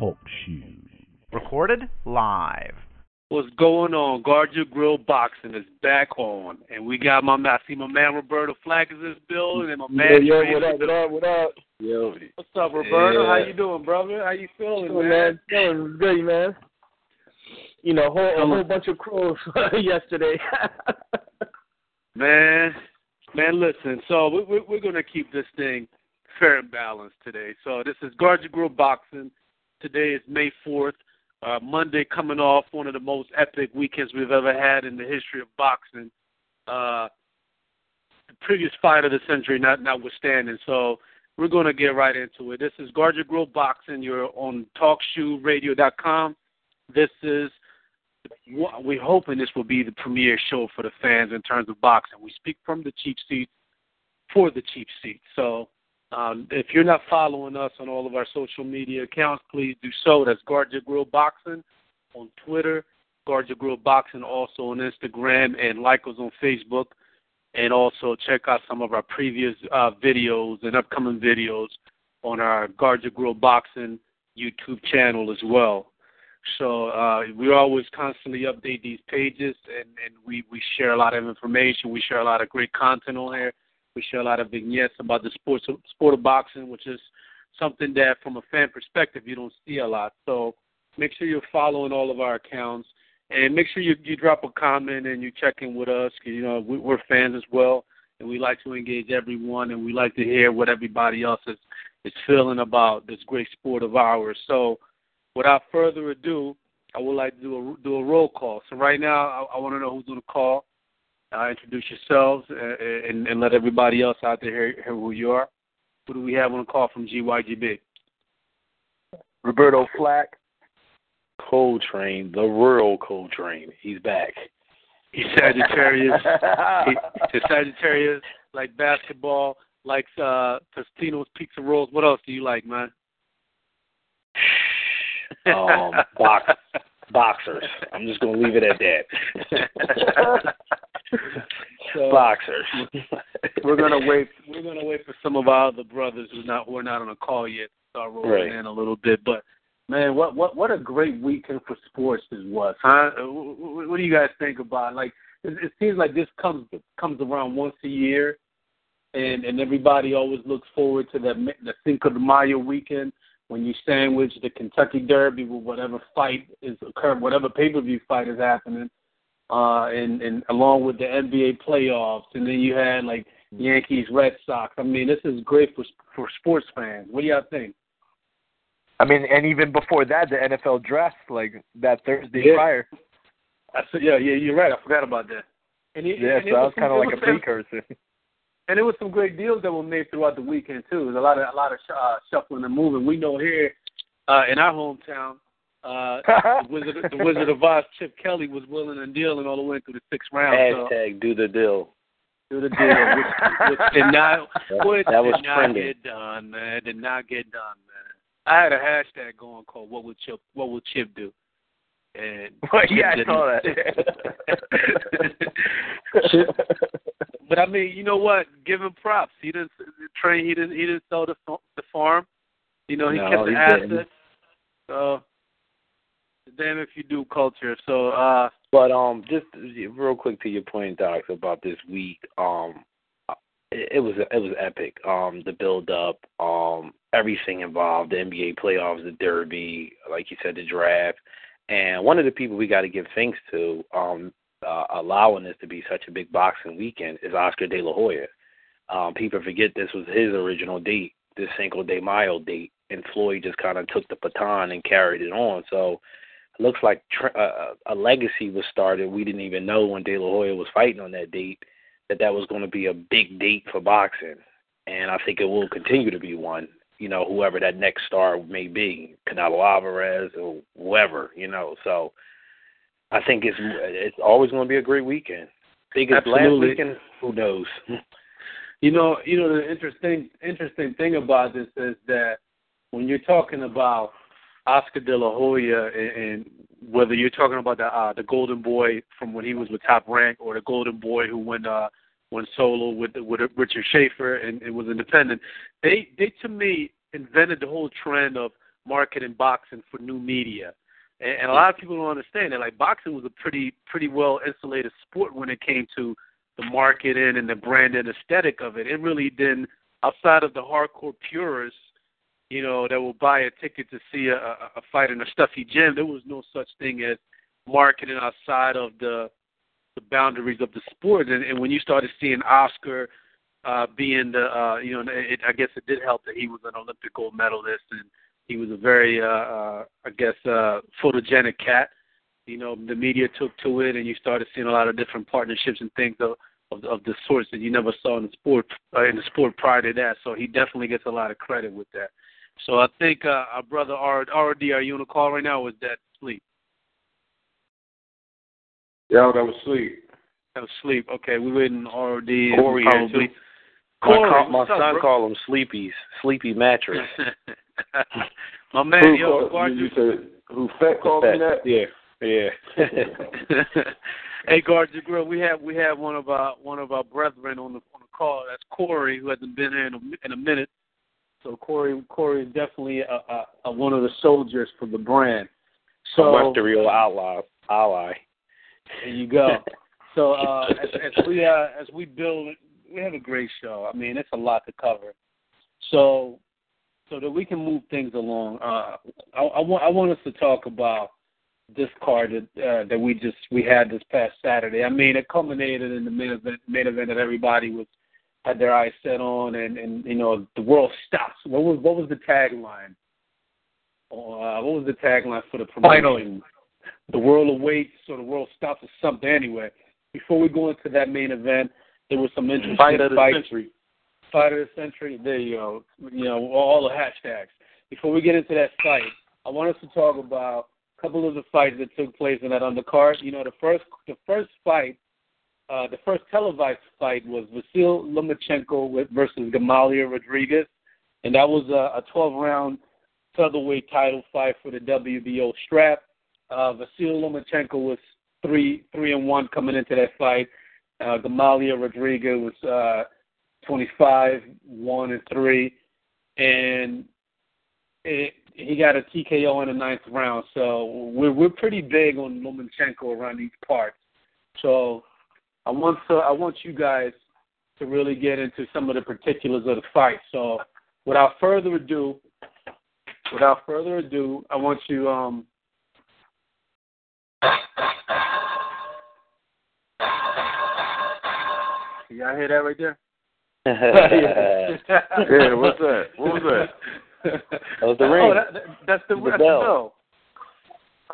Talk Shoe. Recorded live. What's going on? Guard Your Grill Boxing is back on. And we got my man, I see my man Roberto Flack is in this building, and my man yo, Trey what is up, in what up, what up? Yo. What's up, Roberto? Yeah. How you doing, brother? How you feeling, Cool, man? man. Feeling good, man. You know, whole, a whole bunch of crows yesterday. Man, man, listen. So we, we, we're going to keep this thing fair and balanced today. So this is Guard Your Grill Boxing. Today is May 4th. Uh, Monday coming off one of the most epic weekends we've ever had in the history of boxing. Uh, the previous fight of the century not notwithstanding. So we're going to get right into it. This is Your Grill Boxing. You're on TalkShoeRadio.com. This is we're hoping this will be the premier show for the fans in terms of boxing. We speak from the cheap seats for the cheap seats. So um, if you're not following us on all of our social media accounts, please do so. That's Guard Your Grill Boxing on Twitter, Guard Your Grill Boxing also on Instagram, and like us on Facebook. And also check out some of our previous uh, videos and upcoming videos on our Guard Your Grill Boxing YouTube channel as well. So uh, we always constantly update these pages, and, and we, we share a lot of information. We share a lot of great content on here. We share a lot of vignettes about the sports sport of boxing, which is something that, from a fan perspective, you don't see a lot. So make sure you're following all of our accounts, and make sure you, you drop a comment and you check in with us. you know we, we're fans as well, and we like to engage everyone, and we like to hear what everybody else is is feeling about this great sport of ours. So without further ado, I would like to do a do a roll call. So right now, I, I want to know who's on the call. Uh, introduce yourselves uh, and, and let everybody else out there hear, hear who you are. Who do we have on the call from GYGB? Roberto Flack, Coltrane, the real Coltrane. He's back. He's Sagittarius. he, he's Sagittarius, like basketball, likes uh, Totino's Pizza Rolls. What else do you like, man? um, box, boxers. I'm just gonna leave it at that. So- boxers. we're gonna wait. We're gonna wait for some of our other brothers who's not who are not on the call yet to start rolling Right. in a little bit. But man, what what what a great weekend for sports this was, huh? Uh, wh- wh- What do you guys think about? Like, it, it seems like this comes comes around once a year, and and everybody always looks forward to that the Cinco de Mayo weekend when you sandwich the Kentucky Derby with whatever fight is occurring, whatever pay per view fight is happening uh, and and along with the NBA playoffs, and then you had like Yankees, Red Sox. I mean, this is great for for sports fans. What do y'all think? I mean, and even before that, the NFL draft, like that Thursday Yeah. prior. I said, yeah, yeah, you're right. I forgot about that. And it, Yeah, and so it that was some- kind of like a precursor. And there was some great deals that were made throughout the weekend too. There's a lot of a lot of uh, shuffling and moving. We know here uh, in our hometown, uh, the Wizard, the Wizard of Oz, Chip Kelly was willing and dealing all the way through the sixth round. So Hashtag do the deal. do the deal, which, which did not, which That was did not trending. get done, man. Did not get done, man. I had a hashtag going called "What would Chip What would Chip do?" And Well, yeah, I saw Chip, but I mean, you know what? Give him props. He didn't train. He didn't. He didn't sell the the farm. You know, he No, kept the he assets. didn't. So, damn if you do culture. So, uh, But um, just real quick to your point, Doc, about this week. Um, it, it was it was epic. Um, the build up, um, everything involved, the NBA playoffs, the Derby, like you said, the draft, and one of the people we got to give thanks to, um, uh, allowing this to be such a big boxing weekend is Oscar De La Hoya. Um, people forget this was his original date, this Cinco de Mayo date, and Floyd just kind of took the baton and carried it on. So looks like tr- uh, a legacy was started. We didn't even know when De La Hoya was fighting on that date that that was going to be a big date for boxing, and I think it will continue to be one. You know, whoever that next star may be, Canelo Alvarez or whoever. You know, so I think it's it's always going to be a great weekend. Biggest last weekend, who knows? You know, you know the interesting interesting thing about this is that when you're talking about Oscar De La Hoya and, and whether you're talking about the uh, the Golden Boy from when he was with Top Rank or the Golden Boy who went uh, went solo with with Richard Schaefer and, and was independent, they they to me invented the whole trend of marketing boxing for new media. And, and a lot of people don't understand that like boxing was a pretty pretty well insulated sport when it came to the marketing and the brand and aesthetic of it. It really didn't outside of the hardcore purists, you know, that will buy a ticket to see a, a, fight in a stuffy gym. There was no such thing as marketing outside of the the boundaries of the sport. And, and when you started seeing Oscar uh, being the, uh, you know, it, I guess it did help that he was an Olympic gold medalist and he was a very, uh, uh, I guess, uh, photogenic cat. You know, the media took to it, and you started seeing a lot of different partnerships and things of of, of the sorts that you never saw in the sport uh, in the sport prior to that. So he definitely gets a lot of credit with that. So I think uh, our brother R- RD, are you on the call right now? Or is that sleep? Yeah, that was sleep. That was sleep. Okay, we waiting on RD. Corey here, probably. too. Corey, my, my up, son bro? call him Sleepy's Sleepy Mattress. My man, Who, yo, called, you you. said, who fat called me that? Yeah, yeah. hey, guard your grill. We have we have one of our one of our brethren on the on the call. That's Corey, who hasn't been here in a, in a minute. So Corey Corey is definitely a, a, a one of the soldiers for the brand. So the real ally. Ally. there you go. So uh, as, as we uh, as we build, we have a great show. I mean, it's a lot to cover. So so that we can move things along, uh, I, I want I want us to talk about this card that uh, that we just we had this past Saturday. I mean, it culminated in the main event, main event that everybody was had their eyes set on, and and you know the world stops. What was what was the tagline? Uh, what was the tagline for the promotion? Finally. the world awaits, or the world stops, or something. Anyway, before we go into that main event, there was some interesting Fight of the fights. century. Fight of the century. There you go. You know all the hashtags. Before we get into that fight, I want us to talk about a couple of the fights that took place in that undercard. You know, the first the first fight, uh, the first televised fight was Vasil Lomachenko with, versus Gamalier Rodriguez, and that was a, a 12 round featherweight title fight for the WBO strap. Uh, Vasil Lomachenko was three three and one coming into that fight. Uh, Gamalier Rodriguez was uh, 25 one and three, and it, he got a TKO in the ninth round. So we're we're pretty big on Lomachenko around these parts. So I want to I want you guys to really get into some of the particulars of the fight. So without further ado, without further ado, I want you um Y'all hear that right there? Yeah, what's that? What was that? That was the ring. Oh, that, that, that's the, The that's bell. the bell.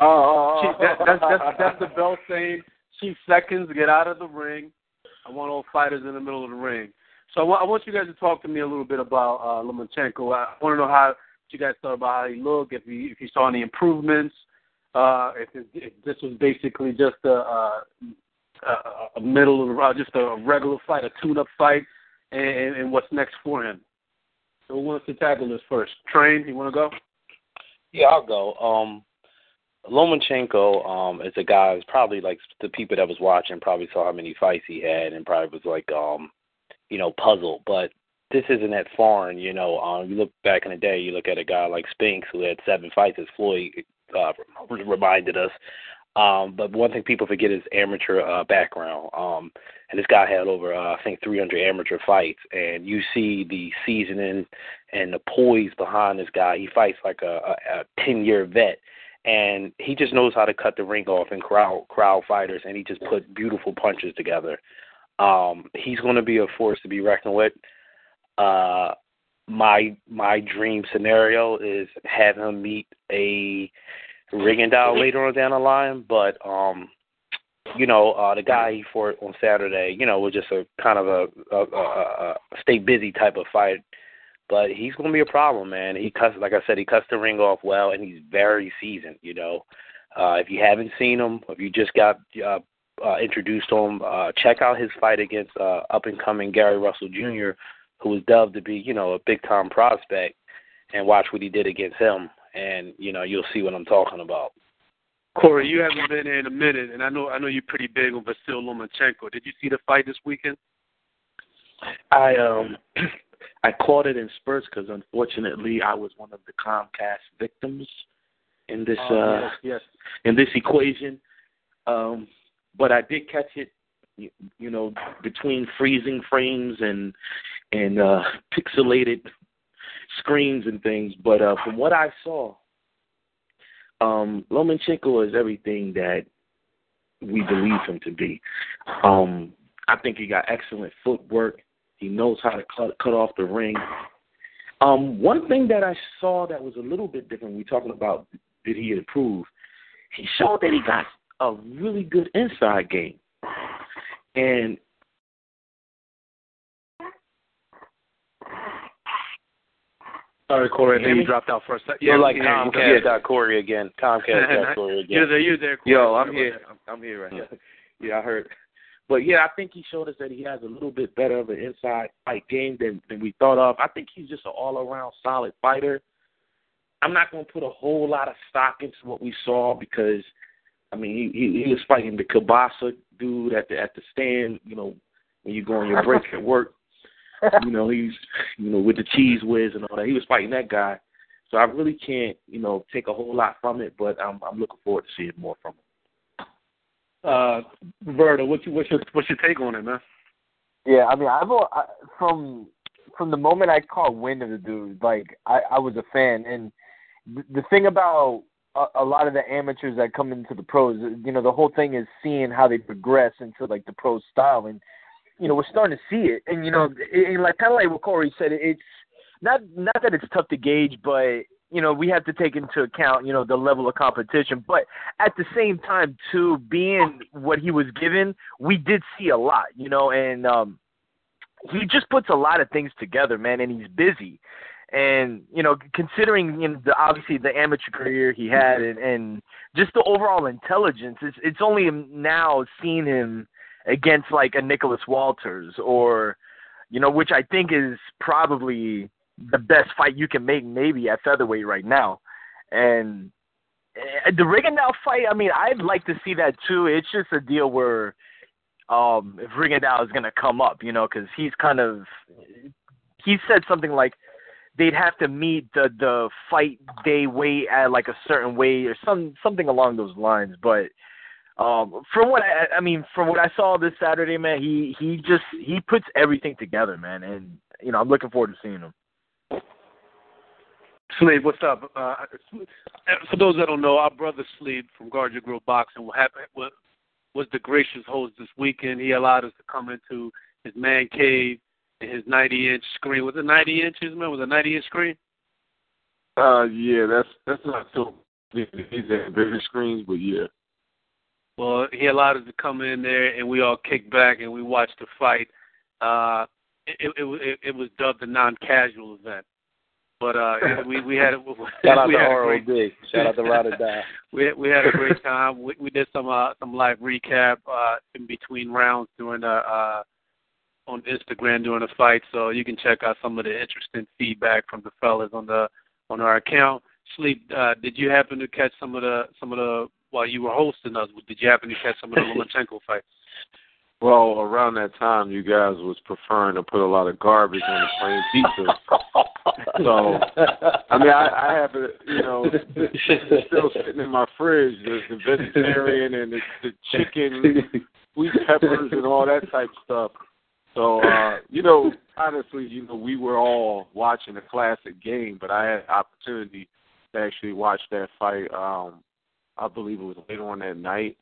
Oh, Chief, that, that's, that's, that's the bell saying, Chief Seconds, get out of the ring. I want all fighters in the middle of the ring. So I want, you guys to talk to me a little bit about uh, Lomachenko. I want to know how you guys thought about how he looked, if you if you saw any improvements, uh, if, it, if this was basically just a, a, a- middle, of, uh, just a regular fight, a tune-up fight, and, and what's next for him. So who wants to tackle this first? Train, you want to go? Yeah, I'll go. Um, Lomachenko um, is a guy who's probably like the people that was watching probably saw how many fights he had and probably was like, um, you know, puzzled. But this isn't that foreign, you know. Um, you look back in the day, you look at a guy like Spinks who had seven fights, as Floyd uh, reminded us. Um, but one thing people forget is amateur uh, background. Um, and this guy had over, uh, I think, 300 amateur fights. And you see the seasoning and the poise behind this guy. He fights like a, a, a 10 year vet. And he just knows how to cut the ring off and crowd crowd fighters, and he just put beautiful punches together. Um, he's going to be a force to be reckoned with. Uh, my my dream scenario is have him meet a Rigondeaux later on down the line, but um, you know, uh, the guy he fought on Saturday, you know, was just a kind of a, a, a, a stay busy type of fight. But he's going to be a problem, man. He cuts, like I said, he cuts the ring off well, and he's very seasoned. You know, uh, if you haven't seen him, if you just got uh, uh, introduced to him, uh, check out his fight against uh, up and coming Gary Russell Jr., who was dubbed to be, you know, a big time prospect, and watch what he did against him, and you know, you'll see what I'm talking about. Corey, you haven't been in a minute, and I know I know you're pretty big on Vasil Lomachenko. Did you see the fight this weekend? I um I caught it in spurts because unfortunately I was one of the Comcast victims in this Oh, uh yes, yes. in this equation. Um, but I did catch it, you, you know, between freezing frames and and uh, pixelated screens and things. But uh, from what I saw, um, Lomachenko is everything that we believe him to be. Um, I think he got excellent footwork. He knows how to cut cut off the ring. Um, one thing that I saw that was a little bit different, we talking about did he improve? He showed that he got a really good inside game. And Sorry, Corey, I think me? you dropped out for a second. You're like yeah, you Comcast can. got Corey again. Comcast got Corey again. You're there, you're there. Corey. Yo, I'm here. I'm, I'm here right now. Yeah, I heard. But yeah, I think he showed us that he has a little bit better of an inside fight game than than we thought of. I think he's just an all around solid fighter. I'm not going to put a whole lot of stock into what we saw because, I mean, he he, he was fighting the Kabasa dude at the at the stand. You know, when you go on your break at work, you know he's you know with the cheese whiz and all that. He was fighting that guy. So I really can't you know take a whole lot from it, but I'm I'm looking forward to seeing more from him. Uh, Roberto, what's your what's your what's your take on it, man? Yeah, I mean, I've I, from from the moment I caught wind of the dude, like I, I was a fan. And th- the thing about a, a lot of the amateurs that come into the pros, you know, the whole thing is seeing how they progress into like the pro style, and you know, we're starting to see it. And you know, it, it, like kind of like what Corey said, it's not not that it's tough to gauge, but you know, we have to take into account, you know, the level of competition. But at the same time, too, being what he was given, we did see a lot, you know, and um he just puts a lot of things together, man, and he's busy. And you know, considering you know, the obviously the amateur career he had, and, and just the overall intelligence, it's it's only now seeing him against like a Nicholas Walters or, you know, which I think is probably the best fight you can make maybe at featherweight right now. And eh, the Rigondeaux fight, I mean, I'd like to see that too. It's just a deal where um if Rigondeaux is going to come up, you know, cuz he's kind of he said something like they'd have to meet the the fight day weight at like a certain weight or some something along those lines, but um from what I I mean from what I saw this Saturday, man, he he just he puts everything together, man, and you know, I'm looking forward to seeing him. Slade, what's up? Uh, for those that don't know, our brother Slade from Guard Your Grill Boxing will have, was, was the gracious host this weekend. He allowed us to come into his man cave and his 90 inch screen. Was it 90 inches, man? Was it 90 inch screen? Uh, yeah, that's that's not so. These are bigger screens, but yeah. Well, he allowed us to come in there, and we all kicked back and we watched the fight. Uh, it, it, it, it was dubbed a non-casual event, but uh, we we had Shout out we to had great, ROD. Shout out to Ride or Die. we we had a great time. We, we did some uh, some live recap uh, in between rounds during the uh, on Instagram during the fight, so you can check out some of the interesting feedback from the fellas on the on our account. Sleep, uh, did you happen to catch some of the some of the while you were hosting us? Did you happen to catch some of the Lomachenko fights? Well, around that time, you guys was preferring to put a lot of garbage on the plain pizza. So, I mean, I, I have it, you know, it's still sitting in my fridge. There's the vegetarian and the, the chicken, sweet peppers, and all that type of stuff. So, uh, you know, honestly, you know, we were all watching a classic game, but I had opportunity to actually watch that fight. Um, I believe it was later on that night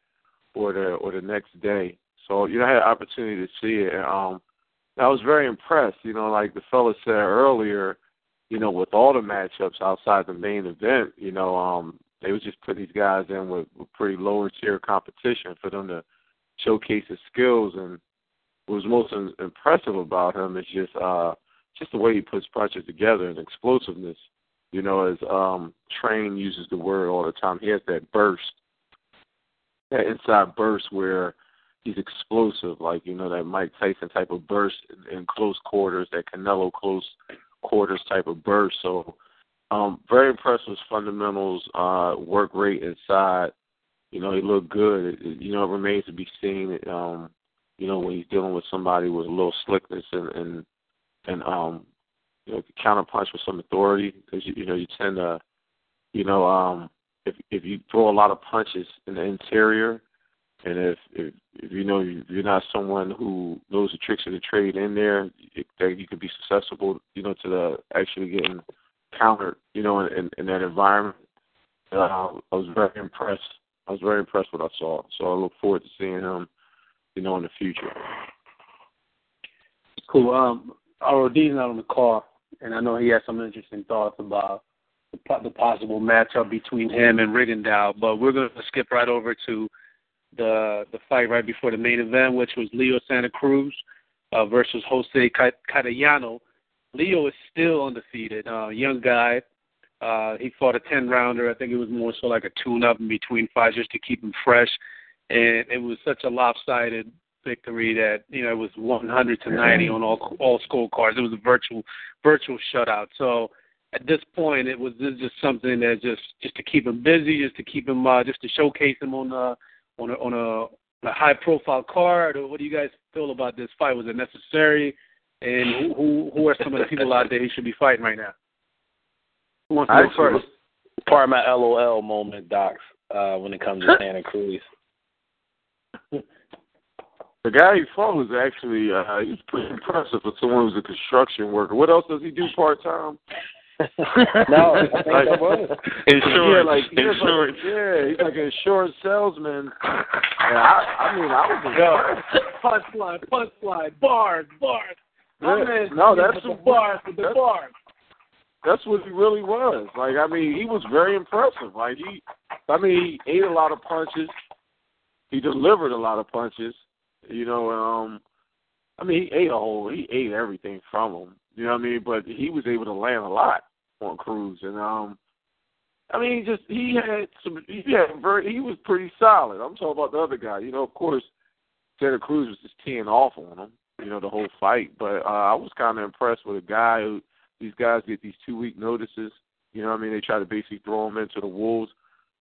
or the or the next day. So you know, I had opportunity to see it. And, um, I was very impressed. You know, like the fella said earlier, you know, with all the matchups outside the main event, you know, um, they was just putting these guys in with, with pretty lower tier competition for them to showcase his skills. And what was most in, impressive about him is just uh, just the way he puts punches together and explosiveness. You know, as um, Train uses the word all the time, he has that burst, that inside burst where he's explosive, like you know that Mike Tyson type of burst in, close quarters, that Canelo close quarters type of burst. So, um, very impressed with fundamentals, uh, work rate inside. You know, he looked good. It, you know, it remains to be seen. Um, you know, when he's dealing with somebody with a little slickness and and and um you know, counter punch with some authority because you, you know you tend to, you know, um, if if you throw a lot of punches in the interior, and if if, if you know you're not someone who knows the tricks of the trade in there, it, that you could be susceptible, you know, to the actually getting countered, you know, in, in, in that environment. Uh, I was very impressed. I was very impressed with what I saw. So I look forward to seeing him, you know, in the future. Cool. Um, ROD's not on the call, and I know he has some interesting thoughts about the, the possible matchup between him and Rigondeaux. But we're going to skip right over to the the fight right before the main event, which was Leo Santa Cruz uh, versus Jose Cayetano. Leo is still undefeated. Uh, young guy. Uh, he fought a 10 rounder. I think it was more so like a tune up in between fights just to keep him fresh. And it was such a lopsided victory that you know it was 100 to 90 on all all scorecards. It was a virtual virtual shutout. So at this point, it was this is just something that just just to keep him busy, just to keep him uh, just to showcase him on a on a on a, a high profile card. Or what do you guys feel about this fight? Was it necessary? And who who are some of the people out there he should be fighting right now? Who wants to go first? Part of my LOL moment, Docs, uh, when it comes to Santa Cruz. The guy he fought was actually uh, he was pretty impressive for someone who's a construction worker. What else does he do part time? no, I think like, that was. Yeah, like, he was like yeah, he's like an insurance salesman. And I, I mean, I was impressed. punchline, punchline, bars, bars. My Yeah. man No, that's the what- bars the that's- bars. That's what he really was. Like, I mean, he was very impressive. Like he, I mean, he ate a lot of punches. He delivered a lot of punches. You know, um, I mean, he ate a whole, he ate everything from him. You know what I mean? But he was able to land a lot on Cruz, and um, I mean, he just he had some, he had very, he was pretty solid. I'm talking about the other guy. You know, of course, Santa Cruz was just teeing off on him. You know, the whole fight. But uh, I was kind of impressed with a guy who these guys get these two week notices. You know what I mean? They try to basically throw him into the wolves.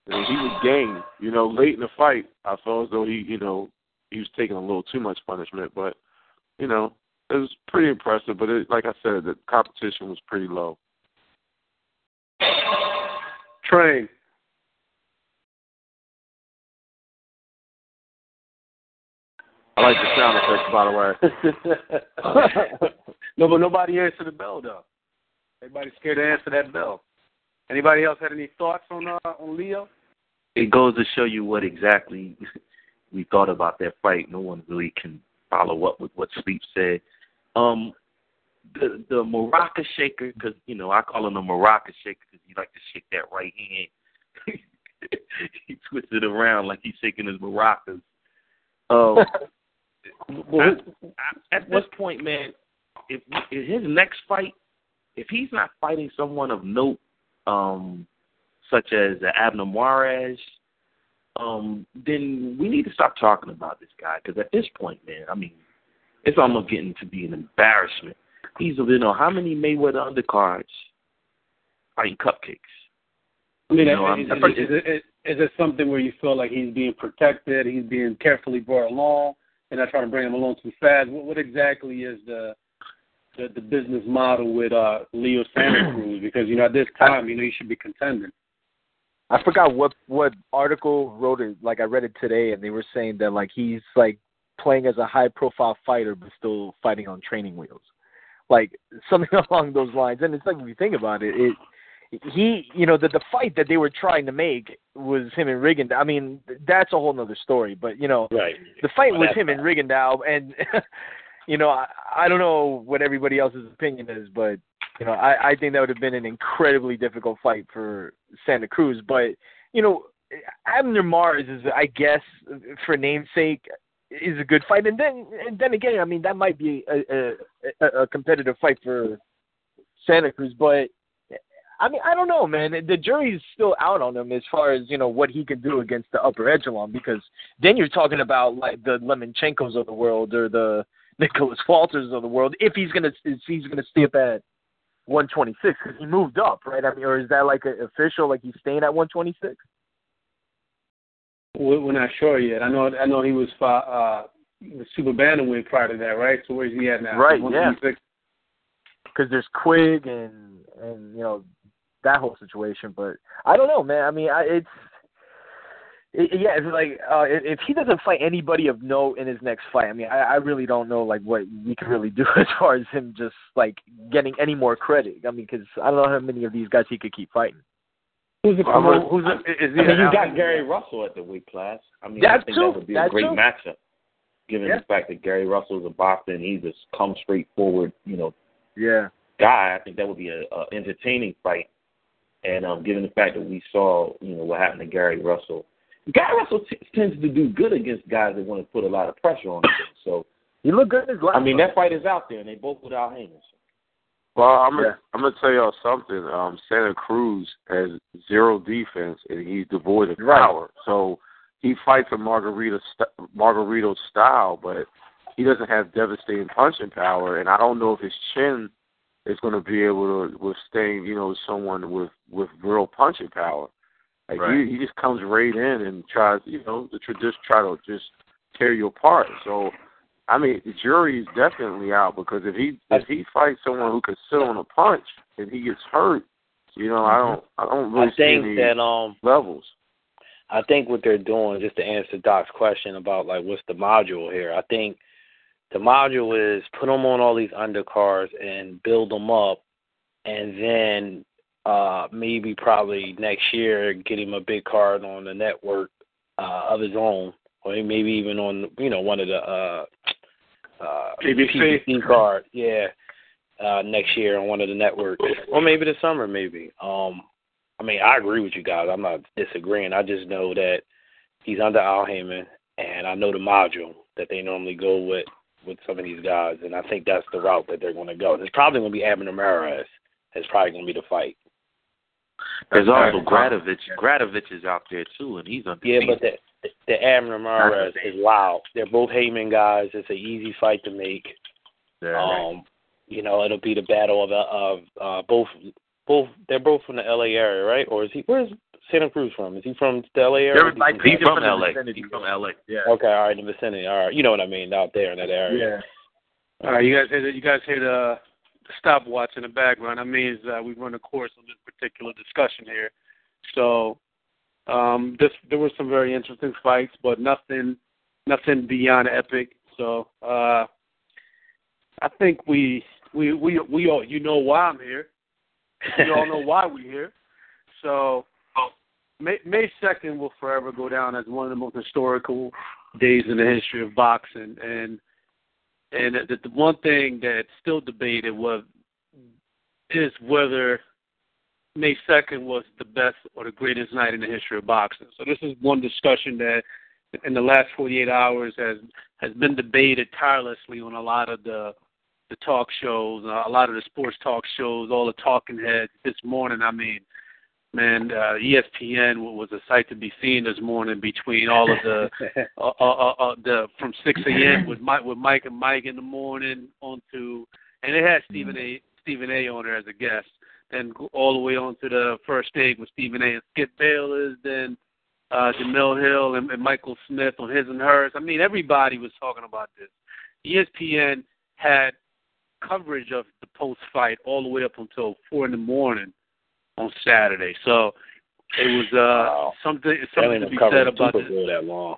And he was game. You know, late in the fight, I felt as though he, you know, he was taking a little too much punishment. But, you know, it was pretty impressive. But it, like I said, the competition was pretty low. Train. I like the sound effects, by the way. no, but nobody answered the bell though. Everybody's scared to answer that bell. Anybody else had any thoughts on uh, on Leo? It goes to show you what exactly we thought about that fight. No one really can follow up with what Sleep said. Um, the the maraca shaker, because you know I call him a maraca shaker because he like to shake that right hand. he twists it around like he's shaking his maracas. Um, I, I, at this point, man, if, if his next fight, if he's not fighting someone of note, um, such as uh, Abner Juarez, um, then we need to stop talking about this guy because at this point, man, I mean, it's almost getting to be an embarrassment. He's you know how many Mayweather undercards fighting cupcakes. I mean, You know, is, I'm- is, is, it, is it something where you feel like he's being protected, he's being carefully brought along, and not trying to bring him along too fast? What, what exactly is the, the the business model with uh Leo Santa Cruz? Because you know at this time, you know, you should be contending. I forgot what what article wrote it. Like I read it today, and they were saying that like he's like playing as a high profile fighter, but still fighting on training wheels, like something along those lines. And it's like if you think about it, it he you know the the fight that they were trying to make was him and Rigondeaux. I mean that's a whole nother story. But you know Right. the fight Well, was him and Rigondeaux, and you know I, I don't know what everybody else's opinion is, but you know I, I think that would have been an incredibly difficult fight for Santa Cruz. But you know Abner Mares is, I guess, for namesake, is a good fight, and then and then again, I mean that might be a a, a, competitive fight for Santa Cruz, but. I mean, I don't know, man. The jury's still out on him as far as you know what he can do against the upper echelon. Because then you're talking about like the Lomachenkos of the world or the Nicholas Walters of the world. If he's gonna, if he's gonna stay up at 126, because he moved up, right? I mean, or is that like official? Like he's staying at 126? We're not sure yet. I know I know he was uh the super bantamweight prior to that, right? So where's he at now? Right, yeah. because there's Quigg and and you know that whole situation. But I don't know, man. I mean, I, it's it, yeah, it's like uh, if he doesn't fight anybody of note in his next fight, I mean, I, I really don't know like what we can really do as far as him just like getting any more credit. I mean, because I don't know how many of these guys he could keep fighting. Who's the Well, who's a, is he I mean, you got? Gary Russell at the weight class. I mean, That's I think true. that would be That's a great true. matchup, given Yeah. the fact that Gary Russell is a boxer and he's a come straight forward, you know, Yeah. guy. I think that would be a, a entertaining fight. And um, given the fact that we saw, you know, what happened to Gary Russell, Gary Russell t- tends to do good against guys that want to put a lot of pressure on him. So, He looked good in his last. I mean, that fight is out there, and they both without hangers. Well, I'm gonna Yeah. I'm gonna tell y'all something. Um, Santa Cruz has zero defense and he's devoid of Right. power. So he fights a Margarita st- Margarito style, but he doesn't have devastating punching power. And I don't know if his chin is going to be able to withstand, you know, someone with with real punching power. Like Right. he, he just comes right in and tries, you know, to just try to just tear you apart. So I mean, the jury is definitely out because if he if he fights someone who can sit on a punch and he gets hurt, you know, I don't I don't really I see think any that um levels. I think what they're doing, just to answer Doc's question about like what's the module here, I think the module is put them on all these undercards and build them up, and then uh maybe probably next year get him a big card on the network uh of his own, or maybe even on you know one of the uh uh PBC. PBC card, yeah, uh next year on one of the networks, or maybe the summer, maybe. Um, I mean, I agree with you guys. I'm not disagreeing. I just know that he's under Al Haymon, and I know the module that they normally go with with some of these guys, and I think that's the route that they're going to go. It's probably going to be Abner Ramirez. It's probably going to be the fight. There's also right. Gradovich. Gradovich is out there too, and he's under. Yeah, but the the Abner Ramirez is wild. They're both Haymon guys. It's an easy fight to make. Um, you know, it'll be the battle of of uh, both both. They're both from the L.A. area, right? Or is he? Where's Santa Cruz from? Is he from the L.A. area? or he like- from- he's from He's from the LA. He's from LA. Yeah. Okay, all right, in the vicinity. All right, you know what I mean, out there in that area. Yeah. All right, you guys hear the, you guys hear the stopwatch in the background. That means uh, we run a course on this particular discussion here. So um, this there were some very interesting fights, but nothing nothing beyond epic. So uh, I think we we we we all you know why I'm here. You all know why we're here. So May May second will forever go down as one of the most historical days in the history of boxing and and the, the one thing that's still debated was is whether May second was the best or the greatest night in the history of boxing. So this is one discussion that in the last 48 hours has has been debated tirelessly on a lot of the the talk shows, a lot of the sports talk shows, all the talking heads. This morning, I mean, man, uh, ESPN was a sight to be seen this morning between all of the uh, uh, uh, uh, the from 6 a.m. with Mike with Mike and Mike in the morning on to, and it had Stephen A. Stephen A. on there as a guest. Then all the way on to the First Take with Stephen A. and Skip Bayless. Then uh, Jemele Hill and, and Michael Smith on his and hers. I mean, everybody was talking about this. ESPN had coverage of the post fight all the way up until four in the morning on Saturday. So it was uh Wow. something something to be said about this. That long.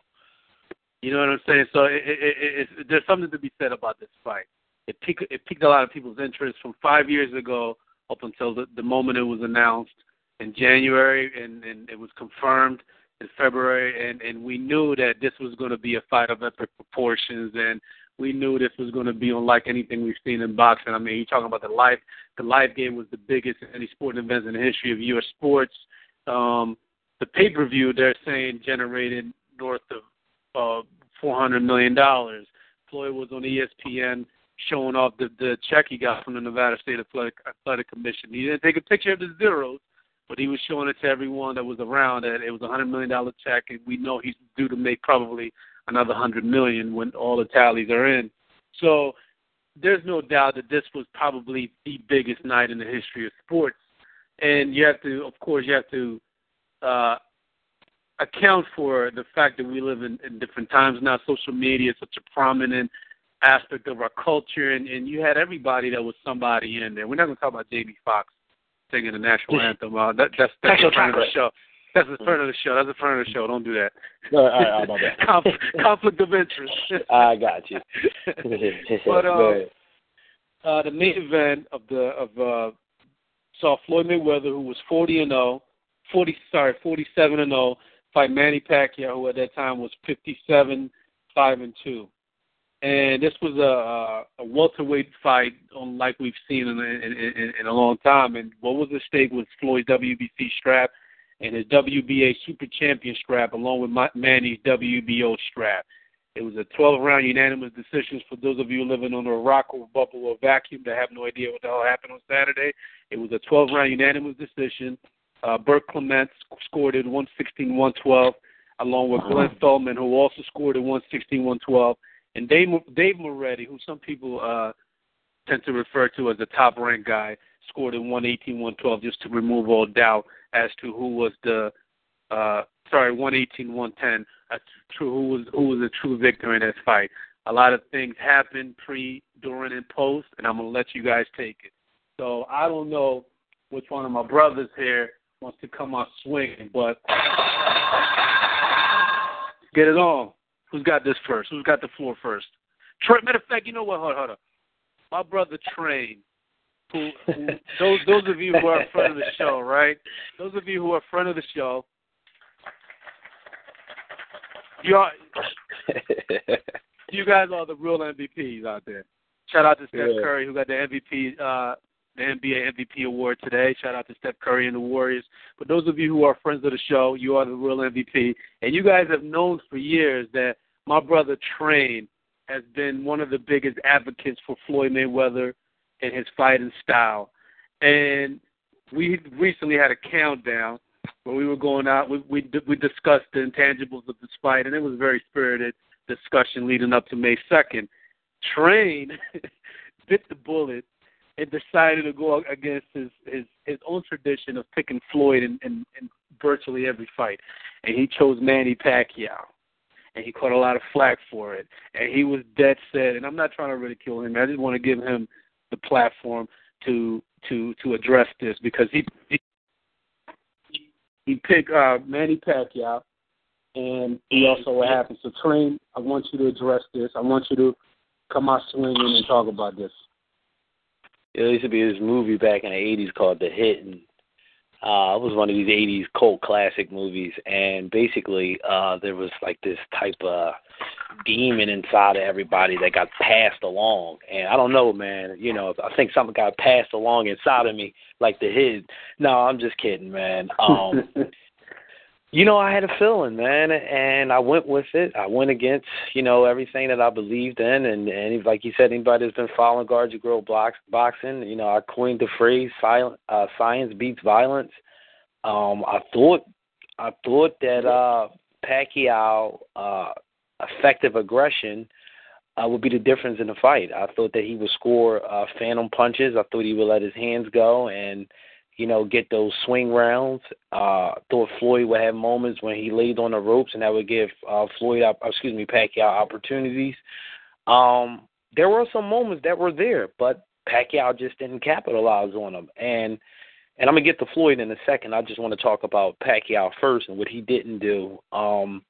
You know what I'm saying? So it, it, it, it, there's something to be said about this fight. It piqued, it piqued a lot of people's interest from five years ago up until the, the moment it was announced in January, and, and it was confirmed in February, and, and we knew that this was going to be a fight of epic proportions, and we knew this was going to be unlike anything we've seen in boxing. I mean, you're talking about the live, the live game was the biggest in any sporting events in the history of U.S. sports. Um, the pay-per-view, they're saying, generated north of uh, four hundred million dollars. Floyd was on ESPN showing off the the check he got from the Nevada State Athletic Athletic Commission. He didn't take a picture of the zeros, but he was showing it to everyone that was around that it was a hundred million dollar check, and we know he's due to make probably another hundred million when all the tallies are in. So there's no doubt that this was probably the biggest night in the history of sports, and you have to, of course, you have to uh, account for the fact that we live in, in different times now. Social media is such a prominent aspect of our culture, and, and you had everybody that was somebody in there. We're not going to talk about Jamie Foxx singing the national anthem. Uh, that, that's that's the front of the show. That's the front of the show. That's the front of the show. Don't do that. No, all right, all right, Conf- conflict of interest. I got you. but uh, uh, the main event of the of uh, saw Floyd Mayweather, who was 40 and 0, 40 sorry 47 and 0, fight Manny Pacquiao, who at that time was 57 5 and 2 and this was a, a welterweight fight, unlike we've seen in, in, in, a long time. And what was the stake was Floyd's WBC strap and his WBA Super Champion strap, along with Manny's WBO strap. It was a 12-round unanimous decision. For those of you living under a rock or bubble or vacuum that have no idea what the hell happened on Saturday, it was a 12-round unanimous decision. Uh, Burt Clements scored it 116-112, along with Glenn Feldman, who also scored it 116-112 and Dave Dave Moretti, who some people uh, tend to refer to as the top ranked guy, scored in 118, 112 just to remove all doubt as to who was the uh, sorry 118, 110 as to who was who was the true victor in this fight. A lot of things happened pre, during, and post, and I'm gonna let you guys take it. So I don't know which one of my brothers here wants to come on swinging, but get it on. Who's got this first? Who's got the floor first? Trey, matter of fact, you know what? Hold, hold on. My brother Train, who, who those those of you who are in front of the show, right? Those of you who are in front of the show, you are, you guys are the real MVPs out there. Shout out to Steph yeah. Curry who got the MVP uh the NBA MVP award today. Shout out to Steph Curry and the Warriors. But those of you who are friends of the show, you are the real MVP. And you guys have known for years that my brother Train has been one of the biggest advocates for Floyd Mayweather and his fighting style. And we recently had a countdown where we were going out. We we, we discussed the intangibles of this fight, and it was a very spirited discussion leading up to May second. Train bit the bullet and decided to go against his his his own tradition of picking Floyd in, in, in virtually every fight, and he chose Manny Pacquiao and he caught a lot of flack for it. And he was dead set. And I'm not trying to ridicule him. I just want to give him the platform to to to address this because he he, he picked uh, Manny Pacquiao, and he also what happened. So, Train, I want you to address this. I want you to come out swinging and talk about this. There used to be this movie back in the '80s called The Hit, and uh, it was one of these '80s cult classic movies, and basically, uh, there was like this type of demon inside of everybody that got passed along. And I don't know, man. You know, I think something got passed along inside of me, like the hid. No, I'm just kidding, man. Um, you know, I had a feeling, man, and I went with it. I went against, you know, everything that I believed in, and and like you said, anybody that's been following Guard Your Grill box, boxing, you know, I coined the phrase "silent uh, science beats violence." Um, I thought, I thought that uh, Pacquiao uh, effective aggression uh, would be the difference in the fight. I thought that he would score uh, phantom punches. I thought he would let his hands go and you know, get those swing rounds. Uh, thought Floyd would have moments when he laid on the ropes, and that would give uh, Floyd, excuse me, Pacquiao opportunities. Um, there were some moments that were there, but Pacquiao just didn't capitalize on them. And and I'm gonna get to Floyd in a second. I just want to talk about Pacquiao first and what he didn't do. Um,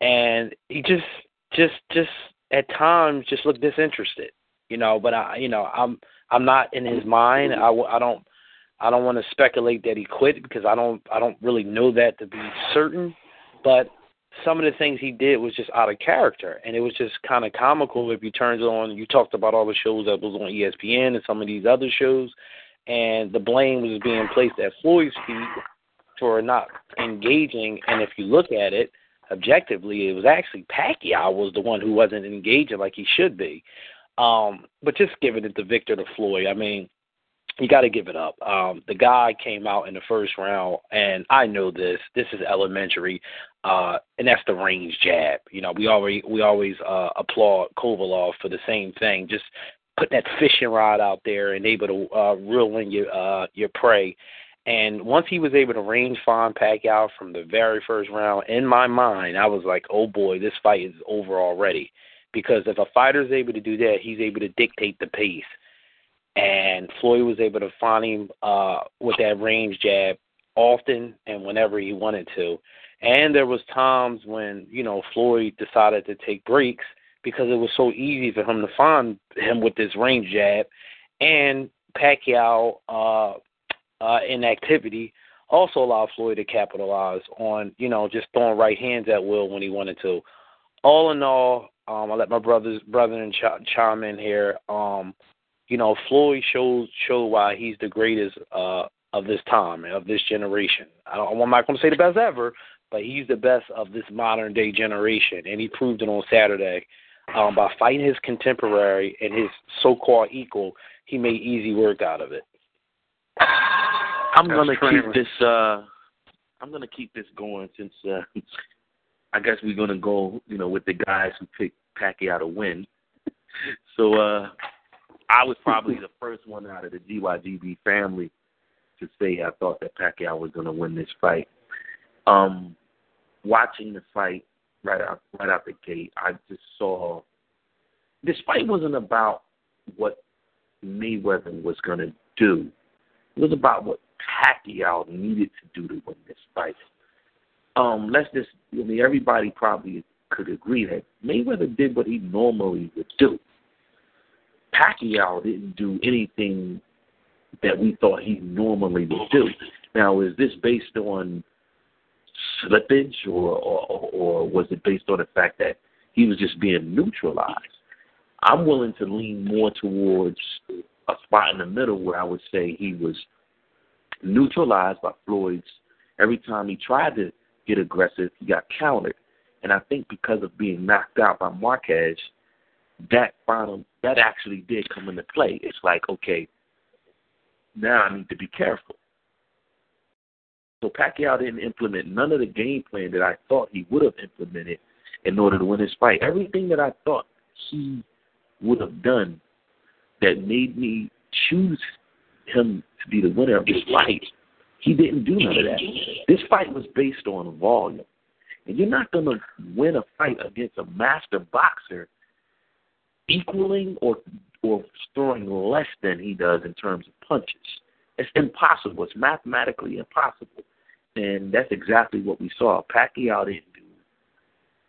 and he just, just, just at times just looked disinterested, you know. But I, you know, I'm, I'm not in his mind. I, I don't I don't want to speculate that he quit because I don't I don't really know that to be certain, but some of the things he did was just out of character and it was just kind of comical if you turned on you talked about all the shows that was on ESPN and some of these other shows and the blame was being placed at Floyd's feet for not engaging and if you look at it objectively it was actually Pacquiao was the one who wasn't engaging like he should be. Um but just giving it to Victor to Floyd I mean you got to give it up. Um, the guy came out in the first round, and I know this. This is elementary, uh, and that's the range jab. You know, we already we always uh, applaud Kovalev for the same thing. Just put that fishing rod out there and able to uh, reel in your uh, your prey. And once he was able to range find Pacquiao from the very first round, in my mind, I was like, "Oh boy, this fight is over already." because if a fighter is able to do that, he's able to dictate the pace. And Floyd was able to find him uh, with that range jab often and whenever he wanted to. And there was times when you know Floyd decided to take breaks because it was so easy for him to find him with this range jab, and Pacquiao uh, uh, inactivity also allowed Floyd to capitalize on you know just throwing right hands at will when he wanted to. All in all, um, I let my brothers brother and ch- chime in here. Um, you know, Floyd shows show why he's the greatest uh, of this time of this generation. I don't, I'm not going to say the best ever, but he's the best of this modern day generation, and he proved it on Saturday um, by fighting his contemporary and his so-called equal. He made easy work out of it. I'm gonna keep this. uh I'm gonna keep this going since uh I guess we're gonna go, you know, with the guys who picked Pacquiao to win. so uh I was probably the first one out of the GYGB family to say I thought that Pacquiao was gonna win this fight. Um watching the fight right out right out the gate, I just saw this fight wasn't about what Mayweather was gonna do. It was about what Pacquiao needed to do to win this fight. Um, let's just, I mean, everybody probably could agree that Mayweather did what he normally would do. Pacquiao didn't do anything that we thought he normally would do. Now, is this based on slippage, or, or or was it based on the fact that he was just being neutralized? I'm willing to lean more towards a spot in the middle where I would say he was neutralized by Floyd's. Every time he tried to get aggressive, he got countered. And I think because of being knocked out by Marquez, that final that actually did come into play. It's like, okay, now I need to be careful. So Pacquiao didn't implement none of the game plan that I thought he would have implemented in order to win his fight. Everything that I thought he would have done that made me choose him to be the winner of this fight. He didn't do none of that. This fight was based on volume. And you're not going to win a fight against a master boxer equaling or or throwing less than he does in terms of punches. It's impossible. It's mathematically impossible. And that's exactly what we saw. Pacquiao didn't do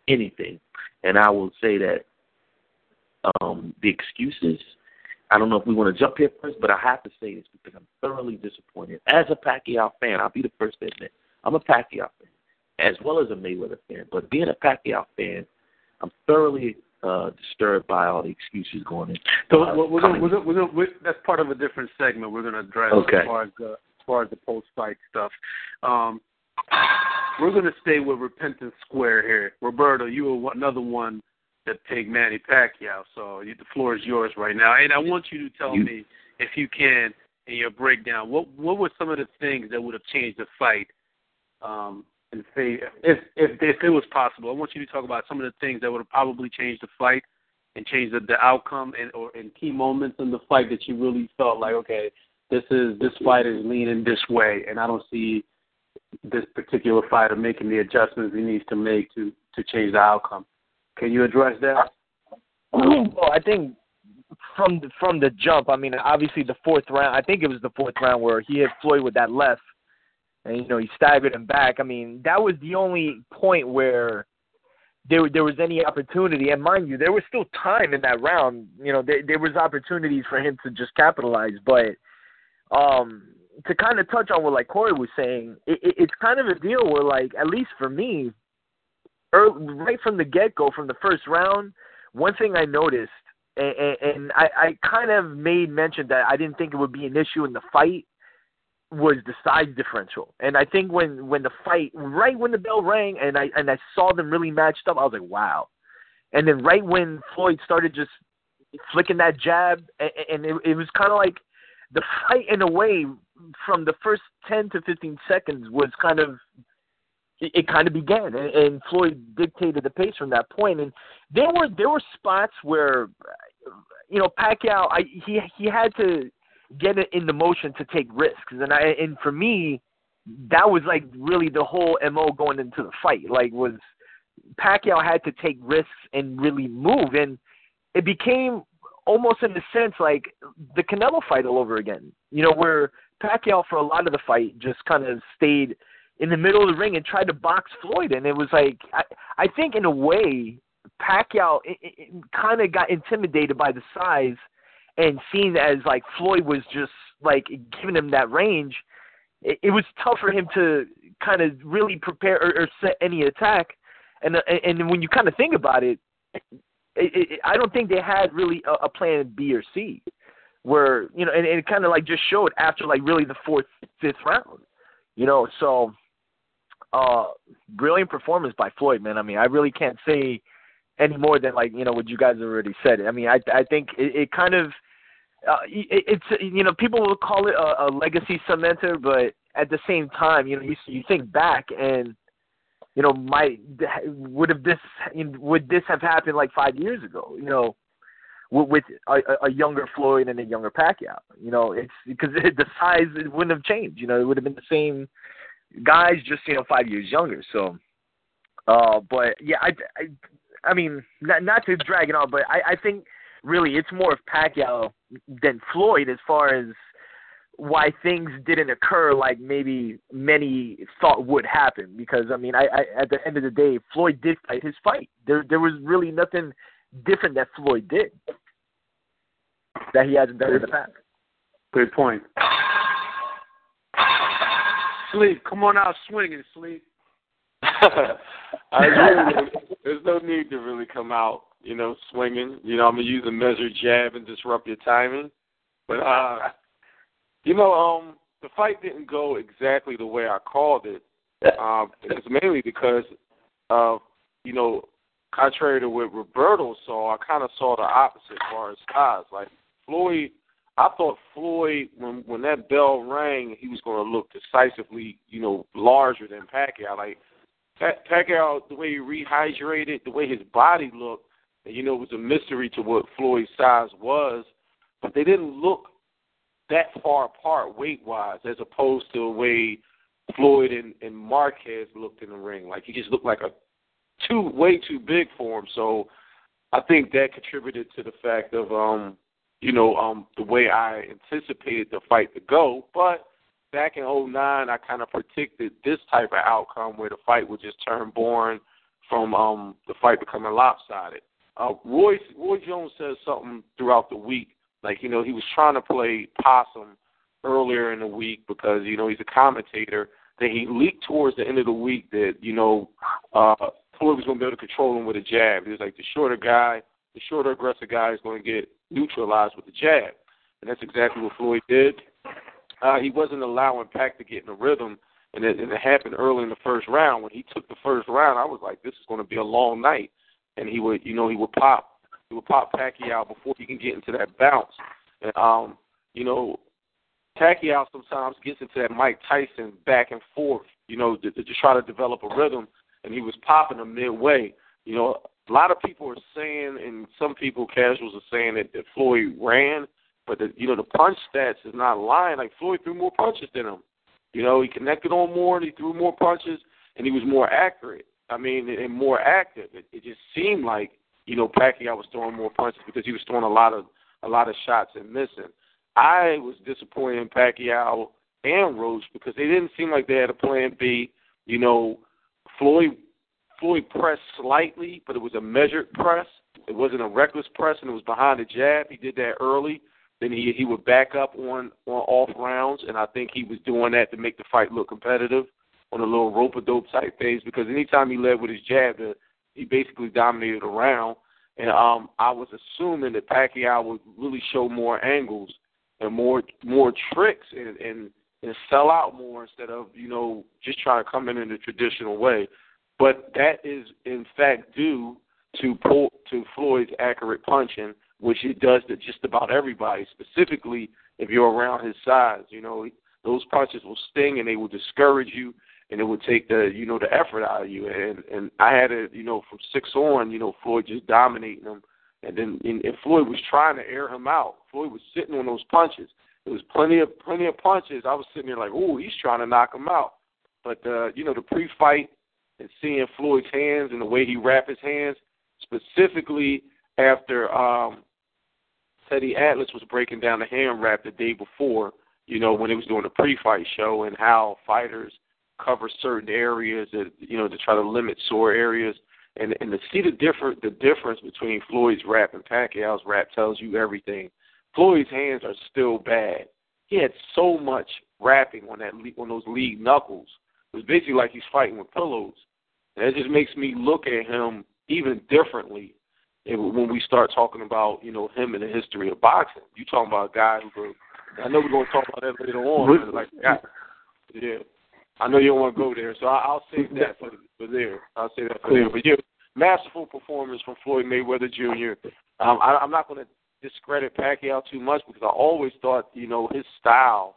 anything. And I will say that um, the excuses I don't know if we want to jump here first, but I have to say this because I'm thoroughly disappointed. As a Pacquiao fan, I'll be the first to admit I'm a Pacquiao fan, as well as a Mayweather fan. But being a Pacquiao fan, I'm thoroughly uh, disturbed by all the excuses going in. So uh, we're, gonna, we're, gonna, we're gonna, we're, that's part of a different segment we're going to address Okay. as far as the as far as the post fight stuff. Um, we're going to stay with Repentance Square here. Roberto, you were another one that picked Manny Pacquiao, so you, the floor is yours right now. And I want you to tell You- me, if you can, in your breakdown, what what were some of the things that would have changed the fight? Um, if if if it was possible, I want you to talk about some of the things that would have probably changed the fight and changed the, the outcome and or in key moments in the fight that you really felt like, okay, this is this fight is leaning this way, and I don't see this particular fighter making the adjustments he needs to make to to change the outcome. Can you address that? Well, I think from the, from the jump, I mean, obviously the fourth round. I think it was the fourth round where he hit Floyd with that left, and you know he staggered him back. I mean, that was the only point where there there was any opportunity. And mind you, there was still time in that round. You know, there there was opportunities for him to just capitalize. But um, to kind of touch on what like Corey was saying, it, it, it's kind of a deal where like at least for me, early, right from the get go, from the first round, one thing I noticed, and, and, and I, I kind of made mention that I didn't think it would be an issue in the fight, was the size differential. And I think when when the fight, right when the bell rang, and I and I saw them really matched up, I was like, wow. And then right when Floyd started just flicking that jab, and, and it, it was kind of like the fight in a way from the first 10 to 15 seconds was kind of it, it kind of began and, and Floyd dictated the pace from that point. point and there were there were spots where you know Pacquiao I he he had to get it in the motion to take risks. And I and for me that was like really the whole MO going into the fight. Like was Pacquiao had to take risks and really move, and it became almost in a sense like the Canelo fight all over again. You know, where Pacquiao for a lot of the fight just kind of stayed in the middle of the ring and tried to box Floyd, and it was like I I think in a way Pacquiao kind of got intimidated by the size and seen as like Floyd was just like giving him that range. It, it was tough for him to kind of really prepare or, or set any attack, and and when you kind of think about it, it, it I don't think they had really a, a plan B or C, where you know, and, and it kind of like just showed after like really the fourth, fifth round, you know. So, uh, brilliant performance by Floyd, man. I mean, I really can't say any more than like you know what you guys already said. I mean, I I think it, it kind of uh, it, it's you know people will call it a, a legacy cementer, but at the same time, you know, you you think back and you know, might would have this would this have happened like five years ago? You know, with, with a, a younger Floyd and a younger Pacquiao. You know, it's because it, the size it wouldn't have changed. You know, it would have been the same guys, just you know, five years younger. So, uh, but yeah, I, I, I mean, not not to drag it on, but I, I think really it's more of Pacquiao than Floyd as far as why things didn't occur like maybe many thought would happen. Because I mean, I, I at the end of the day, Floyd did fight his fight. There there was really nothing different that Floyd did that he hasn't done in the past. Good point. Sleep, come on out swinging, sleep. I really, there's no need to really come out, you know, swinging. You know, I'm gonna use a measured jab and disrupt your timing. But uh, you know, um, the fight didn't go exactly the way I called it. Um, it's mainly because of, you know, contrary to what Roberto saw, I kind of saw the opposite as far as size. Like Floyd, I thought Floyd, when when that bell rang, he was going to look decisively, you know, larger than Pacquiao. Like Pacquiao, the way he rehydrated, the way his body looked, you know, it was a mystery to what Floyd's size was. But they didn't look that far apart weight wise, as opposed to the way Floyd and, and Marquez looked in the ring. Like he just looked like a too way too big for him. So I think that contributed to the fact of um, you know, um the way I anticipated the fight to go. But back in '09, I kind of predicted this type of outcome where the fight would just turn boring from um the fight becoming lopsided. Uh, Roy Roy Jones says something throughout the week, like you know he was trying to play possum earlier in the week because you know he's a commentator. Then he leaked towards the end of the week that you know uh, Floyd was going to be able to control him with a jab. He was like the shorter guy, the shorter aggressive guy is going to get neutralized with the jab, and that's exactly what Floyd did. Uh, he wasn't allowing Pac to get in the rhythm, and it, and it happened early in the first round. When he took the first round, I was like, this is going to be a long night, and he would, you know, he would pop, he would pop Pacquiao before he can get into that bounce. And um, you know, Pacquiao sometimes gets into that Mike Tyson back and forth, you know, to, to try to develop a rhythm and he was popping them midway. You know, a lot of people are saying, and some people, casuals, are saying that, that Floyd ran, but the, you know the punch stats is not lying. Like Floyd threw more punches than him. You know, he connected on more, and he threw more punches, and he was more accurate. I mean, and more active. It, it just seemed like you know Pacquiao was throwing more punches because he was throwing a lot of a lot of shots and missing. I was disappointed in Pacquiao and Roach because they didn't seem like they had a plan B. You know, Floyd Floyd pressed slightly, but it was a measured press. It wasn't a reckless press, and it was behind the jab. He did that early. Then he he would back up on on off rounds, and I think he was doing that to make the fight look competitive on a little rope a dope type phase. Because anytime he led with his jab, the, he basically dominated a round. And um, I was assuming that Pacquiao would really show more angles and more more tricks and, and and sell out more instead of you know just trying to come in in the traditional way. But that is in fact due to pull, to Floyd's accurate punching, which he does to just about everybody. Specifically, if you're around his size, you know those punches will sting and they will discourage you, and it would take the you know the effort out of you. And and I had it you know from six on, you know Floyd just dominating him, and then and, and Floyd was trying to air him out. Floyd was sitting on those punches. There was plenty of plenty of punches. I was sitting there like, oh, he's trying to knock him out. But uh, you know, the pre-fight and seeing Floyd's hands and the way he wrapped his hands, specifically after um, Teddy Atlas was breaking down the hand wrap the day before, you know, when he was doing the pre-fight show and how fighters cover certain areas that you know to try to limit sore areas and and to see the different the difference between Floyd's rap and Pacquiao's rap tells you everything. Floyd's hands are still bad. He had so much rapping on that on those lead knuckles. It was basically like he's fighting with pillows. And it just makes me look at him even differently when we start talking about you know him and the history of boxing. You talking about a guy who I know we're going to talk about that later on. Like, yeah. I know you don't want to go there, so I, I'll save that for, for there. I'll say that for there. But yeah, masterful performance from Floyd Mayweather Jr. Um, I, I'm not going to discredit Pacquiao too much because I always thought you know his style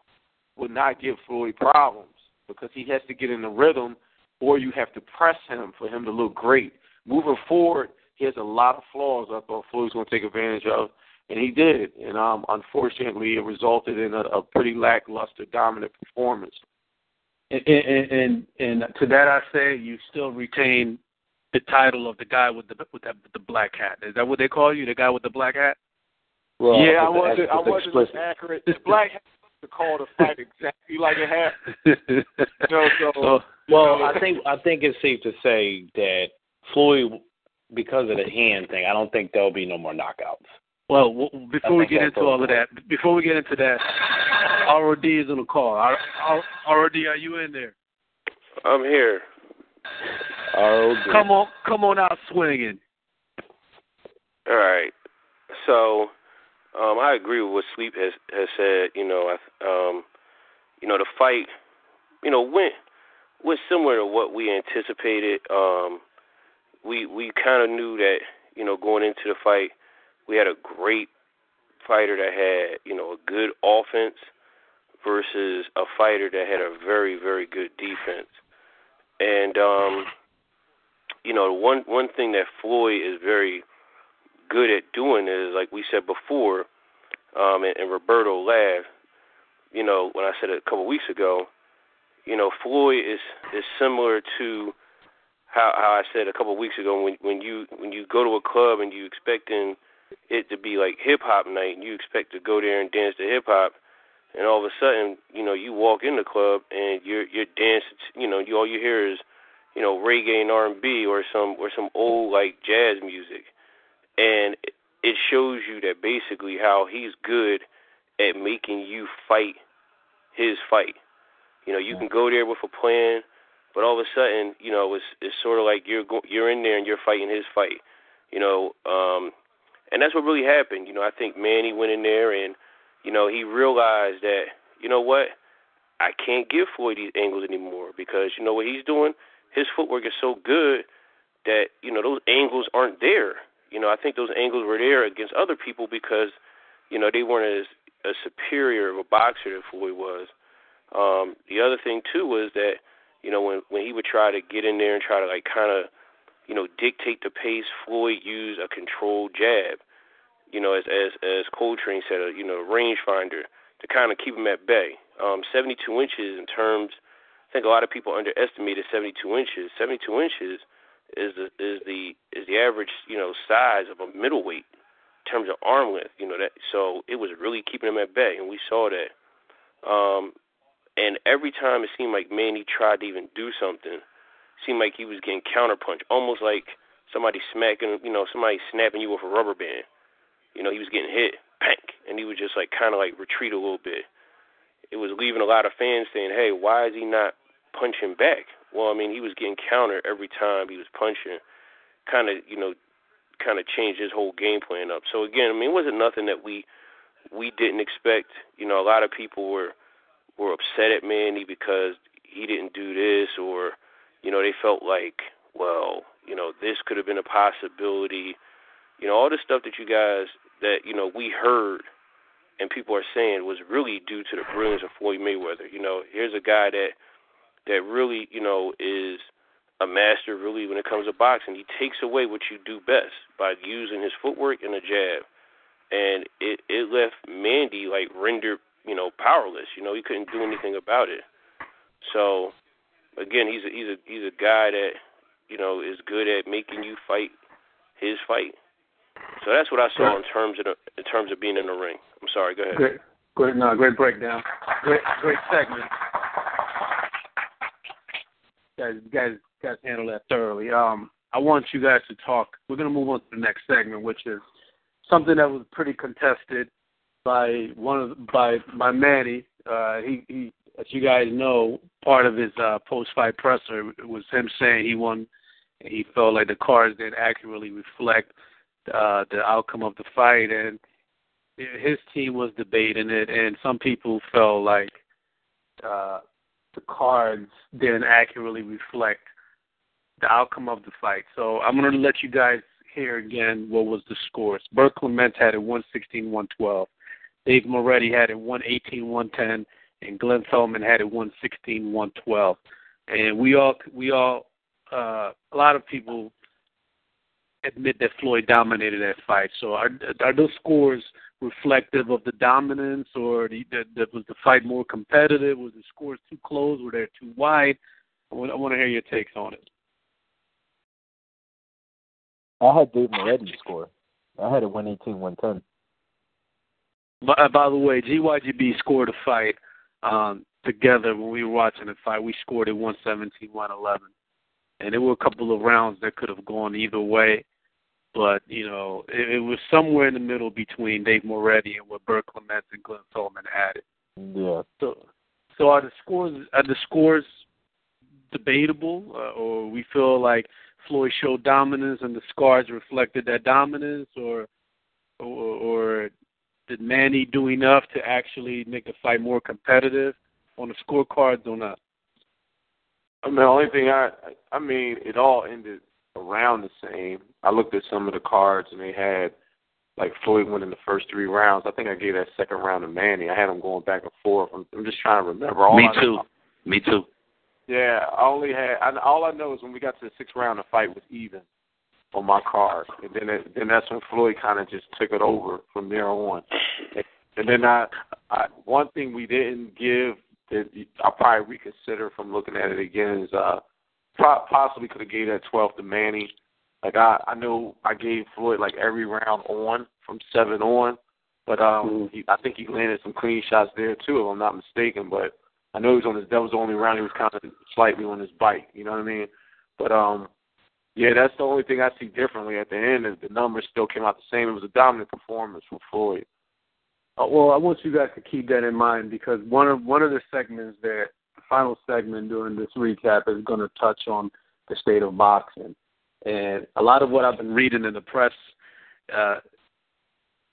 would not give Floyd problems because he has to get in the rhythm, or you have to press him for him to look great. Moving forward, he has a lot of flaws I thought Floyd's going to take advantage of, and he did. And um, unfortunately, it resulted in a, a pretty lackluster, dominant performance. And, and and and to that I say, you still retain the title of the guy with the with that with the black hat. Is that what they call you, the guy with the black hat? Well, yeah, I wasn't. I wasn't explicit. accurate. The black hat to call the fight exactly like it happened. you know, so, well, you know, I think I think it's safe to say that Floyd, because of the hand thing, I don't think there'll be no more knockouts. Well, before we get into all of that, before we get into that, ROD is on the call. ROD, are you in there? I'm here. ROD. Come on, come on out swinging. All right. So, um, I agree with what Sleep has has said. You know, um, you know, the fight, you know, went was similar to what we anticipated. Um, we we kind of knew that, you know, going into the fight we had a great fighter that had, you know, a good offense versus a fighter that had a very, very good defense. And um, you know, one one thing that Floyd is very good at doing is, like we said before, um, and, and Roberto laughed. You know, when I said it a couple weeks ago, you know, Floyd is is similar to how how I said a couple of weeks ago when when you when you go to a club and you expecting it to be like hip hop night, and you expect to go there and dance to hip hop, and all of a sudden, you know, you walk in the club and you're you're dancing. You know, you all you hear is, you know, reggae and R and B or some or some old like jazz music, and it shows you that basically how he's good at making you fight his fight. You know, you can go there with a plan, but all of a sudden, you know, it's it's sort of like you're go, you're in there and you're fighting his fight. You know, um, and that's what really happened. You know, I think Manny went in there and, you know, he realized that, you know what, I can't give Floyd these angles anymore because you know what he's doing. His footwork is so good that you know those angles aren't there. You know, I think those angles were there against other people because you know they weren't as a superior of a boxer that Floyd was. Um, the other thing too was that you know when when he would try to get in there and try to like kind of you know, dictate the pace. Floyd used a controlled jab, you know, as as as Coltrane said, a, you know, rangefinder to kind of keep him at bay. Um, 72 inches in terms, I think a lot of people underestimated 72 inches. 72 inches is the is the is the average, you know, size of a middleweight in terms of arm length. You know that, so it was really keeping him at bay, and we saw that. Um, and every time it seemed like Manny tried to even do something, seemed like he was getting counterpunched, almost like somebody smacking, you know, somebody snapping you with a rubber band. You know, he was getting hit, pank, and he would just like kind of like retreat a little bit. It was leaving a lot of fans saying, "Hey, why is he not punching back?" Well, I mean, he was getting countered every time he was punching. Kind of, you know, kind of changed his whole game plan up. So again, I mean, it wasn't nothing that we we didn't expect. You know, a lot of people were were upset at Manny because he didn't do this or you know, they felt like, well, you know, this could have been a possibility. You know, all the stuff that you guys that you know we heard and people are saying was really due to the brilliance of Floyd Mayweather. You know, here's a guy that that really, you know, is a master really when it comes to boxing. He takes away what you do best by using his footwork and a jab. And it it left Mandy like rendered, you know, powerless. You know, he couldn't do anything about it. So again, he's a, he's a he's a guy that you know, is good at making you fight his fight. So that's what I saw in terms of the, in terms of being in the ring. I'm sorry. Go ahead. Great, great, no, great breakdown. Great, great segment. Guys, guys, guys handle that thoroughly. Um, I want you guys to talk. We're to move on to the next segment, which is something that was pretty contested by one of by by Manny. Uh, he, he, as you guys know, part of his uh, post-fight presser was him saying he won. And he felt like the cards didn't accurately reflect uh, the outcome of the fight, and his team was debating it, and some people felt like uh, the cards didn't accurately reflect the outcome of the fight. So I'm going to let you guys hear again what was the scores. Burt Clement had it 116-112. Dave Moretti had it 118-110, and Glenn Feldman had it 116-112. And we all, we all, uh, a lot of people admit that Floyd dominated that fight. So are are those scores reflective of the dominance, or the, the, the, was the fight more competitive? Was the scores too close? Were they too wide? I want, I want to hear your takes on it. I had Dave Moretti score. I had it 118, 110. By, by the way, GYGB scored a fight um, together when we were watching the fight. We scored it 117, 111. And there were a couple of rounds that could have gone either way. But, you know, it, it was somewhere in the middle between Dave Moretti and what Burt Clements and Glenn had it. Yeah. So, so are the scores are the scores debatable, uh, or we feel like Floyd showed dominance and the scars reflected that dominance, or, or, or did Manny do enough to actually make the fight more competitive on the scorecards or not? I mean, the only thing I, I mean, it all ended around the same. I looked at some of the cards and they had like Floyd winning the first three rounds. I think I gave that second round to Manny. I had him going back and forth. I'm, I'm just trying to remember. All Me I too. Know, Me too. yeah, I only had. I, all I know is when we got to the sixth round, the fight was even on my card, and then it, then that's when Floyd kind of just took it over from there on. And, then I, I, one thing we didn't give that I'll probably reconsider from looking at it again is uh possibly could have gave that 12 to Manny. Like I, I know I gave Floyd like every round on from seven on, but um, Mm-hmm. he, I think he landed some clean shots there too, if I'm not mistaken. But I know he was on his. That was the only round he was kind of slightly on his bike. You know what I mean? But um, yeah, that's the only thing I see differently at the end. Is the numbers still came out the same. It was a dominant performance from Floyd. Uh, well, I want you guys to keep that in mind because one of one of the segments that the final segment during this recap is going to touch on the state of boxing, and a lot of what I've been reading in the press, uh,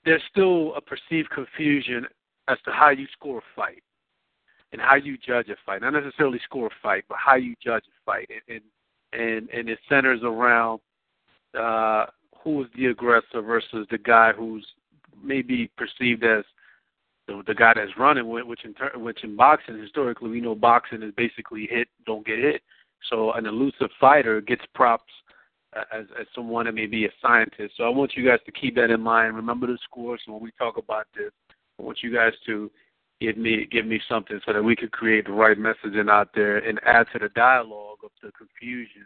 there's still a perceived confusion as to how you score a fight and how you judge a fight. Not necessarily score a fight, but how you judge a fight, and and and, and it centers around uh, who is the aggressor versus the guy who's maybe perceived as the, the guy that's running, which in ter- which in boxing historically we know boxing is basically hit, don't get hit. So an elusive fighter gets props as as someone that may be a scientist. So I want you guys to keep that in mind. Remember the scores when we talk about this. I want you guys to give me give me something so that we could create the right messaging out there and add to the dialogue of the confusion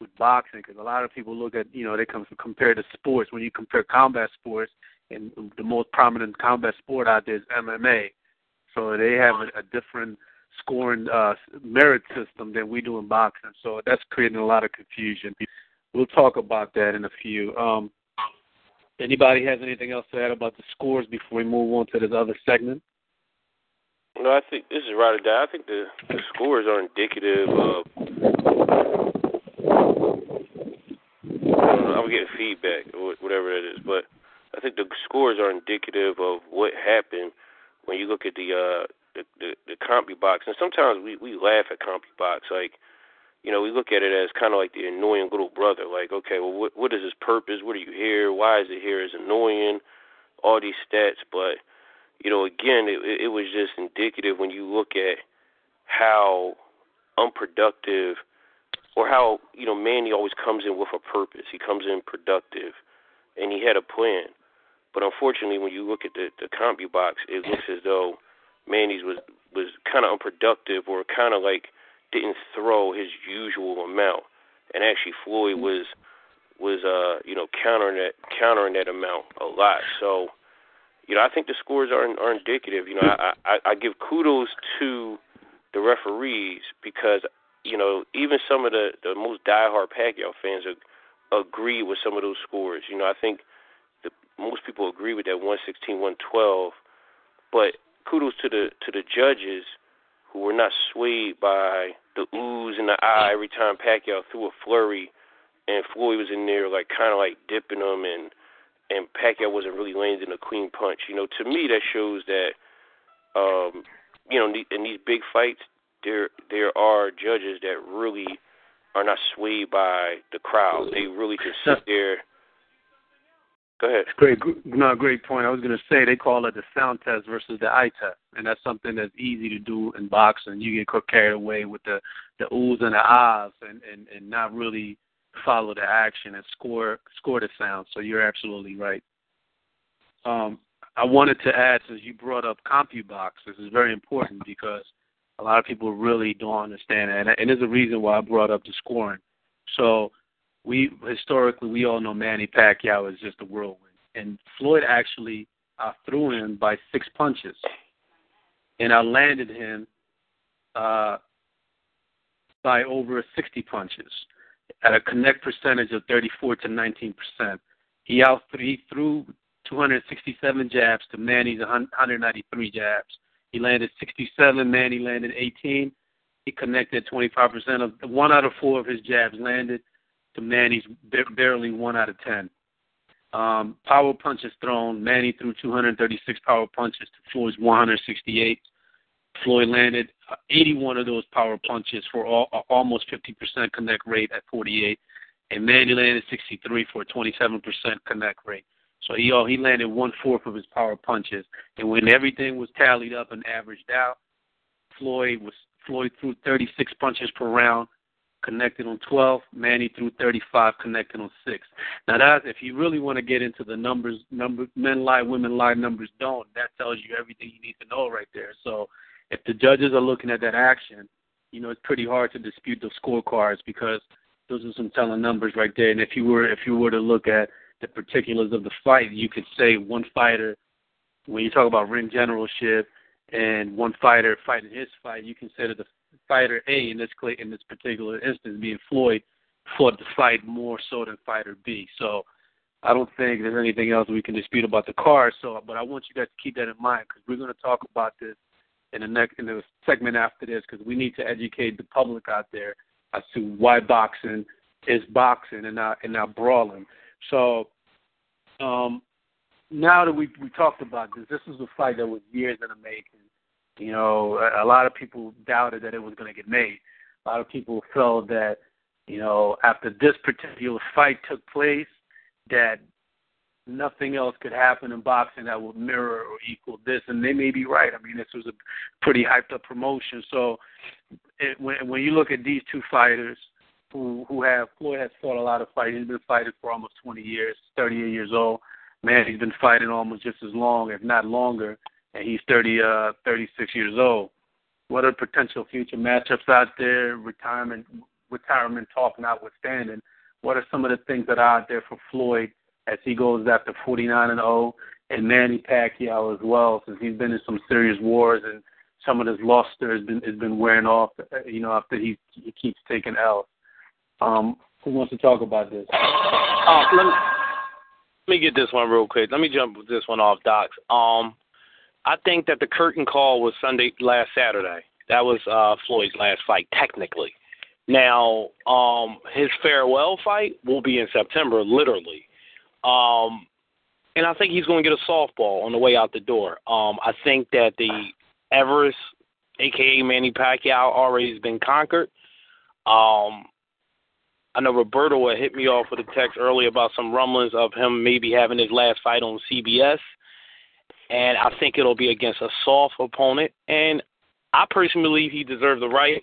with boxing because a lot of people look at you know they come compare the sports when you compare combat sports and the most prominent combat sport out there is MMA. So they have a, a different scoring uh, merit system than we do in boxing. So that's creating a lot of confusion. We'll talk about that in a few. Um, anybody has anything else to add about the scores before we move on to this other segment? No, I think this is right or die. I think the, the scores are indicative of. I'm getting feedback or whatever that is, but I think the scores are indicative of what happened when you look at the uh the the, the CompuBox. And sometimes we we laugh at CompuBox, like you know we look at it as kind of like the annoying little brother. Like, okay, well, what what is its purpose? What are you here? Why is it here? It's annoying. All these stats, but you know, again, it, it was just indicative when you look at how unproductive or how you know Manny always comes in with a purpose. He comes in productive, and he had a plan. But unfortunately, when you look at the the CompuBox, it looks as though Manny's was was kind of unproductive or kind of like didn't throw his usual amount. and actually Floyd was was uh you know countering that countering that amount a lot. So you know I think the scores are are indicative. You know I I, I give kudos to the referees because you know even some of the the most diehard Pacquiao fans are, agree with some of those scores. You know I think the most people agree with that 116 112, but kudos to the to the judges who were not swayed by the oohs and the ah every time Pacquiao threw a flurry and Floyd was in there like kind of like dipping him and and Pacquiao wasn't really landing a clean punch. You know, to me that shows that um you know in these big fights there there are judges that really are not swayed by the crowd. They really just sit there Go ahead. Great, no, great point. I was going to say they call it the sound test versus the eye test, and that's something that's easy to do in boxing. You get carried away with the the oohs and the ahs, and and and not really follow the action and score score the sound. So you're absolutely right. Um, I wanted to add, since you brought up CompuBox, this is very important because a lot of people really don't understand it, and, and there's a reason why I brought up the scoring. So we historically we all know Manny Pacquiao is just a whirlwind, and Floyd actually I threw him by six punches, and I landed him uh, by over 60 punches at a connect percentage of 34 to 19 percent. He out he threw 267 jabs to Manny's 193 jabs. He landed 67. Manny landed 18. He connected 25 percent of one out of four of his jabs landed to Manny's barely one out of ten. Um, power punches thrown. Manny threw 236 power punches to Floyd's 168. Floyd landed uh, 81 of those power punches for all, uh, almost 50% connect rate at 48, and Manny landed 63 for a 27% connect rate. So he he landed one fourth of his power punches, and when everything was tallied up and averaged out, Floyd was Floyd threw 36 punches per round, connected on 12. Manny threw 35, connected on six. Now that if you really want to get into the numbers, number men lie, women lie, numbers don't. That tells you everything you need to know right there. So if the judges are looking at that action, you know it's pretty hard to dispute those scorecards because those are some telling numbers right there. And if you were if you were to look at the particulars of the fight, you could say one fighter, when you talk about ring generalship, and one fighter fighting his fight, you consider the fighter A in this in this particular instance being Floyd fought the fight more so than fighter B. So I don't think there's anything else we can dispute about the card. So, but I want you guys to keep that in mind because we're going to talk about this in the next in the segment after this because we need to educate the public out there as to why boxing is boxing and not and not brawling. So, um, now that we we talked about this, this was a fight that was years in the making. You know, a, a lot of people doubted that it was going to get made. A lot of people felt that, you know, after this particular fight took place, that nothing else could happen in boxing that would mirror or equal this, and they may be right. I mean, this was a pretty hyped up promotion. So, it, when when you look at these two fighters, who who have Floyd has fought a lot of fights. He's been fighting for almost 20 years, 38 years old. Man, he's been fighting almost just as long, if not longer and he's 30, uh, 36 years old. What are potential future matchups out there? Retirement, retirement talk notwithstanding, what are some of the things that are out there for Floyd as he goes after 49 and 0, and Manny Pacquiao as well, since he's been in some serious wars and some of his luster has been has been wearing off. Uh, you know, after he he keeps taking L. Um, who wants to talk about this? Uh, let, me, let me get this one real quick. Let me jump this one off, Docs. Um, I think that the curtain call was Sunday last Saturday. That was uh Floyd's last fight technically. Now, um his farewell fight will be in September literally. Um and I think he's going to get a softball on the way out the door. Um I think that the Everest aka Manny Pacquiao already has been conquered. Um I know Roberto had hit me off with a text earlier about some rumblings of him maybe having his last fight on CBS and I think it'll be against a soft opponent. And I personally believe he deserves the right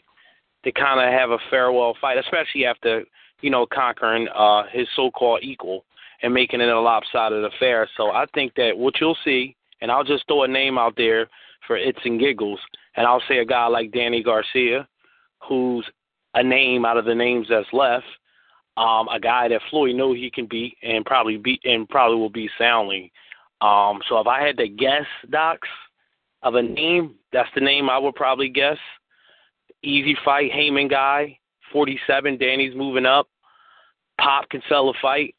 to kind of have a farewell fight, especially after you know conquering uh, his so-called equal and making it a lopsided affair. So I think that what you'll see, and I'll just throw a name out there for its and giggles, and I'll say a guy like Danny Garcia, who's a name out of the names that's left. um, a guy that Floyd know he can beat and probably beat and probably will beat soundly. Um, so if I had to guess, Docs, of a name, that's the name I would probably guess. Easy fight, Haymon guy, 47. Danny's moving up. Pop can sell a fight.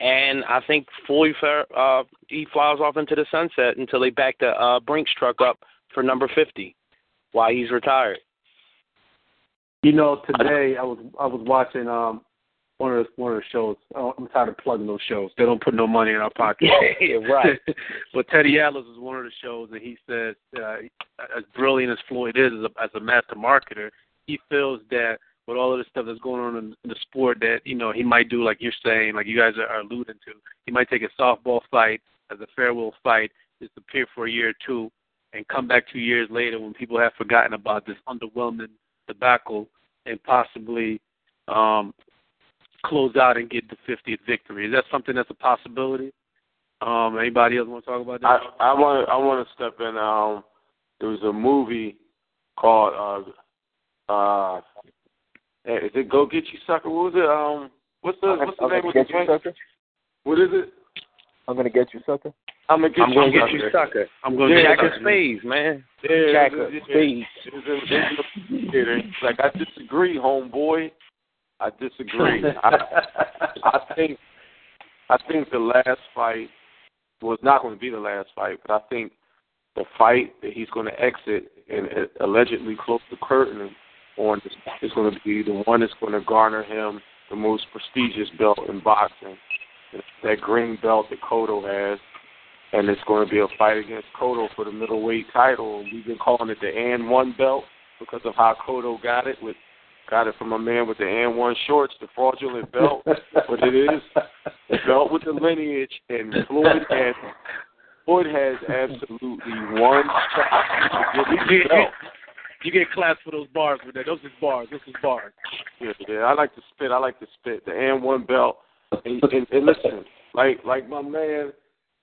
And I think Floyd uh, he flies off into the sunset until they back the uh, Brinks truck up for number 50 while he's retired. You know, today I was I was watching um one of the, one of the shows. Oh, I'm tired of plugging those shows. They don't put no money in our pocket. yeah, right. but Teddy Atlas is one of the shows, and he says, uh, as brilliant as Floyd is as a, as a master marketer, he feels that with all of the stuff that's going on in, in the sport, that you know he might do like you're saying, like you guys are, are alluding to. He might take a softball fight as a farewell fight, disappear for a year or two, and come back two years later when people have forgotten about this underwhelming debacle and possibly um, close out and get the 50th victory. Is that something that's a possibility? Um, anybody else want to talk about that? I, I want I want to step in. Um, there was a movie called uh, uh, is it Go Get You Sucker? What was it? Um, what's the what's the I'm name of the get you, joint? sucker. What is it? I'm gonna get you, sucker. I'm gonna get I'm you. gonna get sucker. you sucker. I'm going to Yeah, Jack get of spades, man. Yeah, Jack of spades. It was in, it was in the theater. It's Like I disagree, homeboy. I disagree. I, I think I think the last fight was not going to be the last fight, but I think the fight that he's going to exit and uh, allegedly close the curtain on is, going to be the one that's going to garner him the most prestigious belt in boxing. That green belt that Cotto has, and it's going to be a fight against Cotto for the middleweight title. We've been calling it the and one belt because of how Cotto got it with got it from a man with the and one shorts, the fraudulent belt. but it is the belt with the lineage, and Floyd has Floyd has absolutely one shot. to get get, belt. You get class for those bars with that. Those is bars. This is bars. Yeah, yeah, I like to spit. I like to spit. The and one belt. And, and, and listen, like like my man,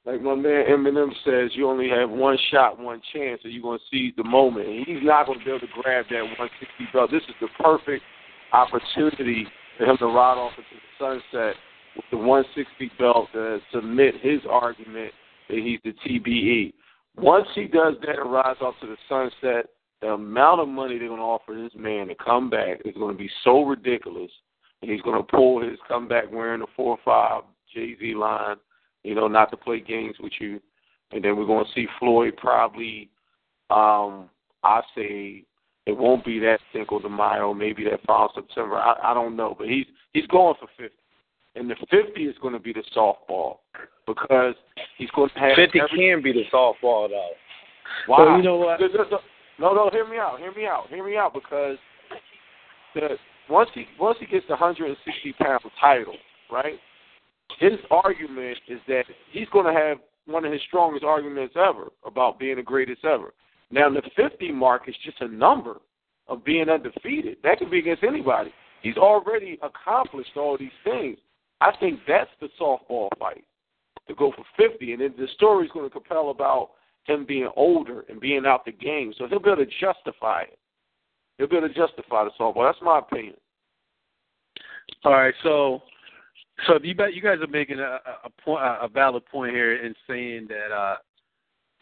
like my man Eminem says, you only have one shot, one chance, and you're gonna seize the moment. And he's not gonna be able to grab that 160 belt. This is the perfect opportunity for him to ride off into the sunset with the 160 belt to submit his argument that he's the TBE. Once he does that and rides off to the sunset, the amount of money they're going to offer this man to come back is going to be so ridiculous. And he's going to pull his comeback wearing the four or five Jay Z line, you know, not to play games with you. And then we're going to see Floyd probably, um, I say it won't be that Cinco de Mayo, maybe that fall September. I, I don't know, but he's he's going for fifty, and the fifty is going to be the softball because he's going to have 50 every, can be the softball, though. Wow. So you know what? No, no, hear me out. Hear me out. Hear me out because the once he once he gets the 160 pound title, right? His argument is that he's going to have one of his strongest arguments ever about being the greatest ever. Now the 50 mark is just a number of being undefeated. That could be against anybody. He's already accomplished all these things. I think that's the softball fight to go for 50, and then the story's going to compel about him being older and being out the game, so he'll be able to justify it. He'll be able to justify the softball. That's my opinion. All right, so so you bet you guys are making a, a point, a valid point here in saying that uh,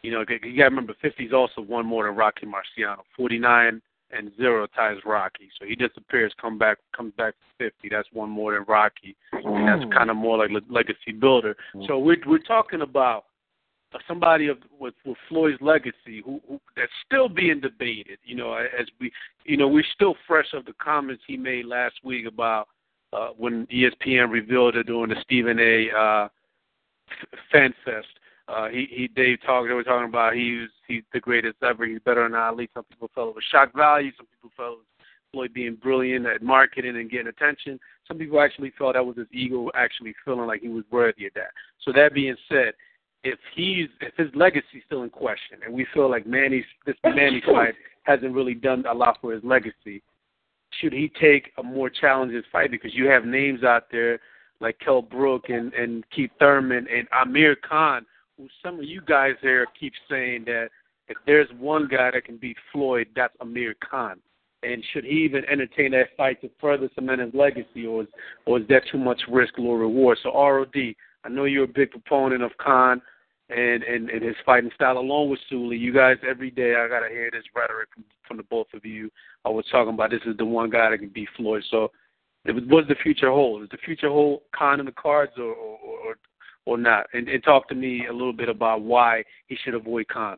you know you got to remember 50's also one more than Rocky Marciano. 49 and zero ties Rocky, so he disappears, come back, comes back to 50. That's one more than Rocky, and that's kind of more like le- legacy builder. So we're we're talking about somebody of with, with Floyd's legacy who, who that's still being debated. You know, as we you know we're still fresh of the comments he made last week about uh, when ESPN revealed it during the Stephen A. Uh, Fan Fest. Uh, he he Dave talked. They were talking about he's he's the greatest ever. He's better than Ali. Some people felt it was shock value. Some people felt it was Floyd being brilliant at marketing and getting attention. Some people actually felt that was his ego actually feeling like he was worthy of that. So that being said, if he's if his legacy's still in question, and we feel like Manny's this Manny fight hasn't really done a lot for his legacy, should he take a more challenging fight? Because you have names out there like Kell Brook and and Keith Thurman and Amir Khan, who some of you guys here keep saying that if there's one guy that can beat Floyd, that's Amir Khan. And should he even entertain that fight to further cement his legacy, or is, or is that too much risk, low reward? So ROD, I know you're a big proponent of Khan and, and, and his fighting style, along with Suli. You guys, every day, I gotta hear this rhetoric from, from the both of you. I was talking about this is the one guy that can beat Floyd. So, it was, what does the future hold? Is the future hold Khan in the cards, or or, or, or not? And, and talk to me a little bit about why he should avoid Khan.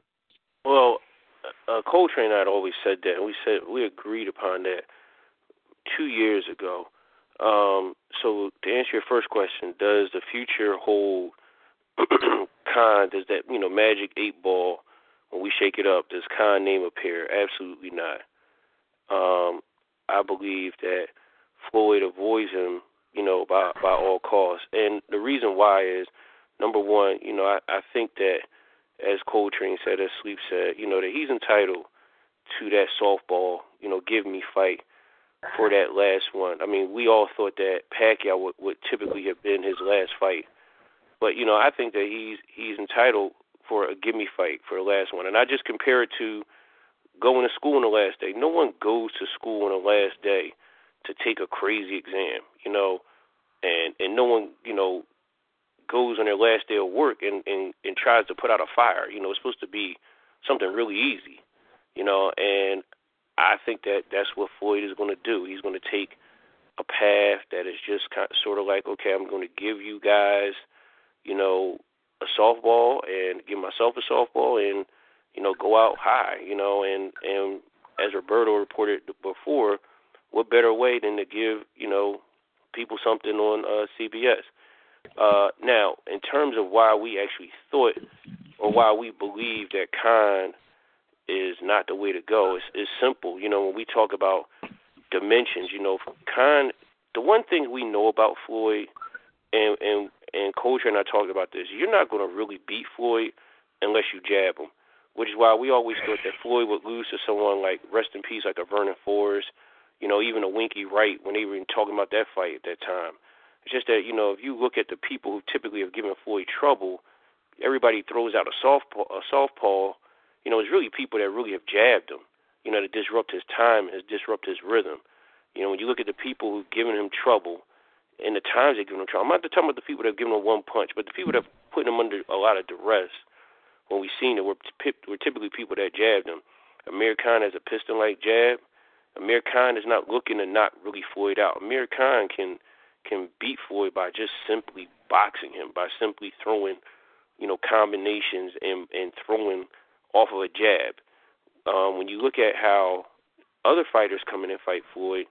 Well, uh, Coltrane and I had always said that, and we said we agreed upon that two years ago. Um, so to answer your first question, does the future hold Khan? Does that you know magic eight ball when we shake it up? Does Khan name appear? Absolutely not. Um, I believe that Floyd avoids him, you know, by by all costs, and the reason why is number one, you know, I, I think that as Coltrane said, as Sleep said, you know, that he's entitled to that softball, you know, give me fight for that last one. I mean, we all thought that Pacquiao would, would typically have been his last fight, but you know, I think that he's he's entitled for a give me fight for the last one. And I just compare it to going to school on the last day. No one goes to school on the last day to take a crazy exam, you know, and and no one, you know, goes on their last day of work and, and, and tries to put out a fire. You know, it's supposed to be something really easy, you know, and I think that that's what Floyd is going to do. He's going to take a path that is just kind of sort of like, okay, I'm going to give you guys, you know, a softball and give myself a softball and, you know, go out high, you know, and, and as Roberto reported before, what better way than to give, you know, people something on uh, CBS. Uh, now, in terms of why we actually thought or why we believe that Khan is not the way to go, it's, it's simple. You know, when we talk about dimensions, you know, Khan, the one thing we know about Floyd, and and and Coltrane and I talked about this, you're not going to really beat Floyd unless you jab him, which is why we always thought that Floyd would lose to someone like rest in peace, like a Vernon Forrest, you know, even a Winky Wright when they were even talking about that fight at that time. It's just that you know if you look at the people who typically have given Floyd trouble, everybody throws out a softball. A softball, you know, it's really people that really have jabbed him. You know, to disrupt his time, has disrupt his rhythm. You know, when you look at the people who've given him trouble, and the times they've given him trouble. I'm not talking about the people that have given him one punch, but the people that have put him under a lot of duress. When we've seen it, we're, we're typically people that jabbed him. Amir Khan has a piston-like jab. Amir Khan is not looking to knock really Floyd out. Amir Khan can can beat Floyd by just simply boxing him, by simply throwing, you know, combinations and and throwing off of a jab. Um, when you look at how other fighters come in and fight Floyd,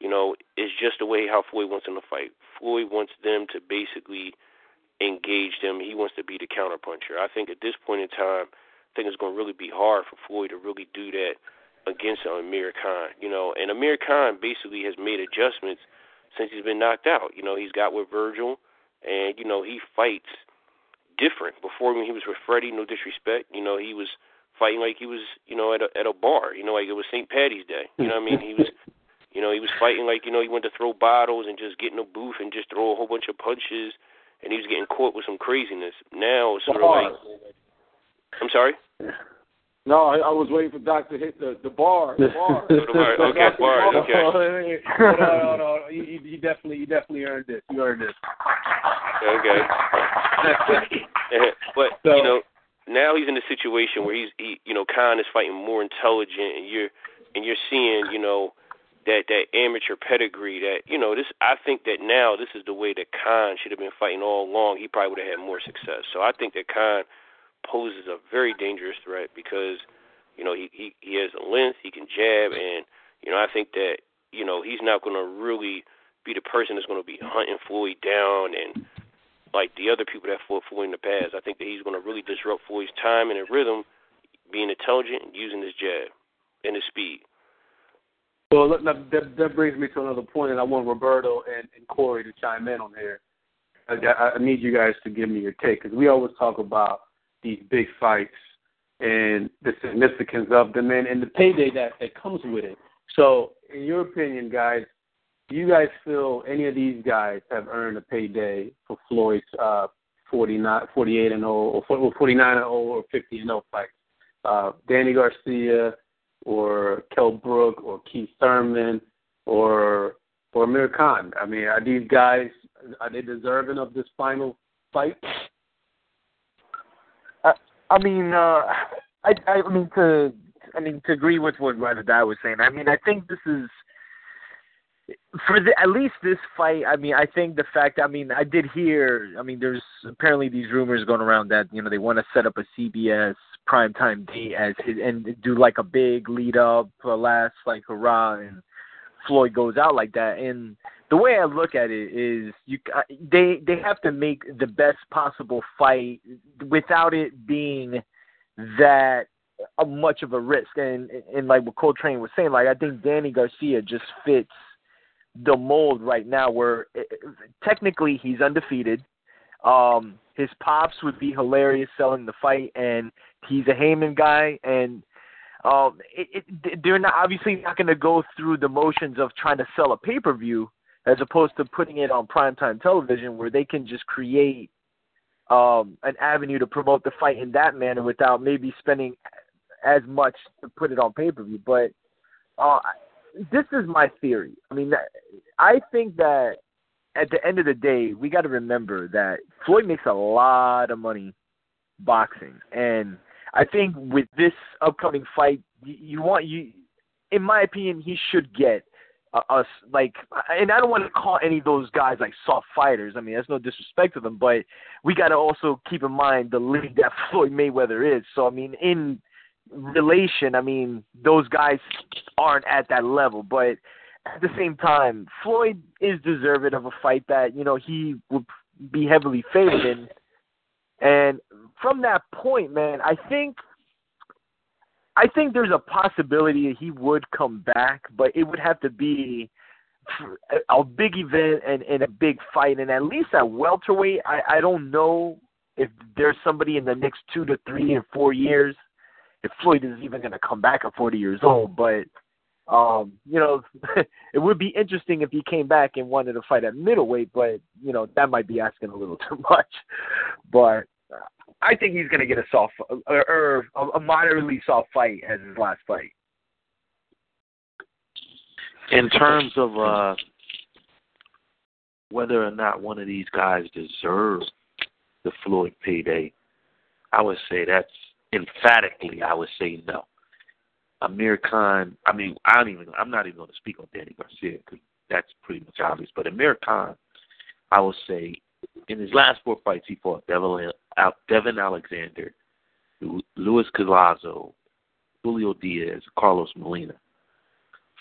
you know, it's just the way how Floyd wants them to fight. Floyd wants them to basically engage them. He wants to be the counterpuncher. I think at this point in time, I think it's going to really be hard for Floyd to really do that against Amir Khan. You know, and Amir Khan basically has made adjustments since he's been knocked out. You know, he's got with Virgil, and you know he fights different. Before when he was with Freddie, no disrespect, you know he was fighting like he was, you know, at a at a bar. You know, like it was St. Patty's Day. You know what I mean? He was, you know, he was fighting like you know he went to throw bottles and just get in a booth and just throw a whole bunch of punches, and he was getting caught with some craziness. Now it's sort of like, I'm sorry. No, I, I was waiting for Doc to hit the the bar. The bar. Oh, the bar. Okay, bar. Okay. no, no, no. You, you definitely, you definitely earned this. You earned this. Okay. but so, you know, now he's in a situation where he's, he, you know, Khan is fighting more intelligent, and you're, and you're seeing, you know, that that amateur pedigree. That you know, this. I think that now this is the way that Khan should have been fighting all along. He probably would have had more success. So I think that Khan poses a very dangerous threat because you know he he, he has a length, he can jab, and you know I think that you know he's not going to really be the person that's going to be hunting Floyd down and like the other people that fought Floyd in the past. I think that he's going to really disrupt Floyd's time and his rhythm, being intelligent using his jab and his speed. Well, that, that brings me to another point, and I want Roberto and, and Corey to chime in on here. I, I need you guys to give me your take because we always talk about these big fights and the significance of them and, and the payday that, that comes with it. So, in your opinion, guys, do you guys feel any of these guys have earned a payday for Floyd's uh, 49, 48 and 0, or 49 and 0, or 50 and 0 fights? Uh, Danny Garcia, or Kell Brook or Keith Thurman or or Amir Khan? I mean, are these guys are they deserving of this final fight? I, I mean, uh, I I mean to I mean to agree with what Dad was saying. I mean, I think this is for the, at least this fight, I mean, I think the fact, I mean, I did hear, I mean, there's apparently these rumors going around that you know they want to set up a CBS primetime date as his, and do like a big lead up, a last like hurrah, and Floyd goes out like that. And the way I look at it is, you uh, they they have to make the best possible fight without it being that uh, much of a risk. And and like what Coltrane was saying, like I think Danny Garcia just fits the mold right now where it, technically he's undefeated. Um, his pops would be hilarious selling the fight, and he's a Haymon guy, and um, it, it, they're not obviously not going to go through the motions of trying to sell a pay per view as opposed to putting it on primetime television where they can just create um, an avenue to promote the fight in that manner without maybe spending as much to put it on pay per view. But uh, this is my theory. I mean, I think that at the end of the day, we got to remember that Floyd makes a lot of money boxing, and I think with this upcoming fight, you, you want you, in my opinion, he should get us like, and I don't want to call any of those guys like soft fighters. I mean, that's no disrespect to them, but we got to also keep in mind the league that Floyd Mayweather is. So I mean, in relation, I mean, those guys aren't at that level. But at the same time, Floyd is deserving of a fight that, you know, he would be heavily favored in. And from that point, man, I think I think there's a possibility that he would come back, but it would have to be a big event and, and a big fight. And at least at welterweight, I, I don't know if there's somebody in the next two to three or four years – if Floyd is even going to come back at 40 years old. But um, you know, it would be interesting if he came back and wanted to fight at middleweight. But you know, that might be asking a little too much. But I think he's going to get a soft or, or a moderately soft fight as his last fight. In terms of uh, whether or not one of these guys deserves the Floyd payday, I would say that's emphatically, I would say no. Amir Khan, I mean, I don't even, I'm not even going to speak on Danny Garcia because that's pretty much obvious. But Amir Khan, I would say, in his last four fights, he fought Devon, Alexander, Luis Collazo, Julio Diaz, Carlos Molina.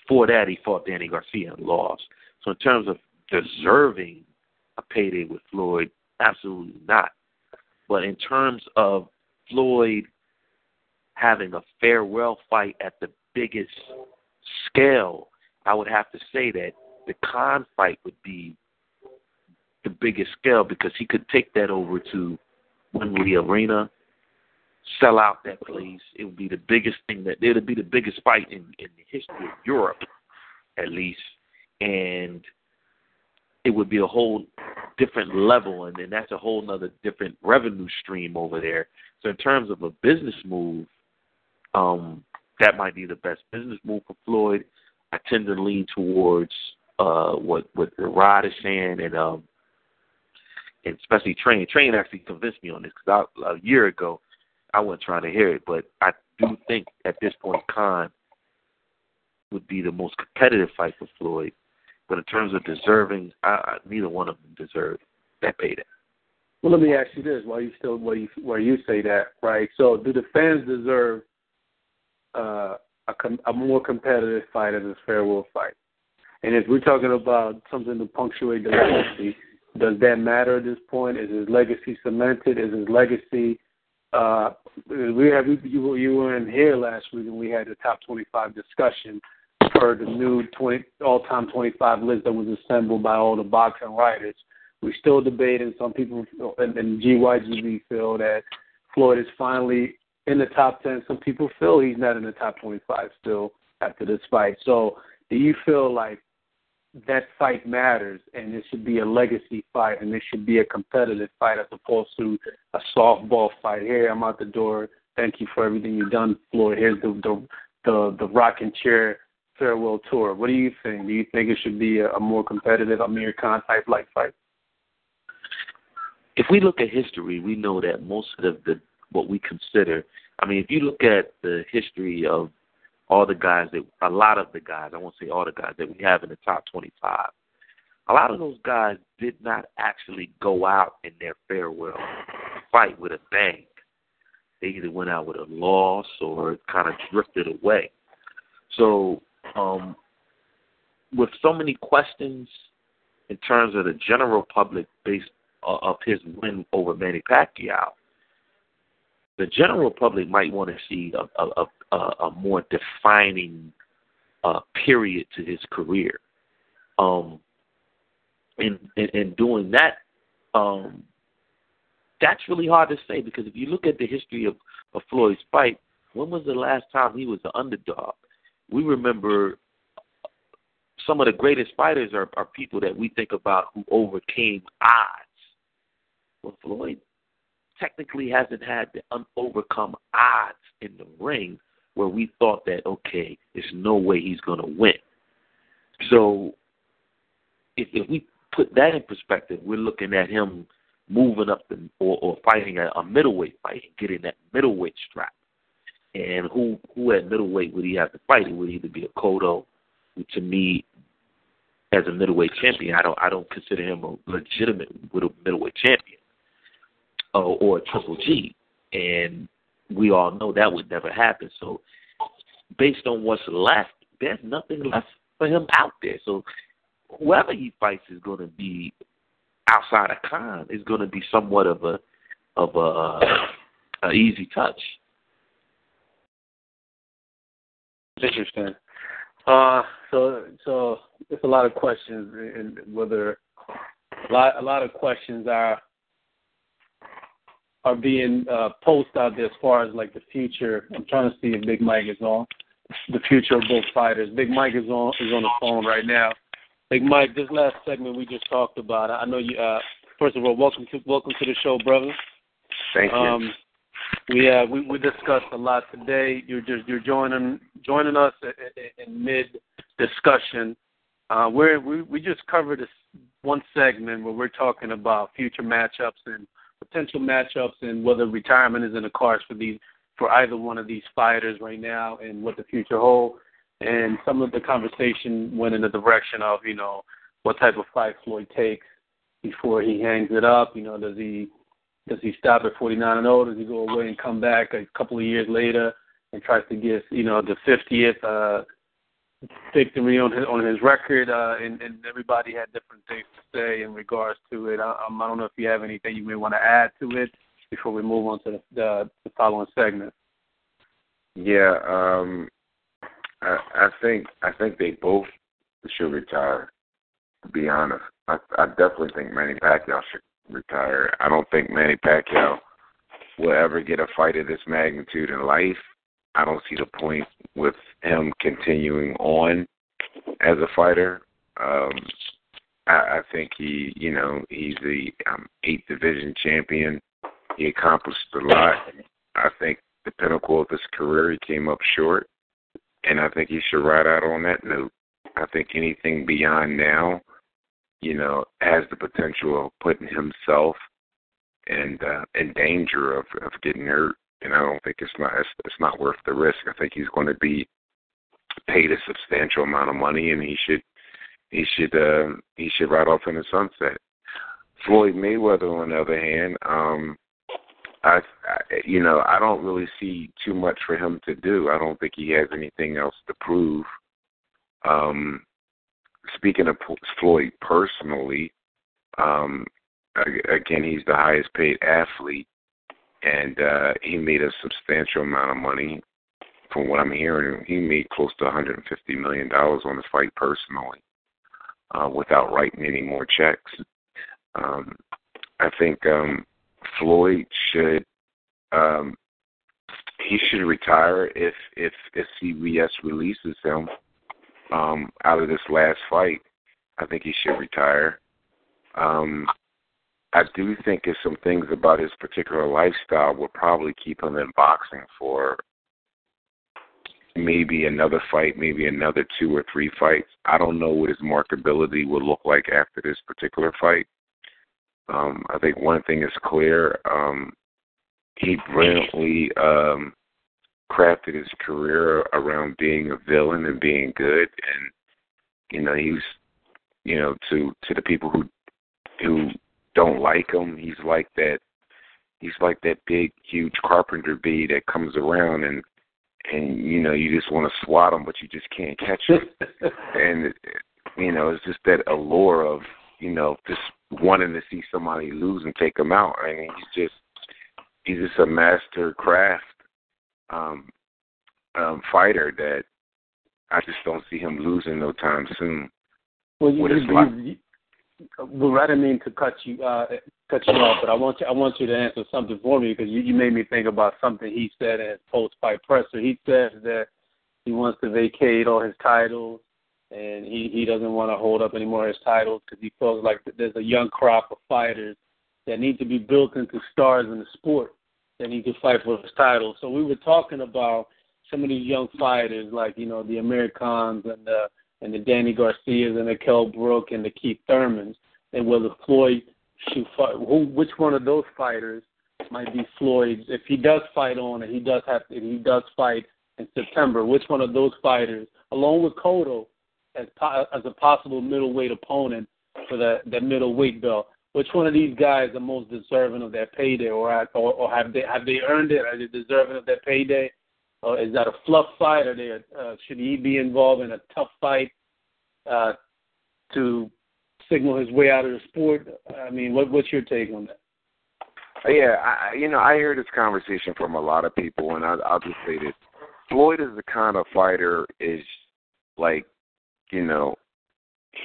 Before that, he fought Danny Garcia and lost. So in terms of deserving a payday with Floyd, absolutely not. But in terms of Floyd having a farewell fight at the biggest scale, I would have to say that the Khan fight would be the biggest scale because he could take that over to Wembley Arena, sell out that place. It would be the biggest thing that it would be the biggest fight in, in the history of Europe, at least, and it would be a whole different level, and then that's a whole other different revenue stream over there. So in terms of a business move, um, that might be the best business move for Floyd. I tend to lean towards uh, what what Rod is saying, and um, and especially Train. Train actually convinced me on this because a year ago I wasn't trying to hear it, but I do think at this point Khan would be the most competitive fight for Floyd. But in terms of deserving, I, I, neither one of them deserve that payday. Well, let me ask you this: while you still, while you, while you say that, right? So, do the fans deserve uh, a, a more competitive fight as a farewell fight. And if we're talking about something to punctuate the legacy, does that matter at this point? Is his legacy cemented? Is his legacy? Uh, we have you, you were in here last week and we had the top 25 discussion for the new 20 all-time 25 list that was assembled by all the boxing writers. We're still debating. Some people and, and GYGB feel that Floyd is finally in the top 10. Some people feel he's not in the top 25 still after this fight. So, do you feel like that fight matters and it should be a legacy fight and it should be a competitive fight as opposed to a softball fight? Here, I'm out the door. Thank you for everything you've done, Floyd. Here's the the, the the rocking chair farewell tour. What do you think? Do you think it should be a, a more competitive Amir Khan type like fight? If we look at history, we know that most of the what we consider. I mean, if you look at the history of all the guys that a lot of the guys, I won't say all the guys that we have in the top 25. A lot of those guys did not actually go out in their farewell fight with a bang. They either went out with a loss or kind of drifted away. So, um, with so many questions in terms of the general public based uh, of his win over Manny Pacquiao, the general public might want to see a, a, a, a more defining uh, period to his career. Um, in, in, in doing that, um, that's really hard to say because if you look at the history of, of Floyd's fight, when was the last time he was the underdog? We remember some of the greatest fighters are, are people that we think about who overcame odds. Well, Floyd technically hasn't had to overcome odds in the ring where we thought that okay, there's no way he's going to win. So if if we put that in perspective, we're looking at him moving up the, or, or fighting a, a middleweight fight getting that middleweight strap. And who who at middleweight would he have to fight? It would either be a Cotto, who to me, as a middleweight champion, I don't I don't consider him a legitimate middleweight champion, uh, or Triple G. And we all know that would never happen. So, based on what's left, there's nothing left for him out there. So, whoever he fights is going to be outside of Khan is going to be somewhat of a of a, a easy touch. Interesting. Uh, so so it's a lot of questions, and whether a lot a lot of questions are are being uh, posted out there as far as like the future. I'm trying to see if Big Mike is on. The future of both fighters. Big Mike is on is on the phone right now. Big Mike, this last segment we just talked about. I know you. Uh, first of all, welcome to welcome to the show, brother. Thank you. Um, we uh, we we discussed a lot today. You're just you're joining joining us in, in mid discussion. Uh, we're, we we just covered this one segment where we're talking about future matchups and potential matchups and whether retirement is in the cards for these for either one of these fighters right now and what the future holds. And some of the conversation went in the direction of you know what type of fight Floyd takes before he hangs it up. You know, does he does he stop at 49 and 0? Does he go away and come back a couple of years later and tries to get you know the 50th uh, victory on his on his record? Uh, and, and everybody had different things to say in regards to it. I, I don't know if you have anything you may want to add to it before we move on to the, the, the following segment. Yeah, um, I, I think I think they both should retire. To be honest, I, I definitely think Manny Pacquiao should retire. I don't think Manny Pacquiao will ever get a fight of this magnitude in life. I don't see the point with him continuing on as a fighter. Um, I, I think he, you know, he's the um, eighth division champion. He accomplished a lot. I think the pinnacle of his career, he came up short, and I think he should ride out on that note. I think anything beyond now you know, has the potential of putting himself and uh, in danger of of getting hurt. And I don't think it's not it's, it's not worth the risk. I think he's going to be paid a substantial amount of money, and he should he should uh, he should ride off in the sunset. Floyd Mayweather, on the other hand, um, I, I you know I don't really see too much for him to do. I don't think he has anything else to prove. Um, speaking of Floyd personally, um, again, he's the highest paid athlete, and uh, he made a substantial amount of money. From what I'm hearing, he made close to 150 million dollars on the fight personally, uh, without writing any more checks. Um, I think um, Floyd should um, he should retire if if if CBS releases him um, out of this last fight. I think he should retire. Um, I do think there's some things about his particular lifestyle will probably keep him in boxing for maybe another fight, maybe another two or three fights. I don't know what his markability will look like after this particular fight. Um, I think one thing is clear. Um, he brilliantly um, crafted his career around being a villain and being good, and you know he's you know to to the people who who don't like him, he's like that. He's like that big, huge carpenter bee that comes around and and you know you just want to swat him, but you just can't catch him. and you know it's just that allure of you know just wanting to see somebody lose and take him out. I mean he's just he's just a master craft um, um, fighter that I just don't see him losing no time soon. Well, you, you, you, well, I didn't mean to cut you uh, cut you off, but I want you I want you to answer something for me because you, you made me think about something he said in his post fight presser. He says that he wants to vacate all his titles and he he doesn't want to hold up any more of his titles because he feels like there's a young crop of fighters that need to be built into stars in the sport that need to fight for his titles. So we were talking about some of these young fighters like you know the Americans and the and the Danny Garcias and the Kell Brook and the Keith Thurmans, and whether Floyd should fight, who, which one of those fighters might be Floyd's if he does fight on and he does have if he does fight in September, which one of those fighters, along with Cotto, as as a possible middleweight opponent for that that middleweight belt, which one of these guys are most deserving of that payday, or or, or have they have they earned it? Are they deserving of that payday? Or is that a fluff fight? Or they, uh, should he be involved in a tough fight uh, to signal his way out of the sport? I mean, what, what's your take on that? Yeah, I, you know, I hear this conversation from a lot of people, and I, I'll just say this: Floyd is the kind of fighter is like, you know,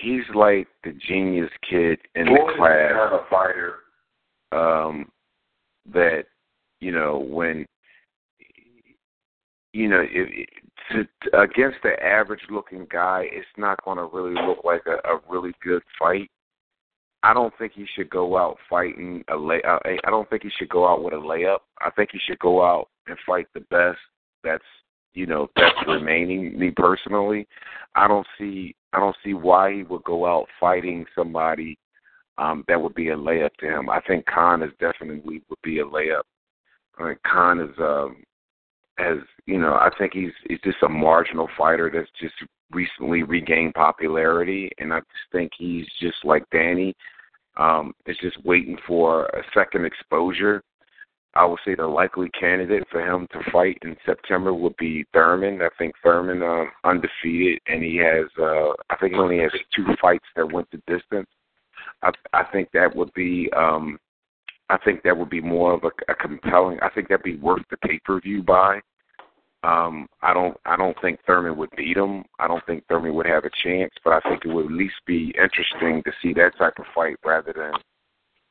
he's like the genius kid in Floyd the class. Is the kind of fighter um, that you know when you know, it, it, to, against the average looking guy, it's not going to really look like a, a really good fight. I don't think he should go out fighting a lay. Uh, I don't think he should go out with a layup. I think he should go out and fight the best. That's you know that's remaining. Me personally, I don't see I don't see why he would go out fighting somebody um, that would be a layup to him. I think Khan is definitely would be a layup. I mean, Khan is um, as you know, I think he's he's just a marginal fighter that's just recently regained popularity, and I just think he's just like Danny. Um, is just waiting for a second exposure. I would say the likely candidate for him to fight in September would be Thurman. I think Thurman um, undefeated, and he has uh, I think he only has two fights that went the distance. I I think that would be um, I think that would be more of a, a compelling. I think that'd be worth the pay per view buy. Um, I don't. I don't think Thurman would beat him. I don't think Thurman would have a chance. But I think it would at least be interesting to see that type of fight rather than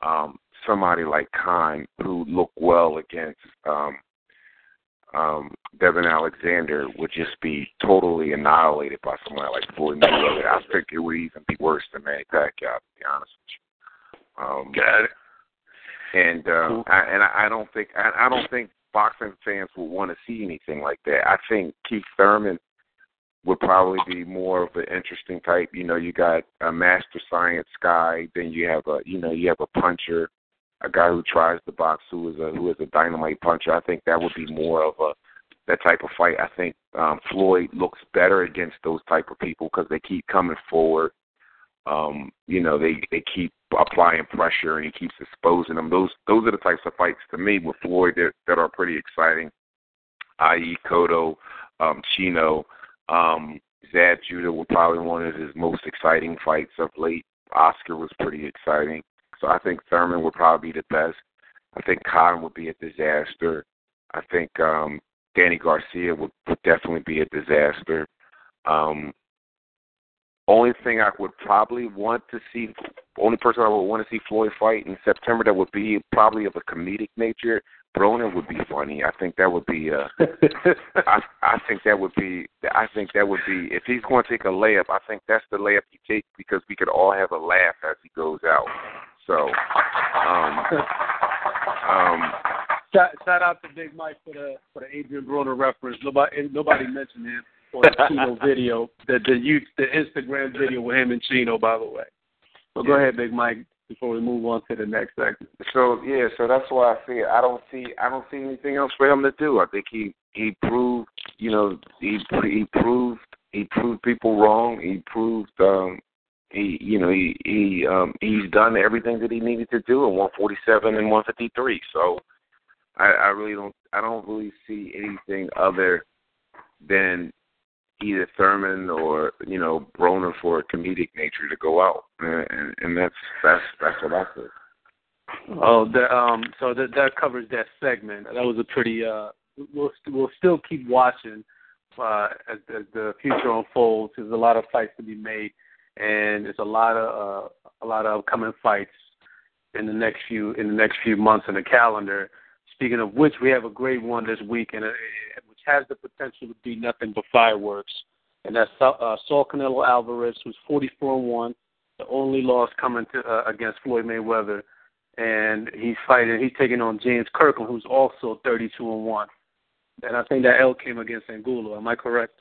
um, somebody like Khan who looked well against um, um, Devon Alexander would just be totally annihilated by someone like Floyd Mayweather. I think it would even be worse than Manny Pacquiao, to be honest with you. Um, Got it and um, I, and I, I don't think I, I don't think boxing fans would want to see anything like that. I think Keith Thurman would probably be more of an interesting type. You know, you got a master science guy, then you have a you know you have a puncher, a guy who tries to box who is a who is a dynamite puncher. I think that would be more of a that type of fight. I think um, Floyd looks better against those type of people because they keep coming forward. Um, you know, they they keep applying pressure and he keeps exposing them. Those those are the types of fights to me with Floyd that that are pretty exciting. I.e. Cotto, um, Chino, um, Zab Judah were probably one of his most exciting fights of late. Oscar was pretty exciting. So I think Thurman would probably be the best. I think Cotto would be a disaster. I think um Danny Garcia would definitely be a disaster. Um only thing I would probably want to see, only person I would want to see Floyd fight in September that would be probably of a comedic nature. Broner would be funny. I think that would be. Uh, I I think that would be. I think that would be. If he's going to take a layup, I think that's the layup he takes because we could all have a laugh as he goes out. So, um, um, shout, shout out to Big Mike for the for the Adrian Broner reference. Nobody nobody mentioned him the Chino video, the the you, the Instagram video with him and Chino, by the way. So go ahead, Big Mike, before we move on to the next segment. So yeah, so that's why I see I don't see I don't see anything else for him to do. I think he he proved you know he he proved he proved people wrong. He proved um he you know he he um he's done everything that he needed to do in 147 and 153. So I I really don't I don't really see anything other than either Thurman or you know Broner for a comedic nature to go out, and, and that's that's that's what I think. Oh, the, um, so that that covers that segment. That was a pretty. Uh, we'll we'll still keep watching uh, as, as the future unfolds. There's a lot of fights to be made, and there's a lot of uh, a lot of upcoming fights in the next few in the next few months in the calendar. Speaking of which, we have a great one this week, and which has the potential to be nothing but fireworks. And that's uh, Saul Canelo Alvarez, who's 44 and one, the only loss coming to uh, against Floyd Mayweather, and he's fighting. He's taking on James Kirkland, who's also 32 and one. And I think that L came against Angulo. Am I correct?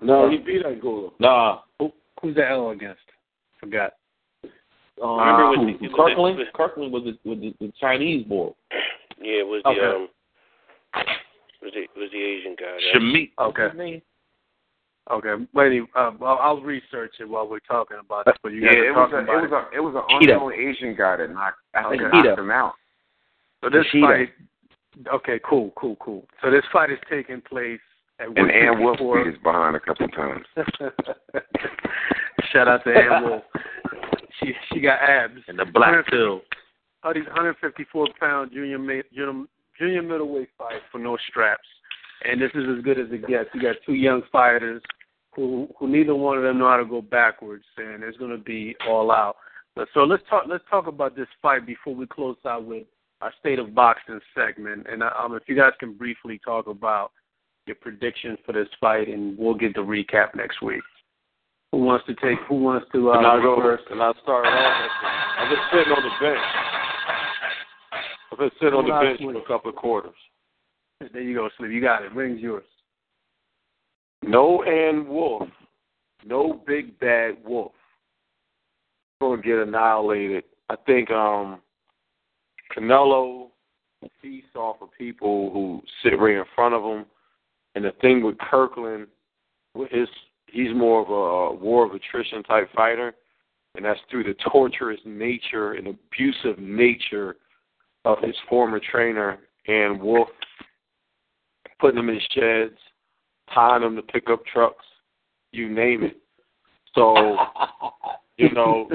No, he beat Angulo. Nah. Who, who's the L against? Forgot. Um, I remember it was the- it Kirkland. the- Kirkland was the, was the, the Chinese boy. Yeah, it was the Okay. um, was the was the Asian guy. That, Shamit. Okay. What's his name? Okay. Wait. Uh, I'll research it while we're talking about this. But you guys yeah, are it was a, about it was a it was an Cheetah. unknown Asian guy that knocked I think Okay. knocked Cheetah. him out. So this Rashida. fight, okay, cool, cool, cool. So this fight is taking place at And Ann Wolfe 154. beat his behind a couple times. Shout out to Ann Wolfe. She she got abs. And the black pill. These 154 pound junior junior junior middleweight fight for no straps, and this is as good as it gets. You got two young fighters who who neither one of them know how to go backwards, and it's going to be all out. But, so let's talk let's talk about this fight before we close out with our state of boxing segment, and um, if you guys can briefly talk about your predictions for this fight, and we'll get the recap next week. Who wants to take? Who wants to? Uh, and I go first? and I start off. I've been sitting on the bench. I've been sitting on the bench for a couple of quarters. There you go, Sleep. You got it. Ring's yours. No Ann Wolfe. No big bad wolf. Gonna get annihilated. I think um Canelo feasts off of people who sit right in front of him. And the thing with Kirkland, with his he's more of a war of attrition type fighter, and that's through the torturous nature and abusive nature of his former trainer Ann Wolfe, putting him in sheds, tying him to pickup trucks, you name it. So, you know,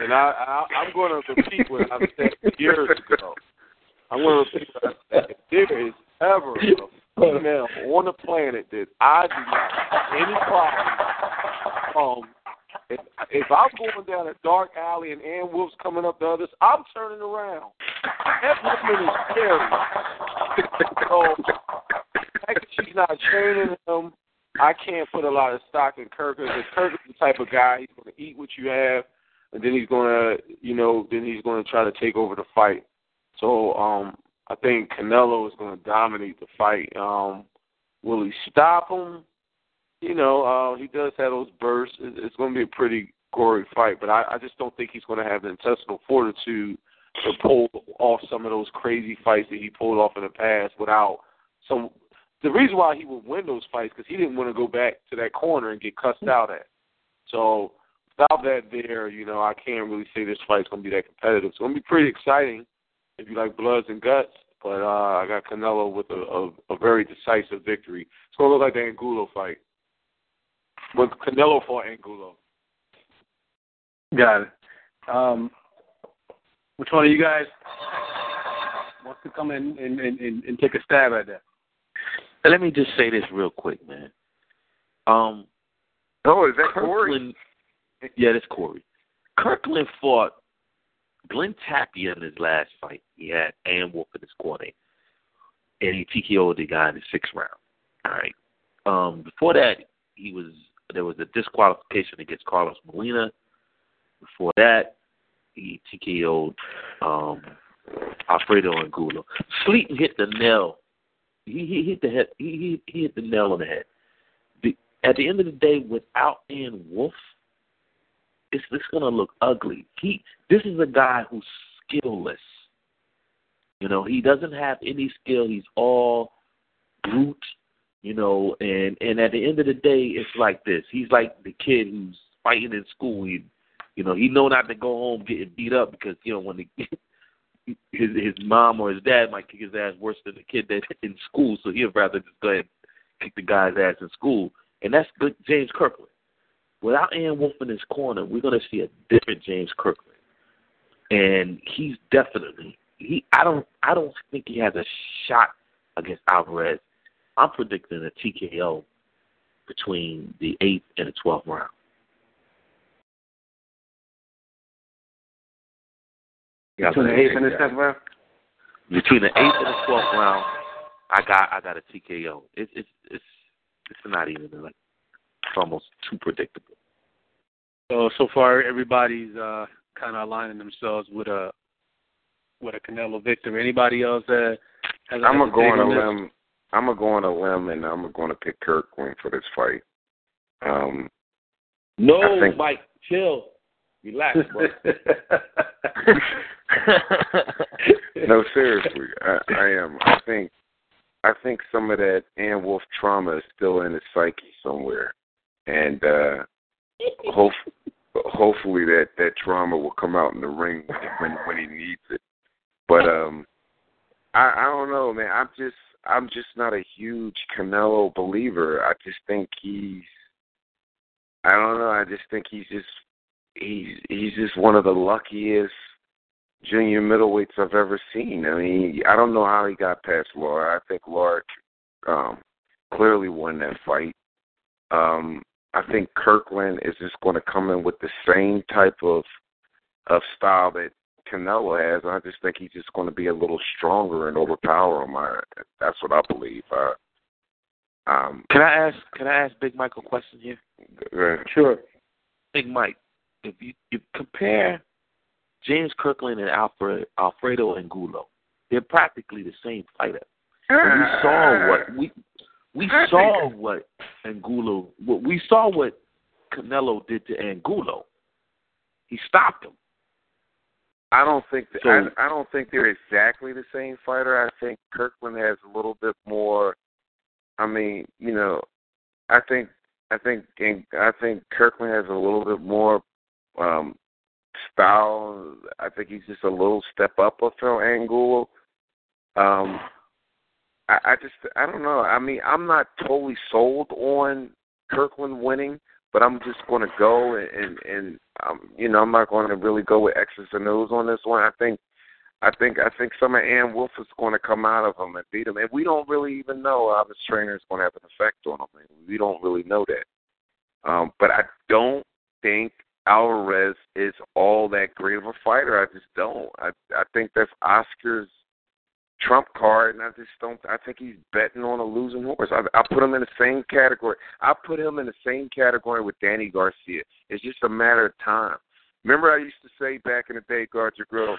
and I, I I'm going to repeat what I've said years ago. I'm going to repeat what I said. If there is ever a female on the planet that I do not have any problem um, if, if I'm going down a dark alley and Ann Wolfe's coming up the others, I'm turning around. That woman is scary. so, fact that she's not training him, I can't put a lot of stock in Kirk because Kirk is the type of guy he's going to eat what you have, and then he's going to, you know, then he's going to try to take over the fight. So, um, I think Canelo is going to dominate the fight. Um, will he stop him? You know, uh, he does have those bursts. It- It's going to be a pretty gory fight, but I, I just don't think he's going to have the intestinal fortitude to pull off some of those crazy fights that he pulled off in the past without some. The reason why he would win those fights because he didn't want to go back to that corner and get cussed out at. So without that there, you know, I can't really say this fight's going to be that competitive. It's going to be pretty exciting if you like bloods and guts. But uh, I got Canelo with a, a, a very decisive victory. It's going to look like the Angulo fight when Canelo fought Angulo. Got it. Um, which one of you guys wants to come in and, and, and, and take a stab at that? And let me just say this real quick, man. Um, Oh, is that Corey? Kirkland, yeah, that's Corey. Kirkland fought Glen Tapia in his last fight. He had Ann Wolfe in his corner, and he TKO'd the guy in the sixth round. All right. Um, before that, he was there was a disqualification against Carlos Molina. Before that, he TKO'd um, Alfredo Angulo. Sleep hit the nail. He, he hit the head. He, he, he hit the nail on the head. The, at the end of the day, without Ann Wolfe, it's it's gonna look ugly. He this is a guy who's skillless. You know, he doesn't have any skill. He's all brute. You know, and and at the end of the day, it's like this. He's like the kid who's fighting in school. He, you know, he know not to go home getting beat up because you know when the, his his mom or his dad might kick his ass worse than the kid that in school. So he'd rather just go ahead and kick the guy's ass in school. And that's good, James Kirkland. Without Ann Wolfe in his corner, we're to see a different James Kirkland. And he's definitely he. I don't. I don't think he has a shot against Alvarez. I'm predicting a TKO between the eighth and the twelfth round. Between the eighth and the tenth round. Between the eighth and the twelfth round, I got I got a TKO. It's it's it's it's not even like it's almost too predictable. So so far, everybody's uh, kind of aligning themselves with a with a Canelo victory. Anybody else that has I'm gonna go on a limb. I'm gonna go on a limb, and I'm gonna pick Kirk Kirkland for this fight. Um, No, think- Mike, chill, relax, bro. no, seriously, I, I am. I think, I think some of that Ann Wolfe trauma is still in his psyche somewhere, and uh hope, hopefully that that trauma will come out in the ring when when, when he needs it. But um, I I don't know, man. I'm just I'm just not a huge Canelo believer. I just think he's I don't know. I just think he's just he's he's just one of the luckiest junior middleweights I've ever seen. I mean, I don't know how he got past Lara. I think Lara um, clearly won that fight. Um, I think Kirkland is just going to come in with the same type of of style that Canelo has. I just think he's just going to be a little stronger and overpower him. I, that's what I believe. Uh, um, Can I ask? Can I ask Big Mike a question here? uh, Sure. Big Mike, if you, you compare James Kirkland and Alfred Alfredo Angulo, they're practically the same fighter. And we saw what we we saw what Angulo what we saw what Canelo did to Angulo. He stopped him. I don't think that, So- I, I don't think they're exactly the same fighter. I think Kirkland has a little bit more. I mean, you know, I think I think I think Kirkland has a little bit more um style. I think he's just a little step up of Phil Angulo. Um, I, I just I don't know. I mean, I'm not totally sold on Kirkland winning, but I'm just going to go and and, and um, you know I'm not going to really go with X's and O's on this one. I think I think I think some of Ann Wolfe is going to come out of him and beat him, and we don't really even know how this trainer is going to have an effect on him. We don't really know that. Um, but I don't think Alvarez is all that great of a fighter. I just don't. I I think that's Oscar's trump card, and I just don't. I think he's betting on a losing horse. I, I put him in the same category. I put him in the same category with Danny Garcia. It's just a matter of time. Remember, I used to say back in the day, guard your grill.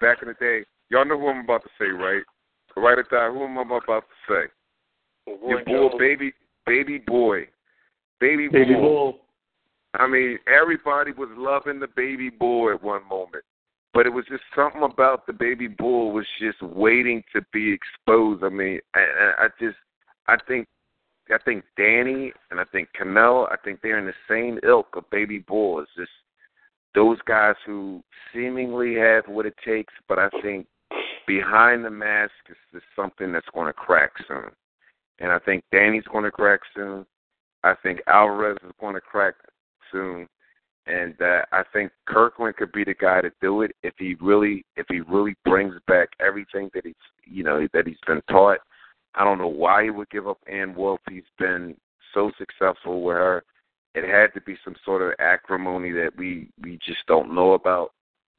Back in the day, y'all know who I'm about to say, right? Right at that, who am I about to say? Your boy, baby, baby boy, baby, Baby boy. Bull. I mean, everybody was loving the baby boy at one moment, but it was just something about the baby bull was just waiting to be exposed. I mean, I, I just, I think, I think Danny and I think Canelo, I think they're in the same ilk of baby bull. It's just those guys who seemingly have what it takes, but I think behind the mask is, just something that's going to crack soon. And I think Danny's going to crack soon. I think Alvarez is going to crack soon, and uh, I think Kirkland could be the guy to do it if he really if he really brings back everything that he's you know that he's been taught. I don't know why he would give up Ann Wolfe. He's been so successful with her. It had to be some sort of acrimony that we we just don't know about.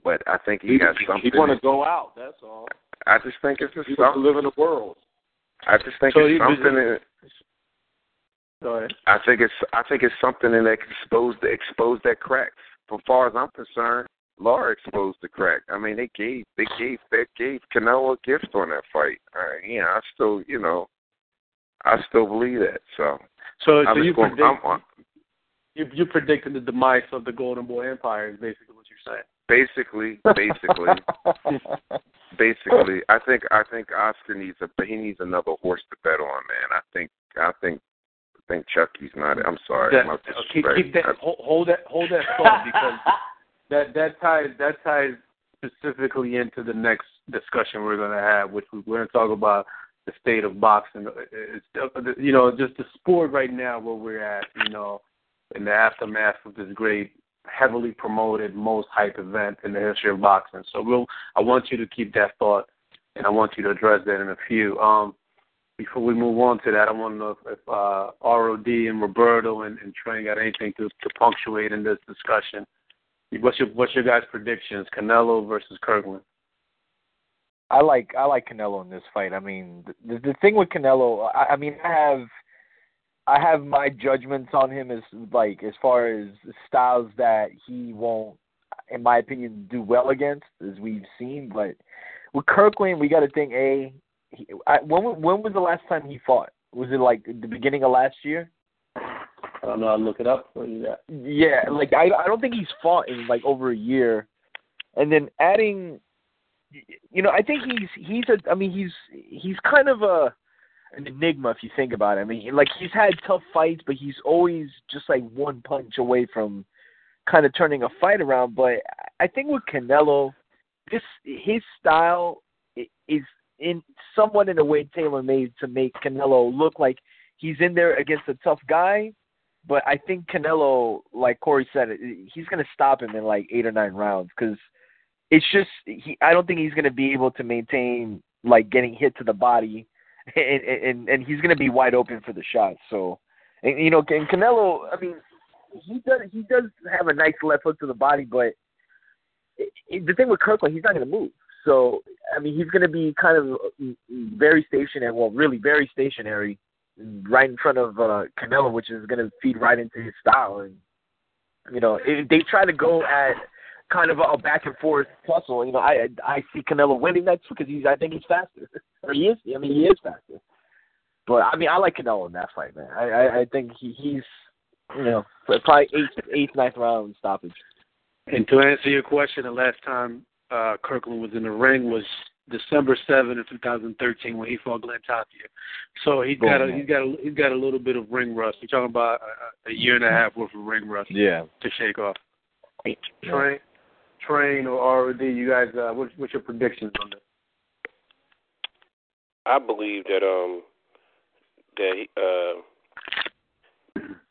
But I think he, He, has something. he want to go out. That's all. I just think it's just He wants to something. live in the world. I just think So it's he- something. In, Go ahead. I think it's I think it's something in that exposed expose the expose that crack. As far as I'm concerned, Lara exposed the crack. I mean, they gave they gave they gave Canelo a gift on that fight. Uh, yeah, I still you know, I still believe that. So So, so you just going, predict I'm, you you predicted the demise of the Golden Boy Empire is basically what you're saying. basically basically basically I think I think Oscar needs a he needs another horse to bet on, man. I think I think I think Chucky's not I'm sorry. That- keep, keep that hold, that hold that thought because that that ties that ties specifically into the next discussion we're going to have, which we- we're going to talk about the state of boxing. It's, you know, just the sport right now where we're at. You know, in the aftermath of this great, heavily promoted, most hype event in the history of boxing. So we'll. I want you to keep that thought, and I want you to address that in a few. Um, before we move on to that, I want to know if, if uh, ROD and Roberto and, and Trey got anything to, to punctuate in this discussion. What's your What's your guys' predictions? Canelo versus Kirkland. I like I like Canelo in this fight. I mean, the the thing with Canelo, I, I mean, I have I have my judgments on him as like as far as styles that he won't, in my opinion, do well against, as we've seen. But with Kirkland, we got to think a. He, I, when when was the last time he fought? Was it like the beginning of last year? I don't know. I'll look it up for you. That Yeah, like I I don't think he's fought in like over a year, and then adding, you know, I think he's he's a I mean he's he's kind of a an enigma if you think about it. I mean, like he's had tough fights, but he's always just like one punch away from kind of turning a fight around. But I think with Canelo, this his style is in somewhat in a way tailor made to make Canelo look like he's in there against a tough guy, but I think Canelo, like Corey said, he's going to stop him in like eight or nine rounds because it's just he. I don't think he's going to be able to maintain like getting hit to the body, and and and he's going to be wide open for the shots. So, and, you know, and Canelo, I mean, he does he does have a nice left hook to the body, but it, it, the thing with Kirkland, he's not going to move. So, I mean, he's going to be kind of very stationary. Well, really very stationary right in front of uh, Canelo, which is going to feed right into his style. And you know, if they try to go at kind of a back and forth tussle, you know, I I see Canelo winning that too because he's I think he's faster, or he is. I mean, he is faster. But I mean, I like Canelo in that fight, man. I I, I think he, he's you know probably eighth eighth ninth round stoppage. And to answer your question, the last time uh, Kirkland was in the ring was December seventh of 2013 when he fought Glen Tapia. So he's got a, he's got a, he's got a little bit of ring rust. You're talking about a, a year and a half worth of ring rust Yeah. to shake off. Train, train or ROD, you guys, uh, what's, what's your predictions on this? I believe that um that uh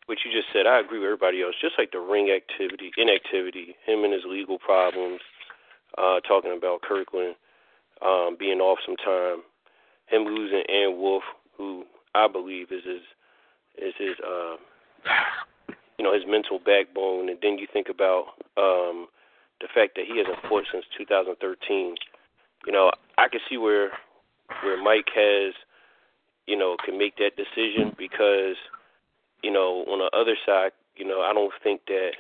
what you just said, I agree with everybody else. Just like the ring activity, inactivity, him and his legal problems, uh, talking about Kirkland um, being off some time, him losing Ann Wolfe, who I believe is his is his uh, you know his mental backbone, and then you think about um, the fact that he hasn't fought since 2013. You know, I can see where where Mike has you know can make that decision because you know on the other side, you know I don't think that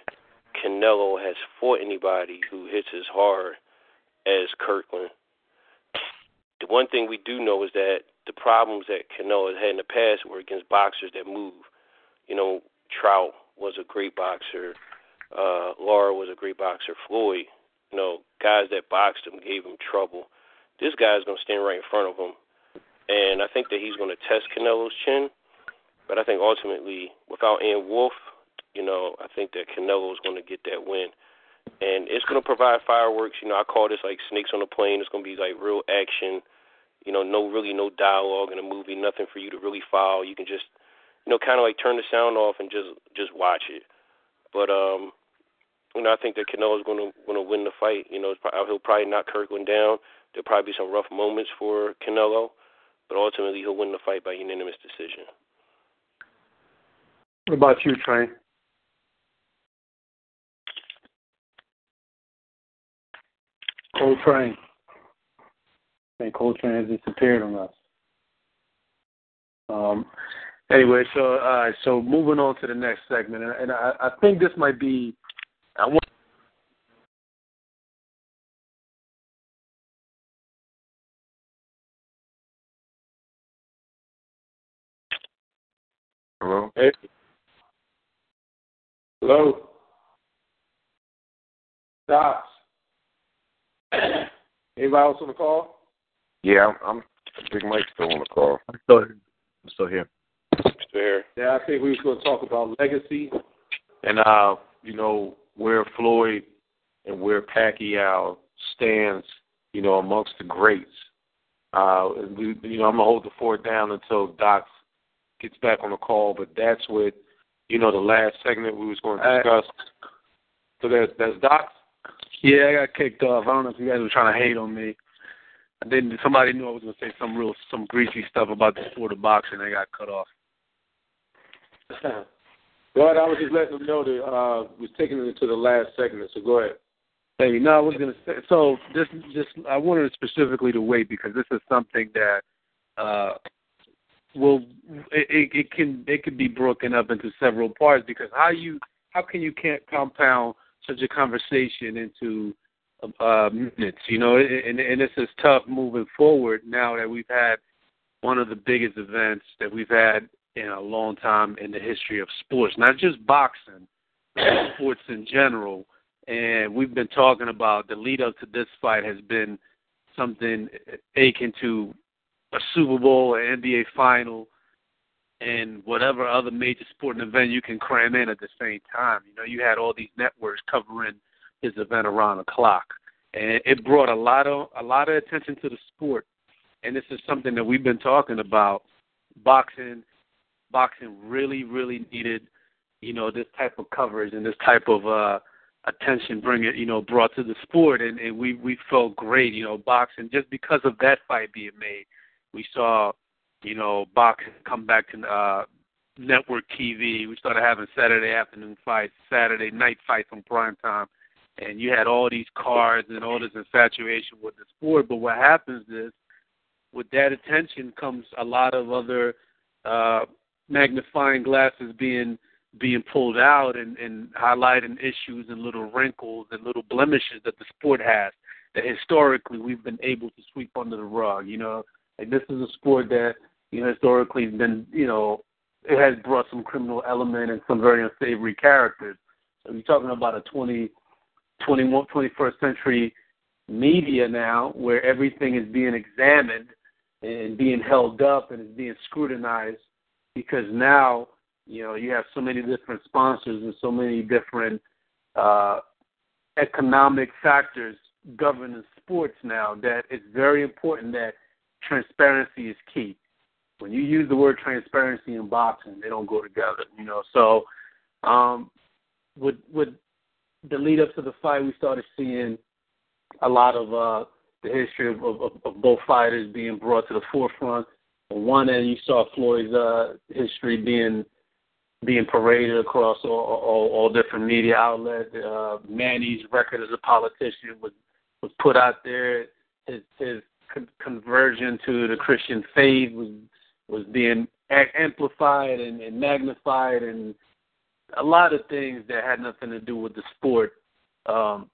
Canelo has fought anybody who hits as hard as Kirkland. The one thing we do know is that the problems that Canelo has had in the past were against boxers that move. You know, Trout was a great boxer. Uh, Lara was a great boxer. Floyd, you know, guys that boxed him gave him trouble. This guy's going to stand right in front of him. And I think that he's going to test Canelo's chin. But I think ultimately, without Ann Wolfe, you know, I think that Canelo is going to get that win. And it's going to provide fireworks. You know, I call this like snakes on a plane. It's going to be like real action. You know, no really no dialogue in a movie. Nothing for you to really follow. You can just, you know, kind of like turn the sound off and just just watch it. But um, you know, I think that Canelo's going to going to win the fight. You know, probably, he'll probably knock Kirkland down. There'll probably be some rough moments for Canelo, but ultimately he'll win the fight by unanimous decision. What about you, Train? Coltrane. I think Coltrane has disappeared on us. Um, anyway, so uh, so moving on to the next segment, and, and I, I think this might be. I want. Hello. Hey. Hello. Stop. Anybody else on the call? Yeah, I'm, I'm Big Mike still on the call. I'm still, I'm still here. Still here. Yeah, I think we was going to talk about legacy and uh, you know, where Floyd and where Pacquiao stands, you know, amongst the greats. Uh, we, you know, I'm gonna hold the fort down until Doc gets back on the call, but that's what, you know, the last segment we was going to discuss. so there's there's Doc. Yeah, I got kicked off. I don't know if you guys were trying to hate on me. And then somebody knew I was gonna say some real some greasy stuff about the sport of boxing. And I got cut off. Ahead. I was just letting them know that uh, was taking it to the last segment. So go ahead. Hey, no, I was gonna say. So this, this, I wanted specifically to wait because this is something that, uh, will it, it can it can be broken up into several parts because how you how can you can't compound such a conversation into uh, minutes, you know, and and this is tough moving forward now that we've had one of the biggest events that we've had in a long time in the history of sports, not just boxing, but sports in general. And we've been talking about the lead up to this fight has been something akin to a Super Bowl, an NBA final, and whatever other major sporting event you can cram in at the same time. You know, you had all these networks covering his event around the clock, and it brought a lot of a lot of attention to the sport. And this is something that we've been talking about. Boxing boxing really, really needed, you know, this type of coverage and this type of uh attention bring it, you know, brought to the sport and, and we we felt great, you know, boxing just because of that fight being made. We saw, you know, boxing come back to uh network TV. We started having Saturday afternoon fights, Saturday night fights on prime time. And you had all these cards and all this infatuation with the sport. But what happens is with that attention comes a lot of other uh magnifying glasses being being pulled out and, and highlighting issues and little wrinkles and little blemishes that the sport has that historically we've been able to sweep under the rug. You know, like this is a sport that you know historically has been you know it has brought some criminal element and some very unsavory characters. So you're talking about a 20, 21, 21st century media now where everything is being examined and being held up and is being scrutinized because now you know you have so many different sponsors and so many different uh, economic factors governing sports now that it's very important that transparency is key. When you use the word transparency in boxing, they don't go together, you know. So, um, with with the lead up to the fight, we started seeing a lot of uh, the history of, of, of both fighters being brought to the forefront on one end you saw Floyd's uh, history being being paraded across all, all, all different media outlets. Uh, Manny's record as a politician was was put out there. His his con- conversion to the Christian faith was was being amplified and, and magnified, and a lot of things that had nothing to do with the sport um,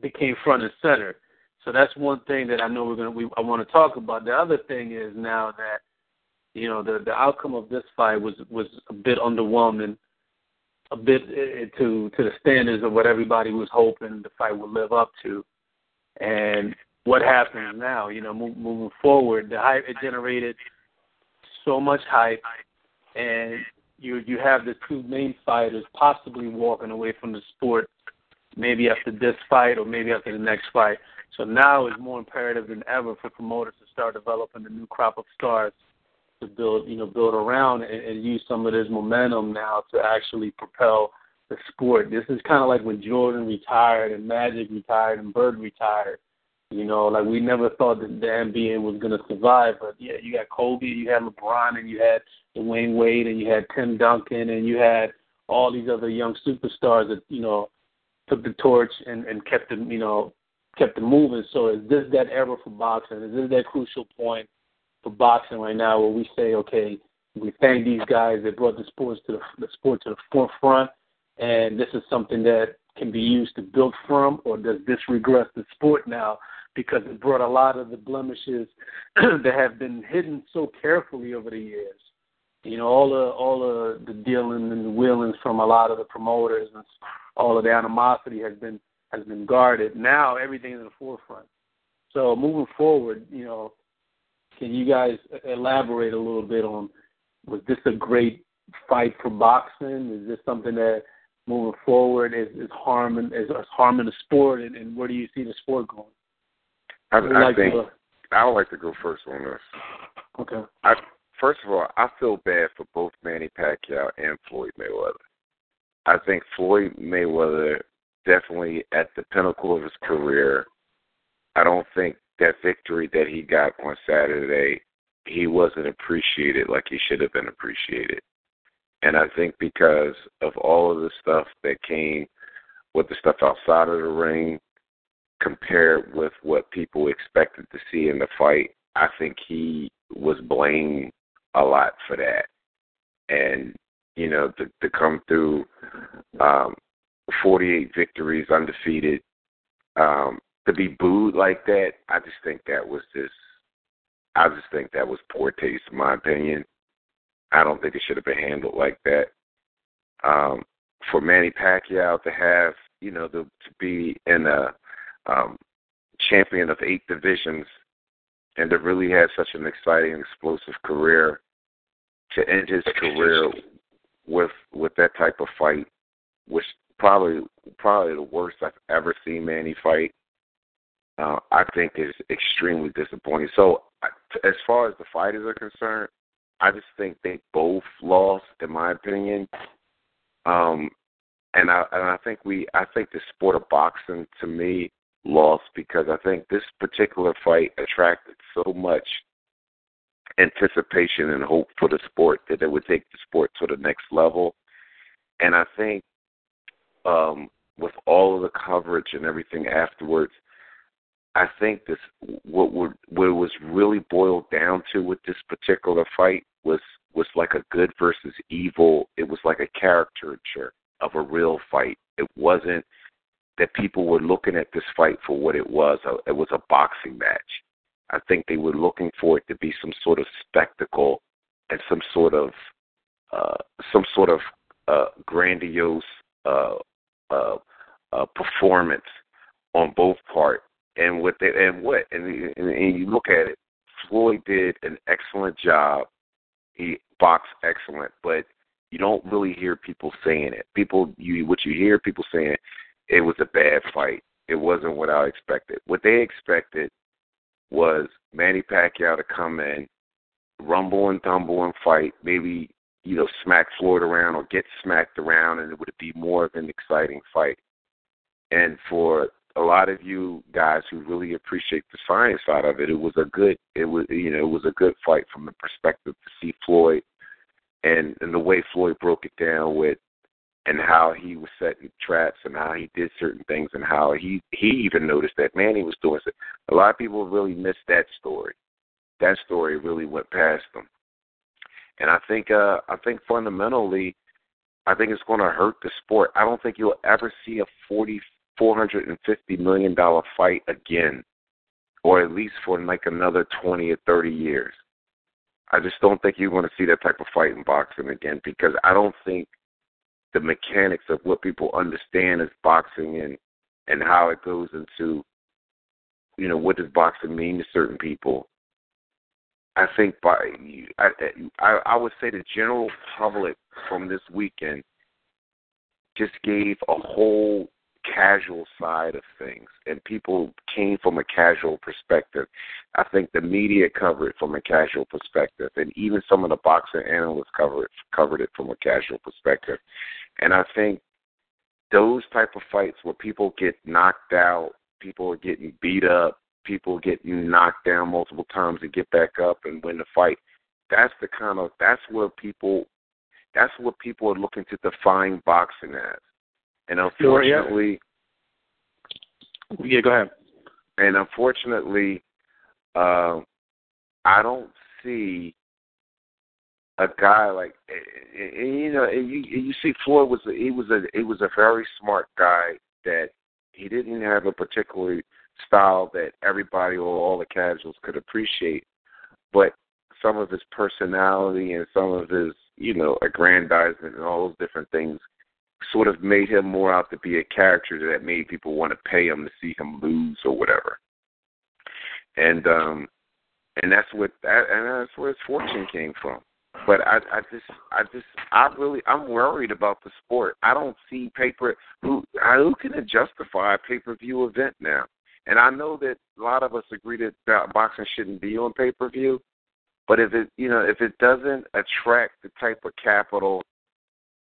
became front and center. So that's one thing that I know we're gonna we I want to talk about. The other thing is now that you know the the outcome of this fight was was a bit underwhelming, a bit uh, to to the standards of what everybody was hoping the fight would live up to, and what happens now? You know, move, moving forward, the hype it generated so much hype, and you you have the two main fighters possibly walking away from the sport, maybe after this fight or maybe after the next fight. So now it's more imperative than ever for promoters to start developing a new crop of stars to build, you know, build around and, and use some of this momentum now to actually propel the sport. This is kind of like when Jordan retired and Magic retired and Bird retired. You know, like we never thought that the NBA was going to survive, but yeah, you had Kobe, you had LeBron, and you had Dwyane Wade, and you had Tim Duncan, and you had all these other young superstars that you know took the torch and and kept them, you know, kept it moving. So is this that era for boxing? Is this that crucial point for boxing right now where we say, okay, we thank these guys that brought the sports to the, the sport to the forefront, and this is something that can be used to build from, or does this regress the sport now because it brought a lot of the blemishes that have been hidden so carefully over the years? You know, all the all the the dealing and the wheelings from a lot of the promoters and all of the animosity has been has been guarded. Now everything's in the forefront. So moving forward, you know, can you guys elaborate a little bit on was this a great fight for boxing? Is this something that moving forward is, is harming is, is harming the sport and, and where do you see the sport going? I, I like think I would like to go first on this. okay. I first of all, I feel bad for both Manny Pacquiao and Floyd Mayweather. I think Floyd Mayweather definitely at the pinnacle of his career. I don't think that victory that he got on Saturday, he wasn't appreciated like he should have been appreciated. And I think because of all of the stuff that came with the stuff outside of the ring, compared with what people expected to see in the fight, I think he was blamed a lot for that. And, you know, to, to come through um, 48 victories undefeated, um, to be booed like that, I just think that was just, I just think that was poor taste, in my opinion. I don't think it should have been handled like that. Um, for Manny Pacquiao to have, you know, to, to be in a um, champion of eight divisions and to really have such an exciting, explosive career, to end his career with with that type of fight, which probably probably the worst I've ever seen Manny fight. Uh, I think is extremely disappointing. So, as far as the fighters are concerned, I just think they both lost, in my opinion. Um, and I and I think we I think the sport of boxing to me lost because I think this particular fight attracted so much anticipation and hope for the sport that it would take the sport to the next level. And I think um, with all of the coverage and everything afterwards, I think this what would what it was really boiled down to with this particular fight was was like a good versus evil. It was like a caricature of a real fight. It wasn't that people were looking at this fight for what it was. Uh, it was a boxing match. I think they were looking for it to be some sort of spectacle and some sort of uh, some sort of uh, grandiose uh, uh, uh, performance on both part. And what they and what and, and, and you look at it, Floyd did an excellent job. He boxed excellent, but you don't really hear people saying it. People, you what you hear people saying, it was a bad fight. It wasn't what I expected. What they expected was Manny Pacquiao to come in, rumble and tumble and fight, maybe you know smack Floyd around or get smacked around, and it would be more of an exciting fight. And for a lot of you guys who really appreciate the science side of it, it was a good it was you know it was a good fight from the perspective to see Floyd and and the way Floyd broke it down with and how he was setting traps and how he did certain things and how he he even noticed that Manny was doing it. A lot of people really missed that story. That story really went past them. And I think uh I think fundamentally I think it's going to hurt the sport. I don't think you'll ever see a forty four hundred and fifty million dollar fight again, or at least for like another twenty or thirty years. I just don't think you're going to see that type of fight in boxing again because I don't think the mechanics of what people understand as boxing and and how it goes into you know what does boxing mean to certain people. I think by I I, I would say the general public from this weekend just gave a whole casual side of things and people came from a casual perspective. I think the media covered it from a casual perspective and even some of the boxing analysts covered covered it from a casual perspective. And I think those type of fights where people get knocked out, people are getting beat up, people getting knocked down multiple times to get back up and win the fight. That's the kind of that's where people that's what people are looking to define boxing as. And unfortunately yeah, yeah go ahead. And unfortunately, uh, I don't see a guy like and, and, you know and you you see Floyd was a, he was a he was a very smart guy that he didn't have a particular style that everybody or all the casuals could appreciate but some of his personality and some of his, you know, aggrandizement and all those different things sort of made him more out to be a character that made people want to pay him to see him lose or whatever. And um and that's what that and that's where his fortune came from. But I I just I just I really I'm worried about the sport. I don't see paper who who can justify a pay per view event now. And I know that a lot of us agree that boxing shouldn't be on pay per view, but if it you know if it doesn't attract the type of capital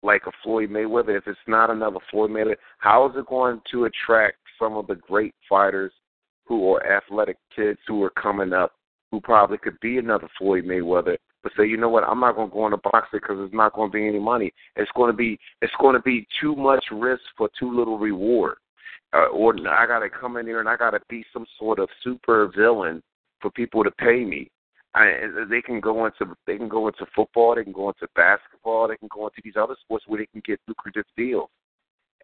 like a Floyd Mayweather, if it's not another Floyd Mayweather, how is it going to attract some of the great fighters who are athletic kids who are coming up who probably could be another Floyd Mayweather, but say, you know what, I'm not going to go into boxing because there's not going to be any money. It's going to be it's going to be too much risk for too little reward. Uh, or I got to come in here and I got to be some sort of super villain for people to pay me. I, they can go into they can go into football, they can go into basketball, they can go into these other sports where they can get lucrative deals.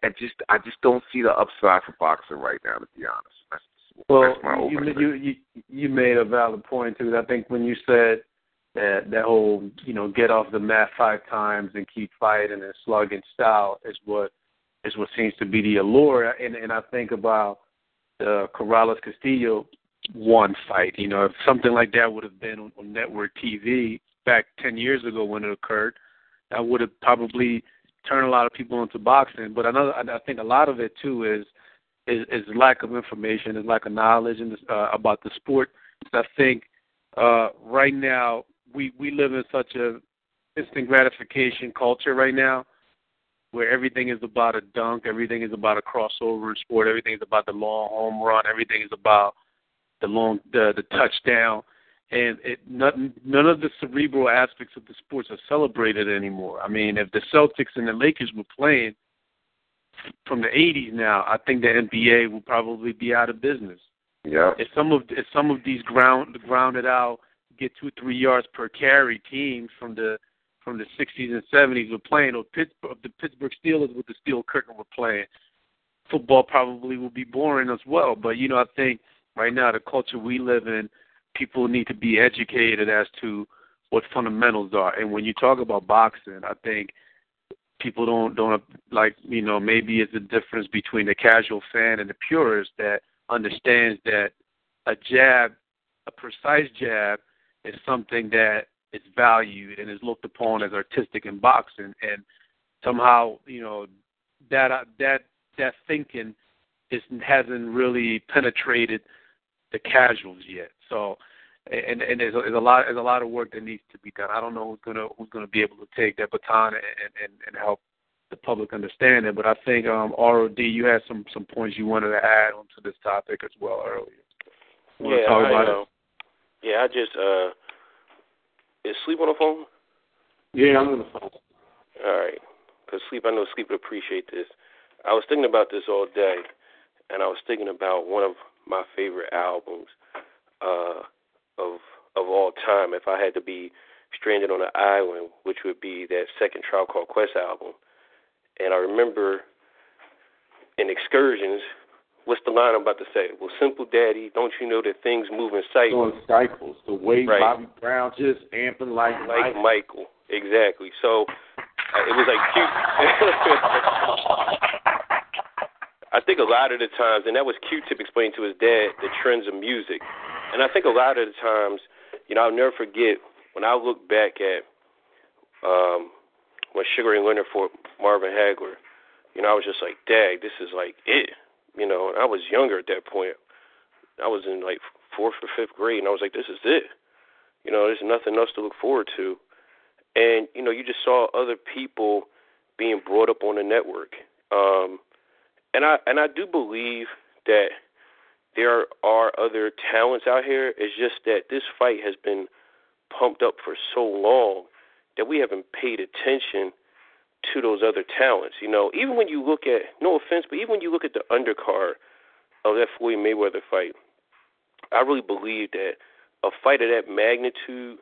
And just I just don't see the upside for boxing right now, to be honest. That's, well, that's my you, you you you made a valid point too. I think when you said that that whole you know get off the mat five times and keep fighting and slugging style is what is what seems to be the allure. And and I think about the Corrales Castillo one fight. You know, if something like that would have been on, on network TV back ten years ago when it occurred, that would have probably turned a lot of people into boxing. But another, I think a lot of it too is is, is lack of information, is lack of knowledge uh, about the sport. I think uh, right now we we live in such a instant gratification culture right now where everything is about a dunk, everything is about a crossover in sport, everything is about the long home run, everything is about the long the the touchdown, and it none none of the cerebral aspects of the sports are celebrated anymore. I mean, if the Celtics and the Lakers were playing from the 80s now, I think the NBA will probably be out of business. Yeah. If some of if some of these ground grounded out get two three yards per carry teams from the from the 60s and 70s were playing, or Pittsburgh, the Pittsburgh Steelers with the steel curtain were playing, football probably will be boring as well. But you know, I think right now the culture we live in, people need to be educated as to what fundamentals are. And when you talk about boxing, I think people don't don't like you know maybe it's the difference between the casual fan and the purist that understands that a jab, a precise jab, is something that is valued and is looked upon as artistic in boxing, and somehow you know that uh, that that thinking is hasn't really penetrated the casuals yet. So, and and there's a, there's a lot there's a lot of work that needs to be done. I don't know who's gonna who's gonna be able to take that baton and and, and help the public understand it. But I think um, ROD, you had some some points you wanted to add onto this topic as well earlier. Want yeah, I know. It? Yeah, I just uh, is sleep on the phone? Yeah, I'm on the phone. All right, because sleep, I know sleep would appreciate this. I was thinking about this all day, and I was thinking about one of my favorite albums uh, of of all time. If I had to be stranded on an island, which would be that second Tribe Called Quest album. And I remember in excursions, what's the line I'm about to say? Well, simple daddy, don't you know that things move in cycles? Going cycles. The way right. Bobby Brown just amping like like Michael. Michael. Exactly. So uh, it was like cute. I think a lot of the times, and that was Q-Tip explaining to his dad the trends of music, and I think a lot of the times, you know, I'll never forget when I look back at um, when Sugar Ray Leonard for Marvin Hagler, you know, I was just like, Dad, this is like it. You know, and I was younger at that point. I was in like fourth or fifth grade, and I was like, this is it. You know, there's nothing else to look forward to. And you know, you just saw other people being brought up on the network. Um, and I and I do believe that there are other talents out here. It's just that this fight has been pumped up for so long that we haven't paid attention to those other talents. You know, even when you look at no offense, but even when you look at the undercard of that Floyd Mayweather fight, I really believe that a fight of that magnitude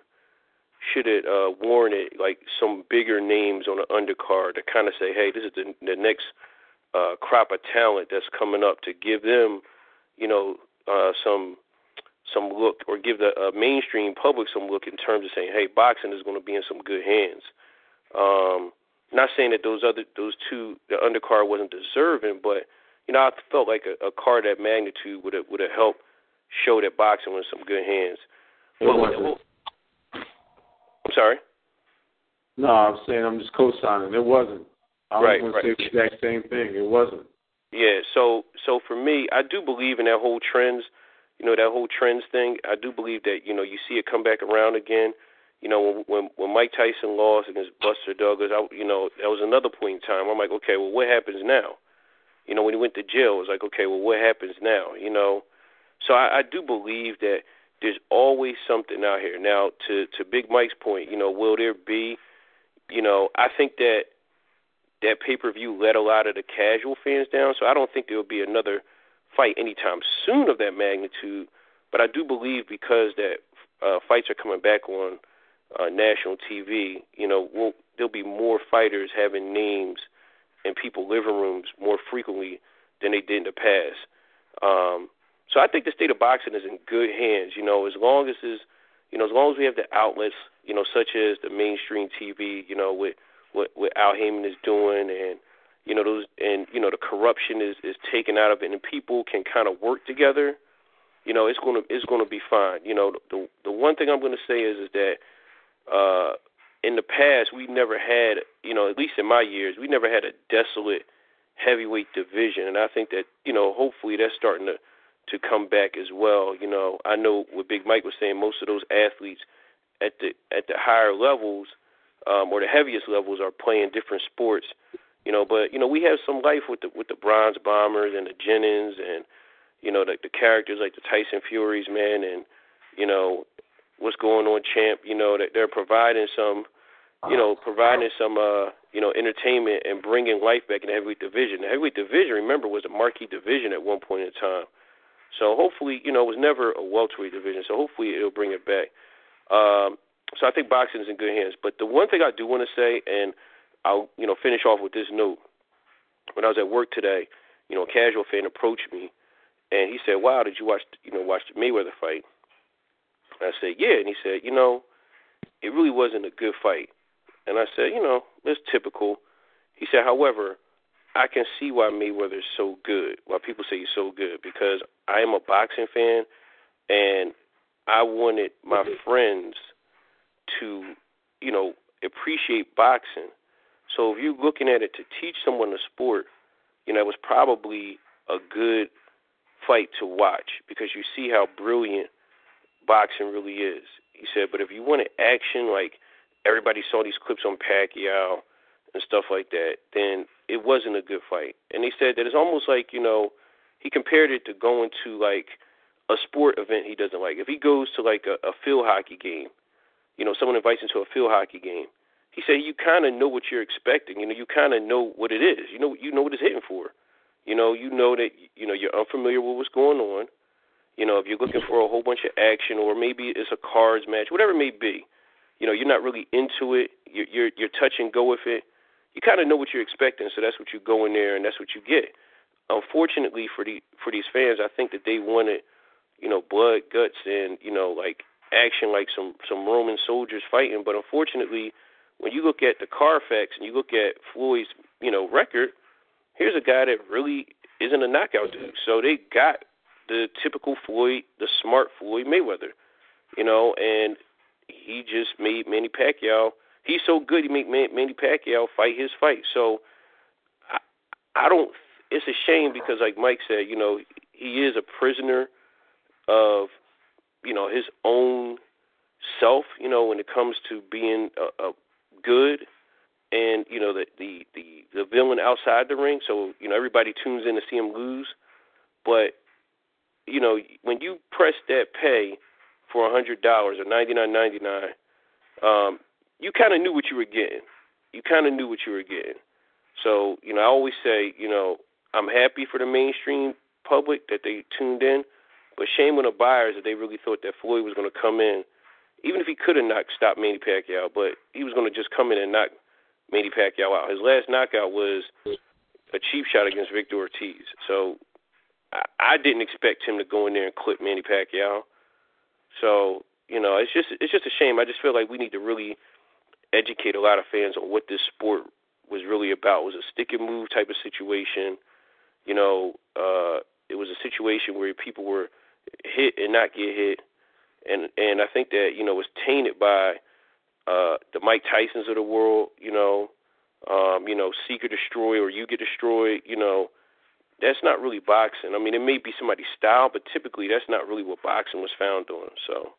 should have uh, warranted like some bigger names on the undercard to kind of say, hey, this is the, the next uh, crop of talent that's coming up to give them, you know, uh, some some look or give the uh, mainstream public some look in terms of saying, hey, boxing is going to be in some good hands. Um, not saying that those other those two the undercard wasn't deserving, but you know I felt like a, a card that magnitude would have would have helped show that boxing was in some good hands. It But- wasn't. I'm sorry. No, I'm saying I'm just co-signing. It wasn't. I was Right, going right. to say the exact same thing. It wasn't. Yeah, so so for me, I do believe in that whole trends, you know, that whole trends thing. I do believe that you know you see it come back around again. You know, when when, when Mike Tyson lost against Buster Douglas, I, you know, that was another point in time. I'm like, okay, well, what happens now? You know, when he went to jail, it was like, okay, well, what happens now? You know, so I, I do believe that there's always something out here. Now, to to Big Mike's point, you know, will there be? You know, I think that that pay per view let a lot of the casual fans down. So I don't think there will be another fight anytime soon of that magnitude. But I do believe because that uh, fights are coming back on uh, national TV, you know, we'll, there'll be more fighters having names in people living rooms more frequently than they did in the past. Um, so I think the state of boxing is in good hands. You know, as long as is, you know, as long as we have the outlets, you know, such as the mainstream TV, you know, with what what Al Haymon is doing, and you know those, and you know the corruption is is taken out of it, and people can kind of work together. You know, it's gonna it's gonna be fine. You know, the the one thing I'm gonna say is is that uh, in the past we never had, you know, at least in my years, we never had a desolate heavyweight division, and I think that you know hopefully that's starting to to come back as well. You know, I know what Big Mike was saying. Most of those athletes at the at the higher levels um, or the heaviest levels are playing different sports. You know, but you know we have some life with the with the Bronze Bombers and the Jennings and you know the, the characters like the Tyson Furies, man, and you know what's going on, champ. You know that they're providing some, you know, providing some uh you know entertainment and bringing life back in the heavyweight division. The heavyweight division, remember, was a marquee division at one point in time. So hopefully, you know, it was never a welterweight division. So hopefully it'll bring it back. Um, so I think boxing is in good hands. But the one thing I do want to say, and I'll you know finish off with this note. When I was at work today, you know, a casual fan approached me, and he said, "Wow, did you watch you know watch the Mayweather fight?" And I said, "Yeah," and he said, "You know, it really wasn't a good fight." And I said, "You know, it's typical." He said, "However." I can see why Mayweather's so good, why people say he's so good, because I am a boxing fan, and I wanted my friends to, you know, appreciate boxing. So if you're looking at it to teach someone the sport, you know, it was probably a good fight to watch because you see how brilliant boxing really is. He said, but if you wanted action, like everybody saw these clips on Pacquiao and stuff like that, then it wasn't a good fight. And he said that it's almost like, you know, he compared it to going to like a sport event he doesn't like. If he goes to like a, a field hockey game, you know, someone invites him to a field hockey game, he said you kind of know what you're expecting. You know, you kind of know what it is. You know, you know what it's hitting for. You know, you know that you know you're unfamiliar with what's going on. You know, if you're looking for a whole bunch of action, or maybe it's a cards match, whatever it may be. You know, you're not really into it. You're you're, you're touch and go with it. You kind of know what you're expecting, so that's what you go in there and that's what you get. Unfortunately for the for these fans, I think that they wanted, you know, blood, guts, and you know, like action, like some some Roman soldiers fighting. But unfortunately, when you look at the Carfax and you look at Floyd's, you know, record, here's a guy that really isn't a knockout dude. So they got the typical Floyd, the smart Floyd Mayweather, you know, and he just made Manny Pacquiao. He's so good, he made Manny Pacquiao fight his fight. So I, I don't. It's a shame because, like Mike said, you know, he is a prisoner of, you know, his own self. You know, when it comes to being a, a good and you know the, the the the villain outside the ring. So you know everybody tunes in to see him lose, but you know when you press that pay for a hundred dollars or ninety nine ninety nine, um, you kind of knew what you were getting. You kind of knew what you were getting. So you know I always say you know I'm happy for the mainstream public that they tuned in, but shame on the buyers that they really thought that Floyd was going to come in even if he could have not stopped Manny Pacquiao, but he was going to just come in and knock Manny Pacquiao out. His last knockout was a cheap shot against Victor Ortiz. So I, I didn't expect him to go in there and clip Manny Pacquiao. So you know, it's just it's just a shame. I just feel like we need to really educate a lot of fans on what this sport was really about. It was a stick and move type of situation. You know, uh, it was a situation where people were hit and not get hit, and and I think that you know was tainted by uh, the Mike Tysons of the world. You know, um, you know, seek or destroy, or you get destroyed. You know, that's not really boxing. I mean, it may be somebody's style, but typically that's not really what boxing was found doing. So.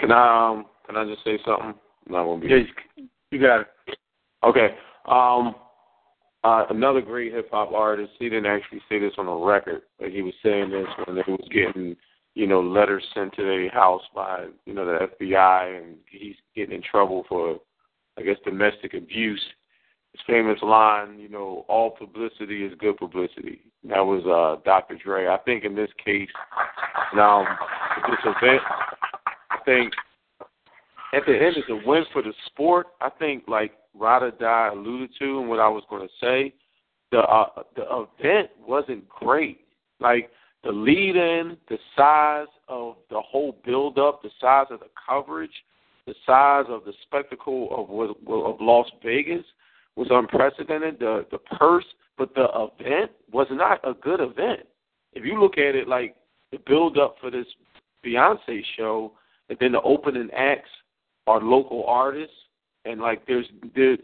Can I um can I just say something? I'm not gonna be. Yeah, you got it. Okay. Um, uh, another great hip hop artist. He didn't actually say this on the record, but he was saying this when they was getting, you know, letters sent to their house by, you know, the FBI, and he's getting in trouble for, I guess, domestic abuse. His famous line, you know, all publicity is good publicity. That was uh, Dr. Dre. I think in this case, now this event, I think at the end it's a win for the sport. I think like Rada Die alluded to and what I was going to say, the uh, the event wasn't great. Like the lead in, the size of the whole build up, the size of the coverage, the size of the spectacle of of Las Vegas was unprecedented. The the purse, but the event was not a good event. If you look at it like the build up for this Beyonce show, and then the opening acts are local artists, and like there's there,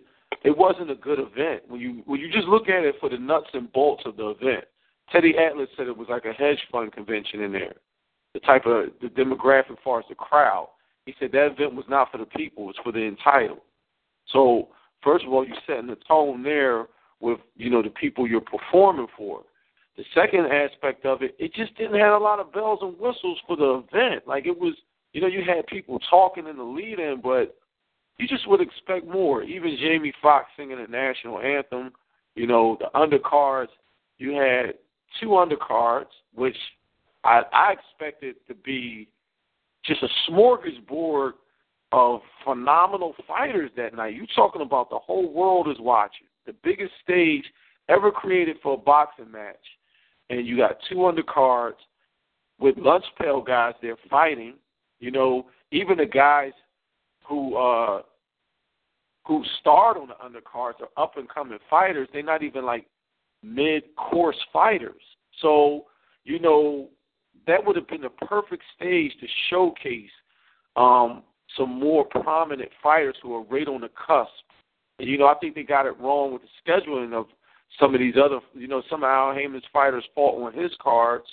it wasn't a good event when you when you just look at it for the nuts and bolts of the event. Teddy Atlas said it was like a hedge fund convention in there. The type of the demographic as far as the crowd. He said that event was not for the people, it was for the entitled. So first of all, you're setting the tone there with you know the people you're performing for. The second aspect of it, it just didn't have a lot of bells and whistles for the event. Like it was, you know, you had people talking in the lead in, but you just would expect more. Even Jamie Foxx singing the national anthem, you know, the undercards. You had two undercards, which I, I expected to be just a smorgasbord of phenomenal fighters that night. You're talking about the whole world is watching. The biggest stage ever created for a boxing match. And you got two undercards with lunch pail guys there fighting. You know, even the guys who uh who starred on the undercards are up and coming fighters. They're not even like mid course fighters. So, you know, that would have been the perfect stage to showcase um some more prominent fighters who are right on the cusp. And you know, I think they got it wrong with the scheduling of some of these other you know, some of Al Haymon's fighters fought on his cards.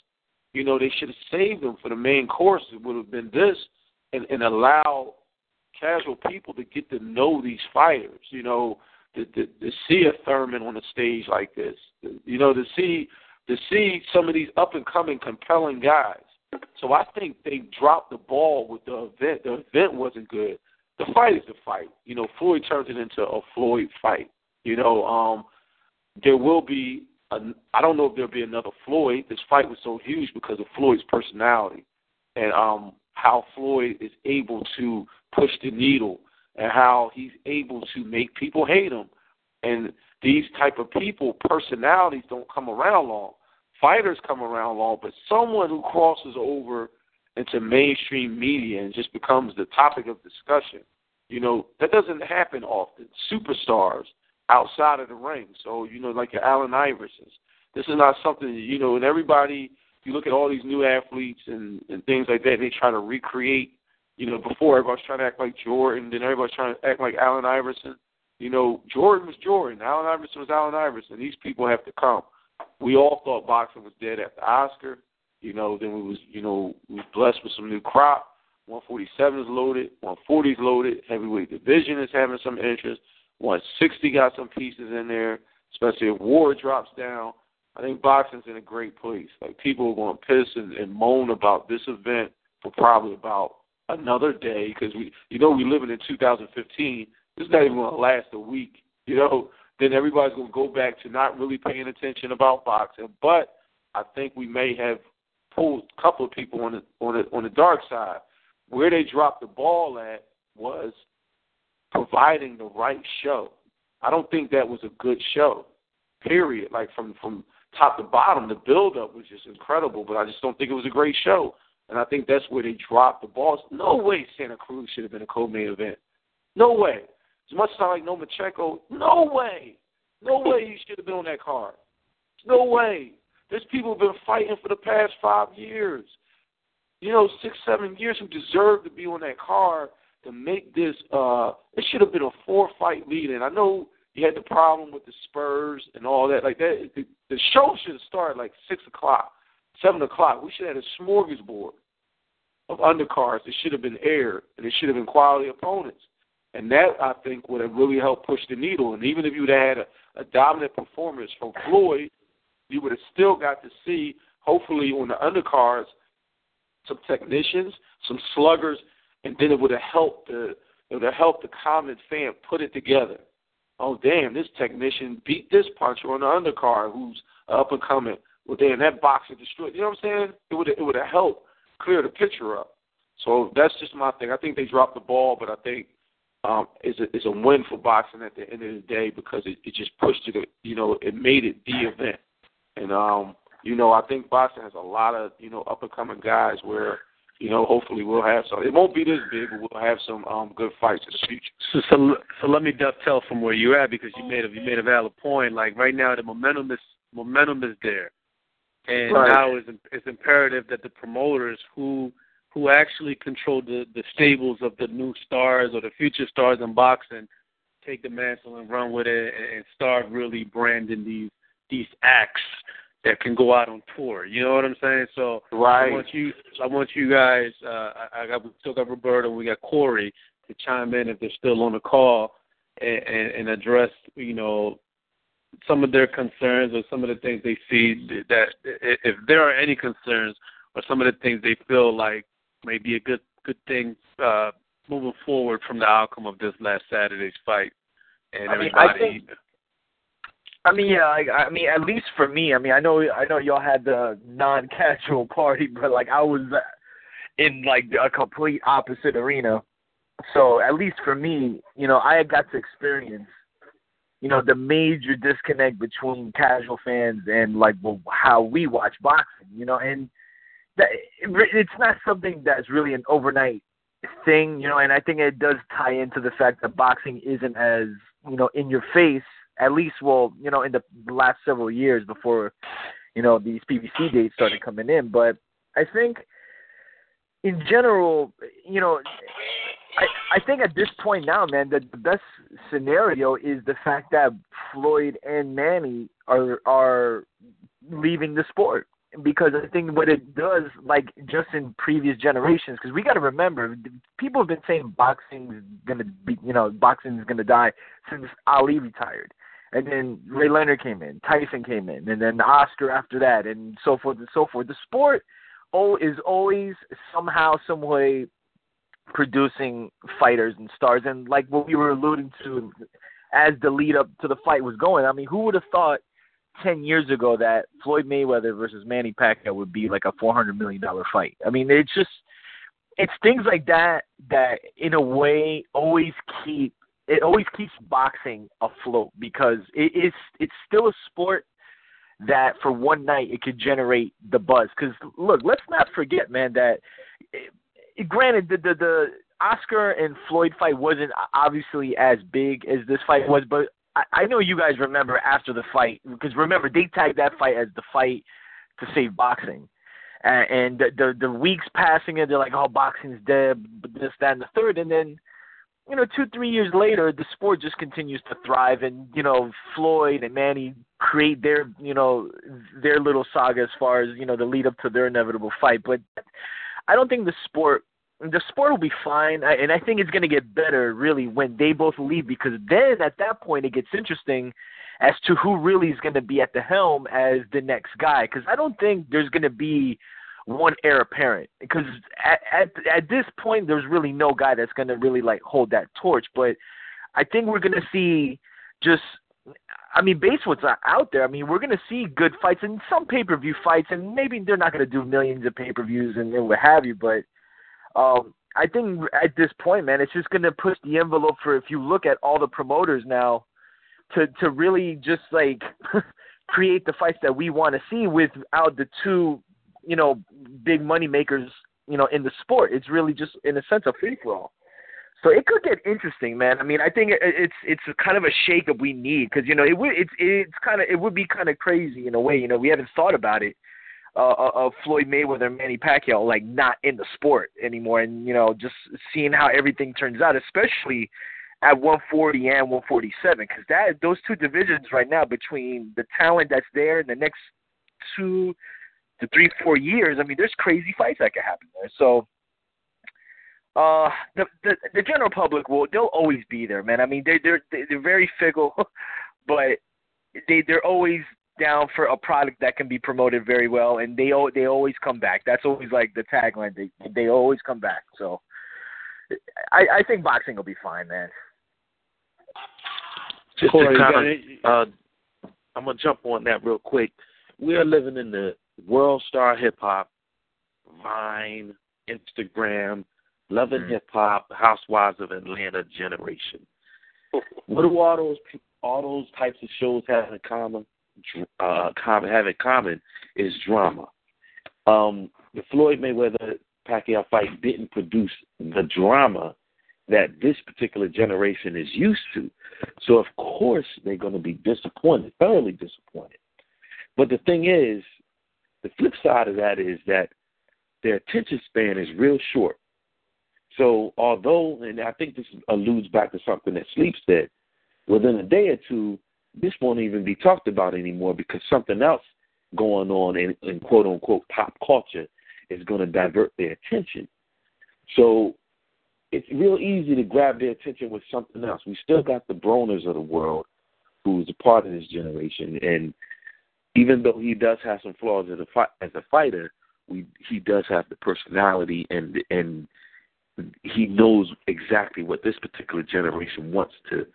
You know, they should have saved them for the main course. It would have been this and, and allow casual people to get to know these fighters. You know, to, to, to see a Thurman on a stage like this. You know, to see to see some of these up and coming compelling guys. So I think they dropped the ball with the event. The event wasn't good. The fight is the fight. You know, Floyd turns it into a Floyd fight. You know, um, there will be. A, I don't know if there'll be another Floyd. This fight was so huge because of Floyd's personality, and um, how Floyd is able to push the needle and how he's able to make people hate him. And these type of people, personalities don't come around long. Fighters come around long, but someone who crosses over into mainstream media and just becomes the topic of discussion, you know, that doesn't happen often. Superstars outside of the ring. So, you know, like your Allen Iversons. This is not something, you know, and everybody you look at all these new athletes and, and things like that, they try to recreate, you know, before everybody's trying to act like Jordan, then everybody's trying to act like Allen Iverson. You know, Jordan was Jordan, Allen Iverson was Allen Iverson. These people have to come. We all thought boxing was dead after Oscar. You know, then we was, you know, we was blessed with some new crop. 147 is loaded, 140 is loaded. Heavyweight division is having some interest. 160 got some pieces in there, especially if Ward drops down. I think boxing's in a great place. Like people are going to piss and, and moan about this event for probably about another day because we, you know, we living in 2015. This is not even going to last a week. You know, then everybody's going to go back to not really paying attention about boxing. But I think we may have pulled a couple of people on the on the on the dark side. Where they dropped the ball at was providing the right show. I don't think that was a good show. Period. Like from from top to bottom. The build up was just incredible, but I just don't think it was a great show. And I think that's where they dropped the balls. No way Santa Cruz should have been a co-main event. No way. As much as I like Lomachenko, no way. No way he should have been on that card. No way. There's people who've been fighting for the past five years. You know, six, seven years who deserve to be on that card to make this uh it should have been a four fight lead and I know you had the problem with the Spurs and all that. Like that the, the show should have started like six o'clock, seven o'clock. We should have had a smorgasbord of undercards that should have been aired and it should have been quality opponents. And that I think would have really helped push the needle. And even if you'd had a, a dominant performance from Floyd, you would have still got to see, hopefully, on the undercards, some technicians, some sluggers, and then it would have helped the it would have helped the common fan put it together. Oh damn, this technician beat this puncher on the undercard who's up and coming. Well damn, that boxer destroyed. You know what I'm saying? It would it would have helped clear the picture up. So that's just my thing. I think they dropped the ball, but I think um, is a is a win for boxing at the end of the day because it, it just pushed it. You know, it made it the event, and um, you know, I think boxing has a lot of you know up and coming guys where you know hopefully we'll have some. It won't be this big, but we'll have some um good fights in the future. So so, so let me dovetail from where you're at because you made a you made a valid point. Like right now, the momentum is momentum is there, and Right. now it's it's imperative that the promoters who who actually control the the stables of the new stars or the future stars in boxing take the mantle and run with it and, and start really branding these these acts that can go out on tour. You know what I'm saying? So Right. I want you I want you guys uh I, I got we still got Roberto, we got Corey to chime in if they're still on the call and, and, and address, you know, some of their concerns or some of the things they see that if there are any concerns or some of the things they feel like may be a good good thing uh moving forward from the outcome of this last Saturday's fight. And I mean, I everybody think- I mean, yeah, like, I mean, at least for me, I mean, I know, I know y'all had the non-casual party, but like I was in like a complete opposite arena. So at least for me, you know, I had got to experience, you know, the major disconnect between casual fans and like well, how we watch boxing. You know, and that it's not something that's really an overnight thing, you know, and I think it does tie into the fact that boxing isn't as, you know, in your face, at least, well, you know, in the last several years before, you know, these PBC dates started coming in. But I think in general, you know, I, I think at this point now, man, that the best scenario is the fact that Floyd and Manny are are leaving the sport because I think what it does, like just in previous generations, because we got to remember, people have been saying boxing's gonna be, you know, boxing's gonna die since Ali retired, and then Ray Leonard came in, Tyson came in, and then Oscar after that, and so forth and so forth. The sport oh is always somehow, some way producing fighters and stars, and like what we were alluding to as the lead up to the fight was going. I mean, who would have thought? 10 years ago that Floyd Mayweather versus Manny Pacquiao would be like a 400 million dollar fight. I mean, it's just it's things like that that in a way always keep it always keeps boxing afloat because it is it's still a sport that for one night it could generate the buzz cuz look, let's not forget man that granted the the, the Oscar and Floyd fight wasn't obviously as big as this fight was, but I, I know you guys remember after the fight because remember they tagged that fight as the fight to save boxing, and, and the, the the weeks passing and they're like, oh, boxing's dead, this, that, and the third, and then you know two, three years later, the sport just continues to thrive, and you know Floyd and Manny create their you know their little saga as far as you know the lead up to their inevitable fight, but I don't think the sport the sport will be fine, I- and I think it's going to get better really when they both leave because then at that point it gets interesting as to who really is going to be at the helm as the next guy. Because I don't think there's going to be one heir apparent because at, at at this point there's really no guy that's going to really like hold that torch. But I think we're going to see just I mean, based what's out there, I mean, we're going to see good fights and some pay per view fights, and maybe they're not going to do millions of pay per views and, and what have you, but um, I think at this point, man, it's just going to push the envelope for if you look at all the promoters now to to really just like create the fights that we want to see without the two, you know, big money makers you know, in the sport. It's really just in a sense a free for all. So it could get interesting, man. I mean, I think it's it's kind of a shakeup we need because you know it would it's it's kind of it would be kind of crazy in a way. You know, we haven't thought about it uh, of Floyd Mayweather and Manny Pacquiao like not in the sport anymore, and you know just seeing how everything turns out, especially at 140 and 147, because that those two divisions right now between the talent that's there in the next two to three four years, I mean, there's crazy fights that could happen there. So uh the the the general public will they'll always be there man. I mean they they're they're very fickle but they they're always down for a product that can be promoted very well and they they always come back. That's always like the tagline. They they always come back so. I i think boxing will be fine man. Just Corey, to kind of, uh i'm gonna jump on that real quick. We are living in the world star hip hop vine instagram Love and mm-hmm. Hip Hop, Housewives of Atlanta generation. what do all those all those types of shows have in common? Uh, common have in common is drama. Um, the Floyd Mayweather Pacquiao fight didn't produce the drama that this particular generation is used to. So of course they're going to be disappointed, thoroughly disappointed. But the thing is, the flip side of that is that their attention span is real short. So although, and I think this alludes back to something that Sleep said, within a day or two, this won't even be talked about anymore because something else going on in, in quote unquote pop culture is going to divert their attention. So it's real easy to grab their attention with something else. We still got the Broners of the world who's a part of this generation, and even though he does have some flaws as a fi- as a fighter, we he does have the personality and and he knows exactly what this particular generation wants to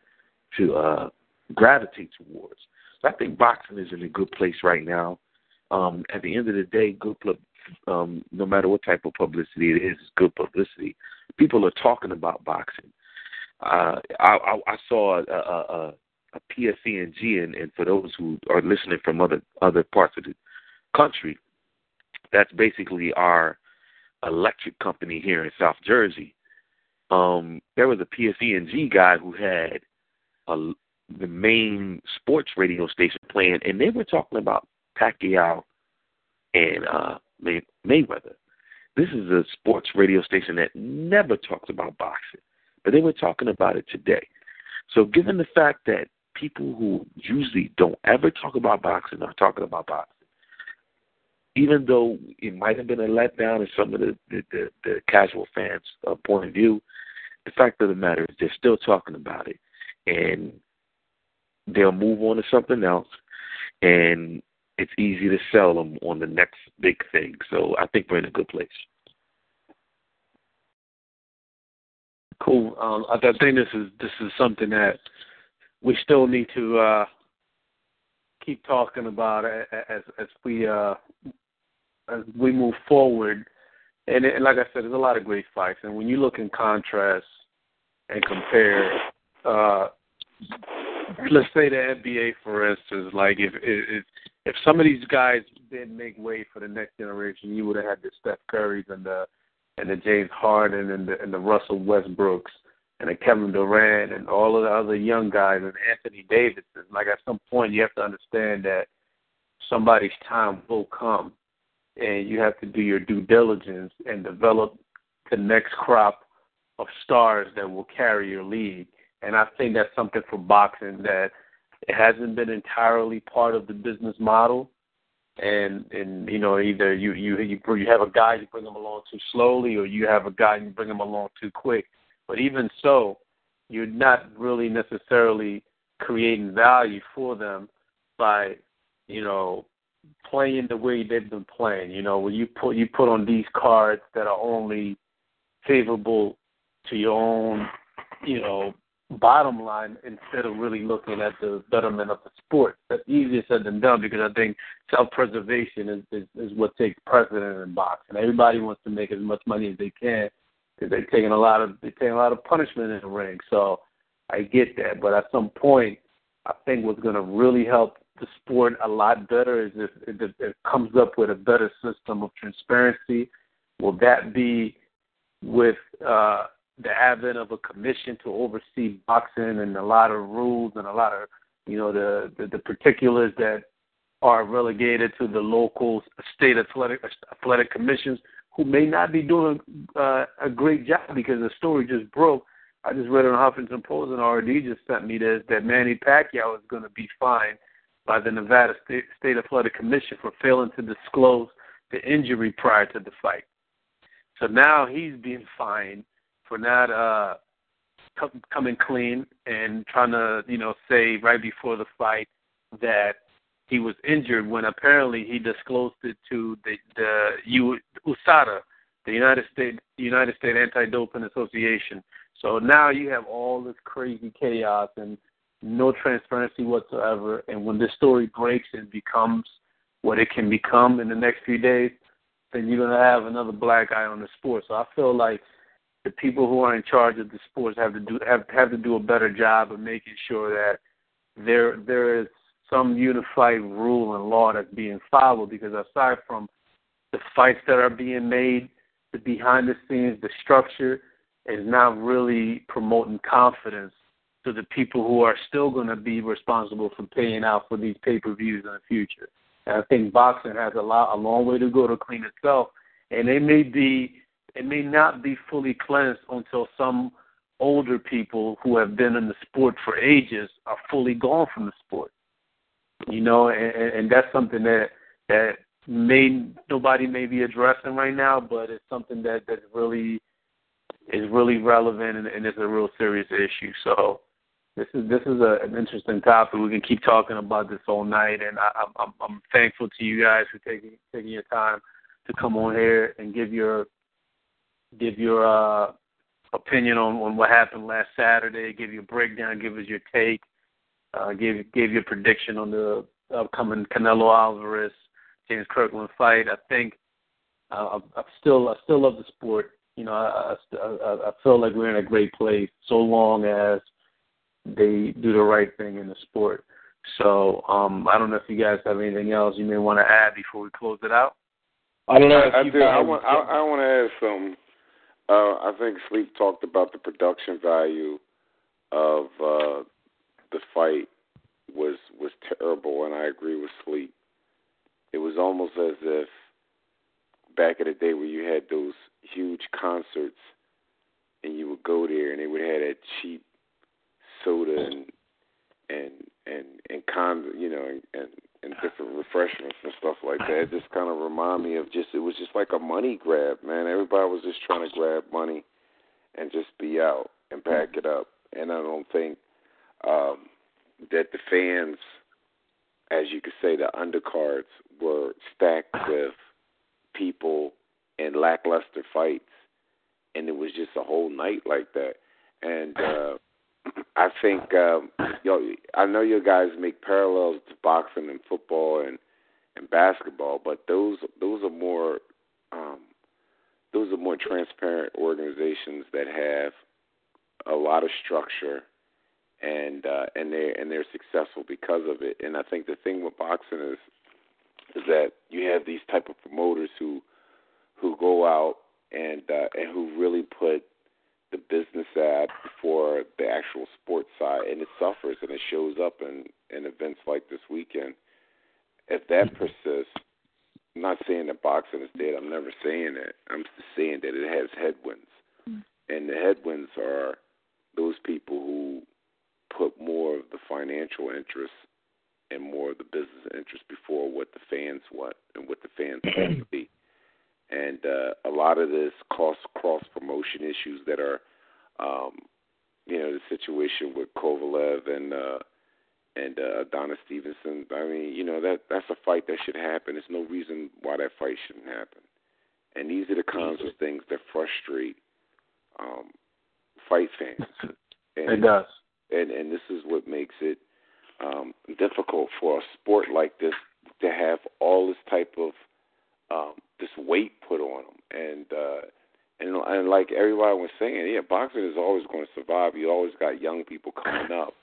to uh, gravitate towards. So I think boxing is in a good place right now. Um, at the end of the day, good um, no matter what type of publicity it is, it's good publicity. People are talking about boxing. Uh, I, I, I saw a, a, a PSE&G, and, and for those who are listening from other other parts of the country, that's basically our electric company here in South Jersey. Um, there was a PSE&G guy who had a, the main sports radio station playing, and they were talking about Pacquiao and uh, May- Mayweather. This is a sports radio station that never talks about boxing, but they were talking about it today. So, given the fact that people who usually don't ever talk about boxing are talking about boxing, even though it might have been a letdown in some of the the, the, the casual fans' uh, point of view, the fact of the matter is they're still talking about it, and they'll move on to something else, and it's easy to sell them on the next big thing. So I think we're in a good place. Cool. Um, I think this is this is something that we still need to uh, keep talking about as as we uh, as we move forward. And, and like I said, there's a lot of great fights. And when you look in contrast and compare, uh, let's say the NBA, for instance, like if if if some of these guys didn't make way for the next generation, you would have had the Steph Currys and the and the James Harden and the and the Russell Westbrooks and the Kevin Durant and all of the other young guys and Anthony Davis. Like at some point, you have to understand that somebody's time will come and you have to do your due diligence and develop the next crop of stars that will carry your league. And I think that's something for boxing that it hasn't been entirely part of the business model. And and you know either you you you have a guy you bring him along too slowly, or you have a guy you bring him along too quick. But even so, you're not really necessarily creating value for them by you know playing the way they've been playing. You know, when you put you put on these cards that are only favorable to your own, you know, bottom line instead of really looking at the betterment of the sport. That's easier said than done because I think self preservation is, is is what takes precedent in boxing. Everybody wants to make as much money as they can because they're taking a lot of they're taking a lot of punishment in the ring. So I get that, but at some point, I think what's going to really help the sport a lot better is if it, it comes up with a better system of transparency Will that be with uh, the advent of a commission to oversee boxing and a lot of rules and a lot of you know the the, the particulars that are relegated to the local state athletic athletic commissions who may not be doing uh, a great job because the story just broke. I just read on Huffington Post and RD just sent me this that Manny Pacquiao is going to be fined by the Nevada State, Athletic Commission for failing to disclose the injury prior to the fight. So now he's being fined for not uh coming clean and trying to, you know, say right before the fight that he was injured when apparently he disclosed it to the the U, USADA, the United States United States Anti-Doping Association. So now you have all this crazy chaos and no transparency whatsoever. And when this story breaks and becomes what it can become in the next few days, then you're gonna have another black eye on the sport. So I feel like the people who are in charge of the sports have to do have have to do a better job of making sure that there there is some unified rule and law that's being followed because aside from the fights that are being made, the behind the scenes, the structure is not really promoting confidence to the people who are still going to be responsible for paying out for these pay per views in the future. And I think boxing has a lot, a long way to go to clean itself, and it may be, it may not be fully cleansed until some older people who have been in the sport for ages are fully gone from the sport. You know, and, and that's something that that may nobody may be addressing right now, but it's something that that really is really relevant and, and it's a real serious issue. So this is this is a, an interesting topic. We can keep talking about this all night, and I, I'm I'm thankful to you guys for taking taking your time to come on here and give your give your uh, opinion on, on what happened last Saturday. Give your breakdown. Give us your take uh, gave gave you a prediction on the upcoming Canelo Alvarez James Kirkland fight. I think uh, I, I still I still love the sport. You know, I, I I feel like we're in a great place so long as they do the right thing in the sport. So um, I don't know if you guys have anything else you may want to add before we close it out. I don't know. I, I do. I want. I, I want to add some. Uh, I think Sleep talked about the production value of uh, the fight was was terrible, and I agree with Sleep. It was almost as if back in the day where you had those huge concerts, and you would go there, and they would have that cheap soda and and and and con you know and, and different refreshments and stuff like that. It just kind of remind me of just it was just like a money grab, man. Everybody was just trying to grab money and just be out and pack it up. And I don't think um, that the fans, as you could say, the undercards were stacked with people in lackluster fights, and it was just a whole night like that. And uh, I think um, yo, I know you guys make parallels to boxing and football and and basketball, but those those are more um, those are more transparent organizations that have a lot of structure and uh, and they and they're successful because of it. And I think the thing with boxing is is that you have these type of promoters who who go out and uh, and who really put the business side before the actual sports side, and it suffers and it shows up in in events like this weekend. If that persists, I'm not saying that boxing is dead. I'm never saying that. I'm just saying that it has headwinds, mm. and the headwinds are those people who put more of the financial interests and more of the business interests before what the fans want and what the fans want to be. And uh, a lot of this cost cross promotion issues that are, um, you know, the situation with Kovalev and uh, and uh, Adonis Stevenson. I mean, you know that that's a fight that should happen. There's no reason why that fight shouldn't happen. And these are the kinds of things that frustrate um, fight fans. And, it does and and this is what makes it um, difficult for a sport like this to have all this type of um, this weight put on them, and uh, and and like everybody was saying, yeah, boxing is always going to survive. You always got young people coming up,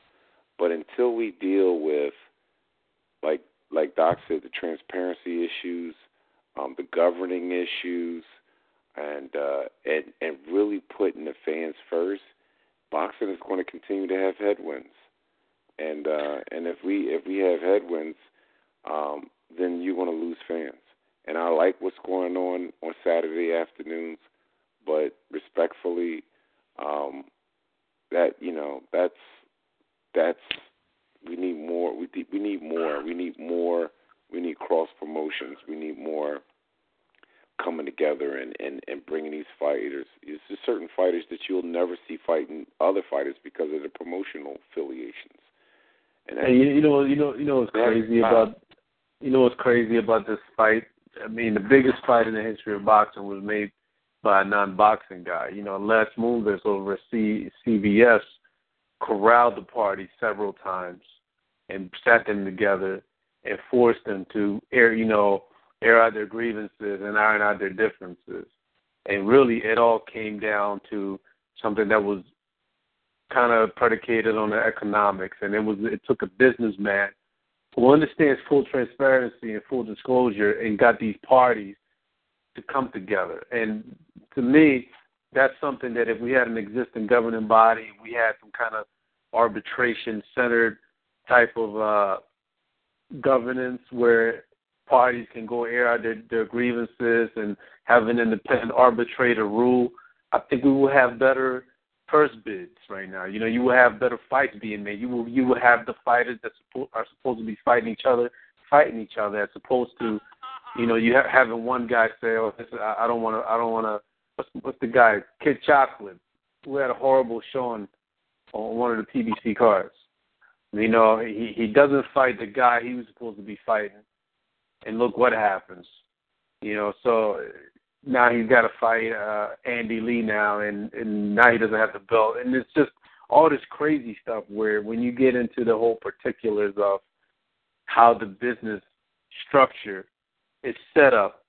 but until we deal with like like Doc said, the transparency issues, um, the governing issues, and uh, and and really putting the fans first, boxing is going to continue to have headwinds. And uh, and if we if we have headwinds, um, then you're going to lose fans. And I like what's going on on Saturday afternoons, but respectfully, um, that you know that's that's we need more. We we need more. We need more. We need cross promotions. We need more coming together and, and, and bringing these fighters. It's just certain fighters that you'll never see fighting other fighters because of the promotional affiliations. And, and you, you know, you know, you know what's crazy about you know what's crazy about this fight. I mean, the biggest fight in the history of boxing was made by a non-boxing guy. You know, Les Moonves over at C- CBS corralled the party several times and sat them together and forced them to air, you know, air out their grievances and iron out their differences. And really, it all came down to something that was kind of predicated on the economics, and it was it took a businessman who understands full transparency and full disclosure and got these parties to come together. And to me, that's something that if we had an existing governing body, we had some kind of arbitration centered type of uh, governance where parties can go air out their, their grievances and have an independent arbitrator rule, I think we will have better purse bids right now. You know, you will have better fights being made. You will you will have the fighters that suppo- are supposed to be fighting each other fighting each other as opposed to, you know, you ha- having one guy say, "Oh, this, I, I don't want to. I don't want to." What's, what's the guy? Kid Chocolate, who had a horrible showing on one of the PBC cards. You know, he he doesn't fight the guy he was supposed to be fighting, and look what happens. You know, so now he's got to fight uh, Andy Lee now, and and now he doesn't have the belt, and it's just all this crazy stuff where when you get into the whole particulars of how the business structure is set up,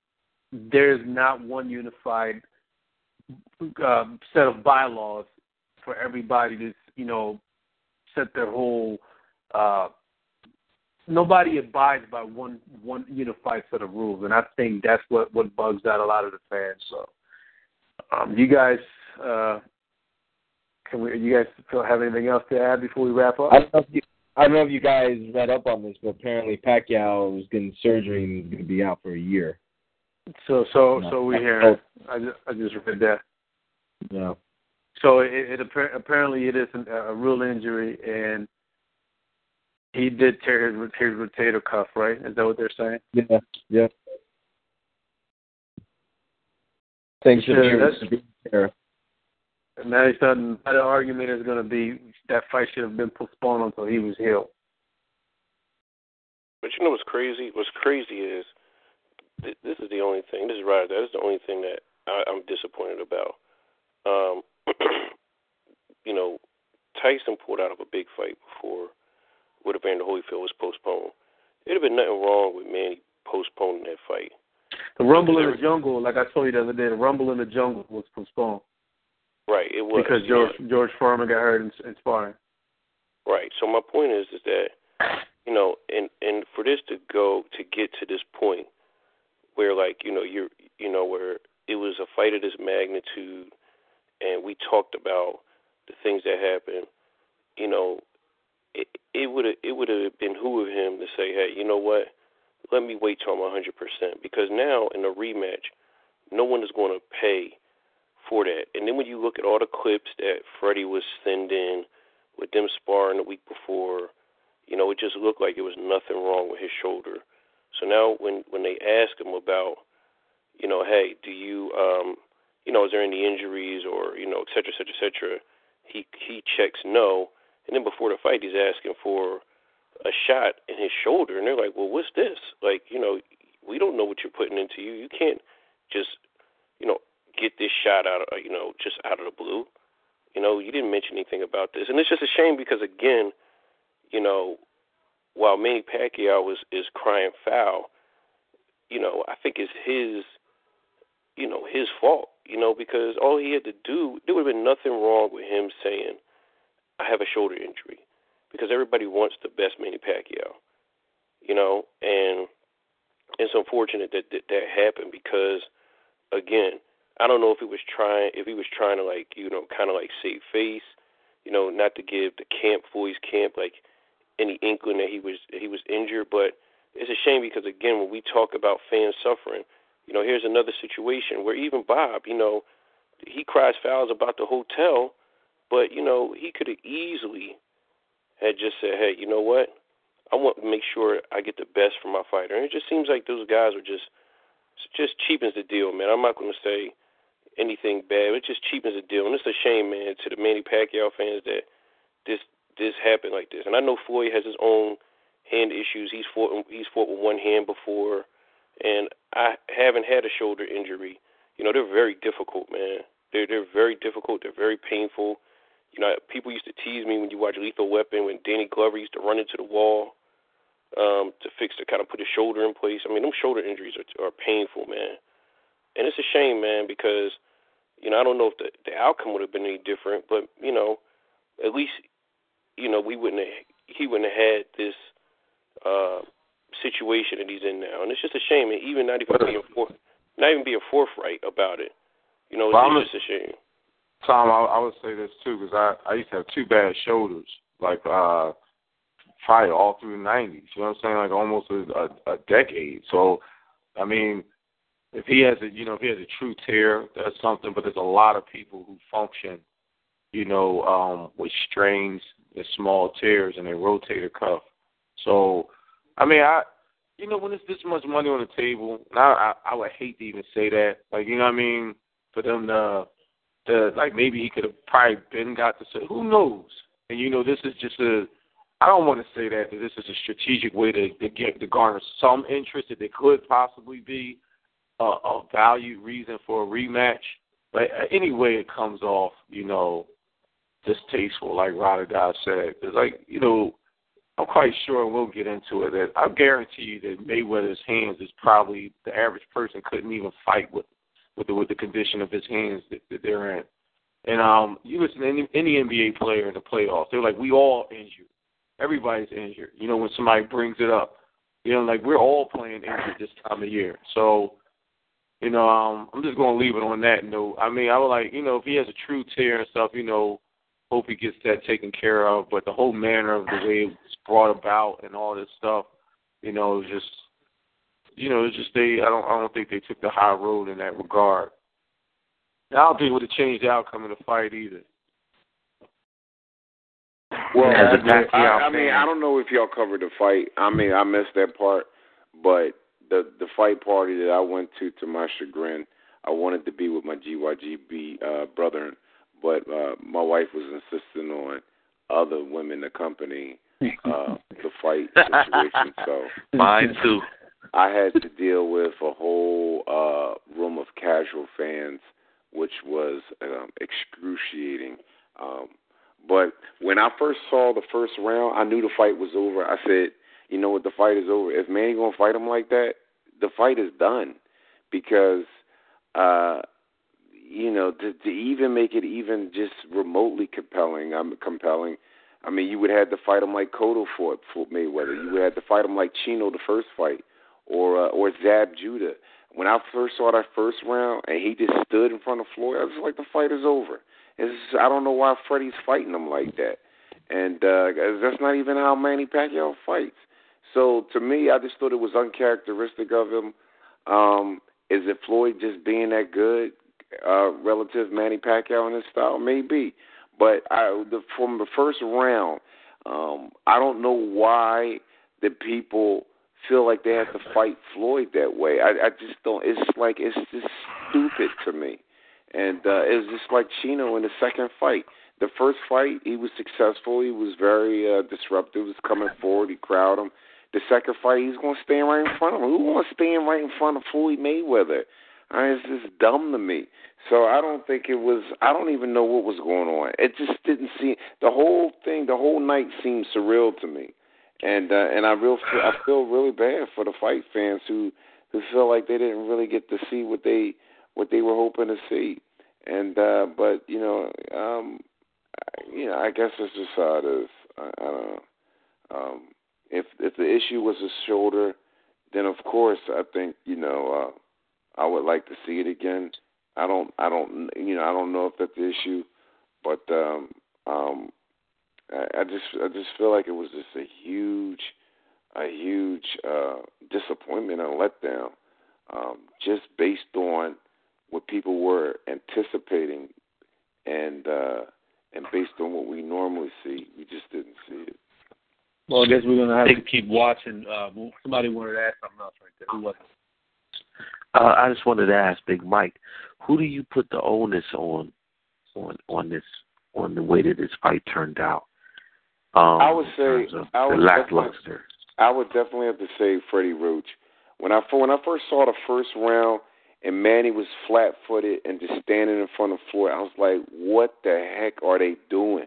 there's not one unified um, set of bylaws for everybody to you know set their whole uh, nobody abides by one one unified set of rules, and I think that's what what bugs out a lot of the fans. So, um, you guys, uh, can we? You guys still have anything else to add before we wrap up? I don't know if you, I don't know if you guys read up on this, but apparently Pacquiao was getting surgery and is going to be out for a year. So, so, so we hear. I just, I just read that. Yeah. So it, it apparently it is a real injury, and he did tear his, his rotator cuff, right? Is that what they're saying? Yeah, yeah. Thanks Sure, to be And now he's done. The argument is going to be that fight should have been postponed until he was healed. But you know what's crazy? What's crazy is th- this is the only thing. This is right. That is the only thing that I, I'm disappointed about. Um, you know, Tyson pulled out of a big fight before would Evander Holyfield was postponed. It'd have been nothing wrong with Manny postponing that fight. The Rumble in the Jungle, like I told you the other day, the Rumble in the Jungle was postponed. Right, it was because George George Foreman got hurt in, in sparring. Right. So my point is, is that you know, and and for this to go to get to this point where like you know you're you know where it was a fight of this magnitude, and we talked about the things that happened, you know, it it would it would have been who of him to say, hey, you know what? Let me wait till I'm 100 percent because now in a rematch, no one is going to pay for that. And then when you look at all the clips that Freddie was sending with them sparring the week before, you know, it just looked like there was nothing wrong with his shoulder. So now when when they ask him about, you know, hey, do you um you know, is there any injuries or, you know, et cetera, et cetera, et cetera, he he checks no and then before the fight, he's asking for a shot in his shoulder, and they're like, "Well, what's this? Like, you know, we don't know what you're putting into you. You can't just, you know, get this shot out of, you know, just out of the blue. You know, you didn't mention anything about this, and it's just a shame because again, you know, while Manny Pacquiao was is crying foul, you know, I think it's his, you know, his fault. You know, because all he had to do, there would have been nothing wrong with him saying I have a shoulder injury because everybody wants the best Manny Pacquiao, you know, and it's unfortunate that that, that happened because, again, I don't know if he was trying if he was trying to like you know kind of like save face, you know, not to give the camp boys camp like any inkling that he was he was injured, but it's a shame because again when we talk about fans suffering, you know, here's another situation where even Bob, you know, he cries fouls about the hotel, but you know he could have easily had just said, hey, you know what, I want to make sure I get the best for my fighter, and it just seems like those guys are just just cheapens the deal, man. I'm not going to say anything bad. But it just cheapens the deal, and it's a shame, man, to the Manny Pacquiao fans that this this happened like this. And I know Floyd has his own hand issues. He's fought he's fought with one hand before, and I haven't had a shoulder injury. You know, they're very difficult, man. They're they're very difficult. They're very painful. You know, people used to tease me when you watch Lethal Weapon when Danny Glover used to run into the wall um, to fix to kind of put his shoulder in place. I mean, them shoulder injuries are are painful, man. And it's a shame, man, because you know, I don't know if the the outcome would have been any different, but you know, at least you know we wouldn't have, he wouldn't have had this uh, situation that he's in now, and it's just a shame. And even not even being for, not even being forthright about it, you know, it's, Well, it's just a shame. Tom, I, I would say this too because I I used to have two bad shoulders, like uh, probably all through the '90s. You know what I'm saying? Like almost a, a, a decade. So, I mean, if he has a you know if he has a true tear, that's something. But there's a lot of people who function, you know, um, with strains and small tears in their rotator cuff. So, I mean, I you know when there's this much money on the table, and I I, I would hate to even say that. Like you know what I mean? For them to the like maybe he could have probably been got to say who knows. And you know this is just a I don't want to say that, that this is a strategic way to, to get to garner some interest that there could possibly be a, a value reason for a rematch. But uh, any way it comes off, you know, distasteful, like Radagas said. It's like, you know, I'm quite sure and we'll get into it that I guarantee you that Mayweather's hands is probably the average person couldn't even fight with with the with the condition of his hands that, that they're in. And um, you listen to any, any NBA player in the playoffs, they're like, we all injured. Everybody's injured. You know, when somebody brings it up, you know, like we're all playing injured this time of year. So, you know, um, I'm just gonna leave it on that note. I mean, I would like, you know, if he has a true tear and stuff, you know, hope he gets that taken care of. But the whole manner of the way it was brought about and all this stuff, you know, just you know, it's just they. I don't. I don't think they took the high road in that regard. I don't think it would have changed the outcome of the fight either. Well, As a I, mean, I, I mean, fan. I don't know if y'all covered the fight. I mean, I missed that part, but the the fight party that I went to, to my chagrin, I wanted to be with my GYGB uh, brother, but uh, my wife was insisting on other women accompanying uh, the fight situation. So Mine too. I had to deal with a whole uh, room of casual fans, which was um, excruciating. Um, but when I first saw the first round, I knew the fight was over. I said, you know what, the fight is over. If Manny gonna fight him like that, the fight is done, because uh, you know to, to even make it even just remotely compelling, I'm compelling. I mean, you would have to fight him like Cotto for Mayweather. You would have to fight him like Chino the first fight, or uh, or Zab Judah. When I first saw that first round and he just stood in front of Floyd, I was like, the fight is over. It's, I don't know why Freddie's fighting him like that, and uh, that's not even how Manny Pacquiao fights. So to me, I just thought it was uncharacteristic of him. Um, is it Floyd just being that good uh, relative Manny Pacquiao in his style? Maybe, but I, the, from the first round, um, I don't know why the people feel like they have to fight Floyd that way. I, I just don't. It's like it's just stupid to me. And uh, it's just like Chino in the second fight. The first fight, he was successful. He was very uh, disruptive. He was coming forward. He crowded him. The second fight, he's going to stand right in front of him. Who wants to stand right in front of Floyd Mayweather? I mean, it's just dumb to me. So I don't think it was. I don't even know what was going on. It just didn't seem. The whole thing, the whole night seemed surreal to me, and uh, and I real feel, I feel really bad for the fight fans who who feel like they didn't really get to see what they what they were hoping to see. And uh, but you know, um, you know, I guess it's just how it is. I, I don't know. Um, if if the issue was his shoulder, then of course I think you know uh, I would like to see it again. I don't I don't you know I don't know if that's the issue, but um, um, I, I just I just feel like it was just a huge a huge uh, disappointment and letdown, um, just based on what people were anticipating, and uh, and based on what we normally see, we just didn't see it. Well, I guess we're gonna have to keep watching. Uh, somebody wanted to ask something else right there. Who was it? Uh, I just wanted to ask Big Mike, who do you put the onus on, on on this, on the way that this fight turned out? Um, I would say I would lackluster. I would definitely have to say Freddie Roach. When I when I first saw the first round and Manny was flat footed and just standing in front of the floor, I was like, "What the heck are they doing?"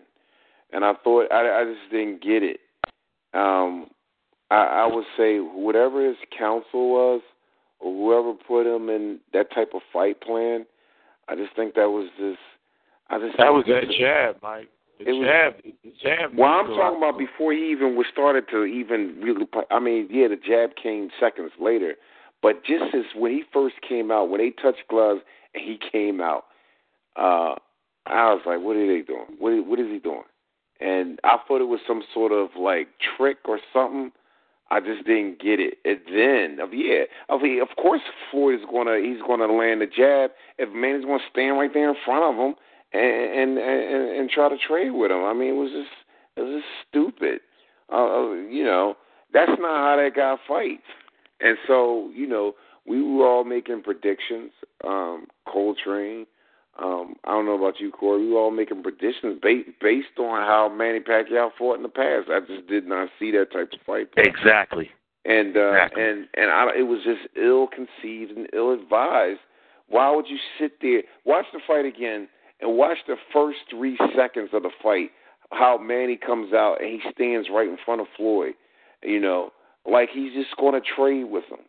And I thought I, I just didn't get it. Um, I, I would say whatever his counsel was, or whoever put him in that type of fight plan, I just think that was just. I just that was that jab, Mike. It jab, was, jab. Well, I'm talking about before he even was started to even really. I mean, yeah, the jab came seconds later, but just as when he first came out, when they touched gloves and he came out, uh, I was like, what are they doing? What what is he doing? And I thought it was some sort of like trick or something. I just didn't get it. And then, of yeah, of of course Floyd is gonna he's gonna land the jab. If Manny's gonna stand right there in front of him and and and, and try to trade with him. I mean, it was just it was just stupid. Uh, you know, that's not how that guy fights. And so, you know, we were all making predictions. Um, Coltrane, um, I don't know about you, Corey. We were all making predictions based based on how Manny Pacquiao fought in the past. I just did not see that type of fight. Exactly. And uh, exactly. and and I, it was just ill conceived and ill advised. Why would you sit there, watch the fight again, and watch the first three seconds of the fight? How Manny comes out and he stands right in front of Floyd. You know, like he's just going to trade with him.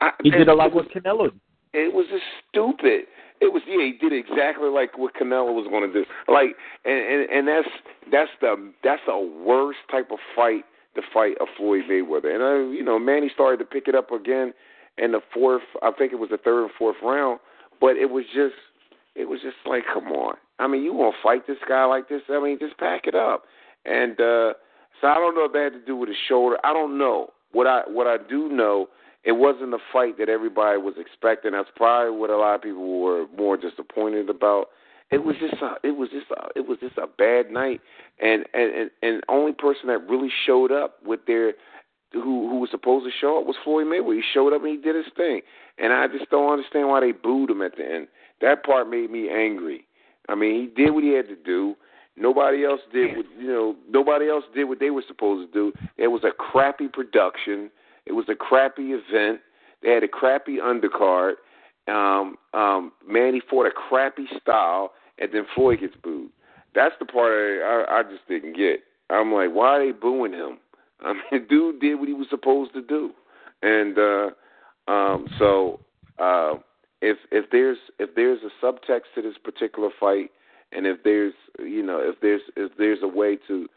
I, he did a lot with Canelo. It was just stupid. It was yeah, he did exactly like what Canelo was going to do. Like and, and and that's that's the that's the worst type of fight to fight a Floyd Mayweather. And uh, you know, Manny started to pick it up again in the fourth. I think it was the third and fourth round. But it was just it was just like, come on. I mean, you want to fight this guy like this? I mean, just pack it up. And uh so I don't know if that had to do with his shoulder. I don't know. What I what I do know, it wasn't the fight that everybody was expecting. That's probably what a lot of people were more disappointed about. It was just a, it was just a, it was just a bad night, and and and only person that really showed up with their who who was supposed to show up was Floyd Mayweather. He showed up and he did his thing, and I just don't understand why they booed him at the end. That part made me angry. I mean, he did what he had to do. Nobody else did what you know. Nobody else did what they were supposed to do. It was a crappy production. It was a crappy event. They had a crappy undercard. Um, um, Manny fought a crappy style, and then Floyd gets booed. That's the part I, I, I just didn't get. I'm like, why are they booing him? I mean, dude did what he was supposed to do, and uh, um, so uh, if if there's if there's a subtext to this particular fight and if there's you know if there's if there's a way to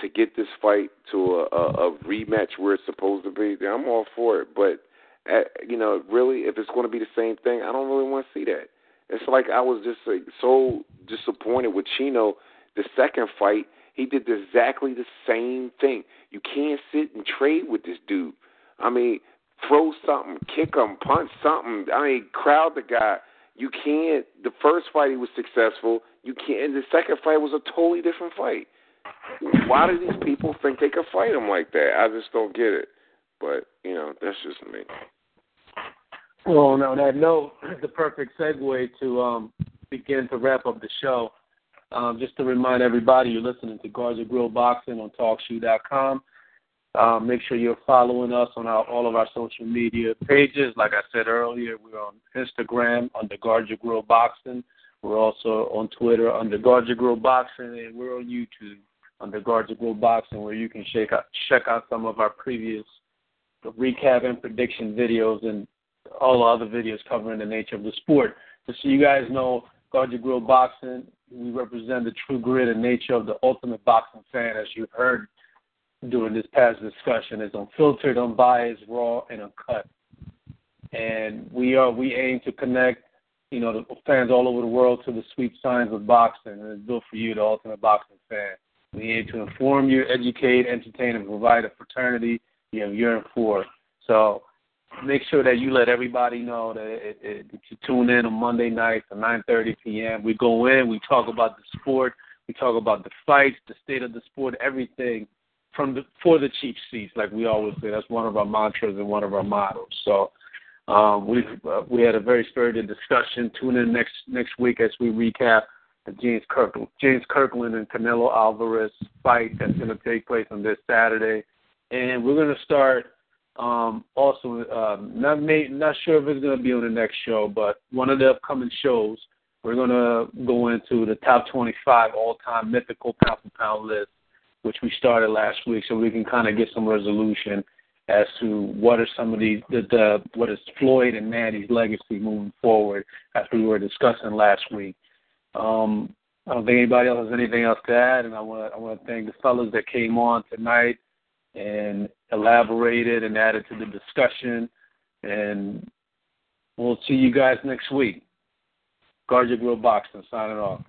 to get this fight to a, a, a rematch where it's supposed to be, then I'm all for it. But at, uh, you know, really, if it's going to be the same thing, I don't really want to see that. It's like I was just like, so disappointed with Chino. The second fight, he did exactly the same thing. You can't sit and trade with this dude. I mean, throw something, kick him, punch something. I mean, crowd the guy. You can't. The first fight he was successful. You can't. The second fight was a totally different fight. Why do these people think they can fight him like that? I just don't get it. But you know, that's just me. Well, now that note, the perfect segue to um, begin to wrap up the show. Um, just to remind everybody, you're listening to Guard Your Grill Boxing on TalkShoe.com. Um, make sure you're following us on our, all of our social media pages. Like I said earlier, we're on Instagram under Guard Your Grill Boxing. We're also on Twitter under Guard Your Grill Boxing, and we're on YouTube under Guard Your Grill Boxing, where you can check out, check out some of our previous recap and prediction videos and all the other videos covering the nature of the sport. Just so you guys know, Guard Your Grill Boxing, we represent the true grit and nature of the ultimate boxing fan, as you heard during this past discussion. is unfiltered, unbiased, raw, and uncut. And we are we aim to connect you know, the fans all over the world to the sweet science of boxing. And it's built for you, the ultimate boxing fan. We aim to inform you, educate, entertain, and provide a fraternity you have yearned for. So make sure that you let everybody know that it, it, that you tune in on Monday nights at 9:30 p.m. We go in, we talk about the sport, we talk about the fights, the state of the sport, everything from the for the cheap seats, like we always say. That's one of our mantras and one of our models. So um, we uh, we had a very spirited discussion. Tune in next next week as we recap the James Kirkland, James Kirkland and Canelo Alvarez fight that's going to take place on this Saturday, and we're going to start um, also um, not not sure if it's going to be on the next show, but one of the upcoming shows we're going to go into the top 25 all-time mythical pound for pound list, which we started last week, so we can kind of get some resolution as to what are some of these the, the what is Floyd and Manny's legacy moving forward, as we were discussing last week. Um, I don't think anybody else has anything else to add, and I want I want to thank the fellows that came on tonight and elaborated and added to the discussion. And we'll see you guys next week. Guard your grill boxing. Signing off.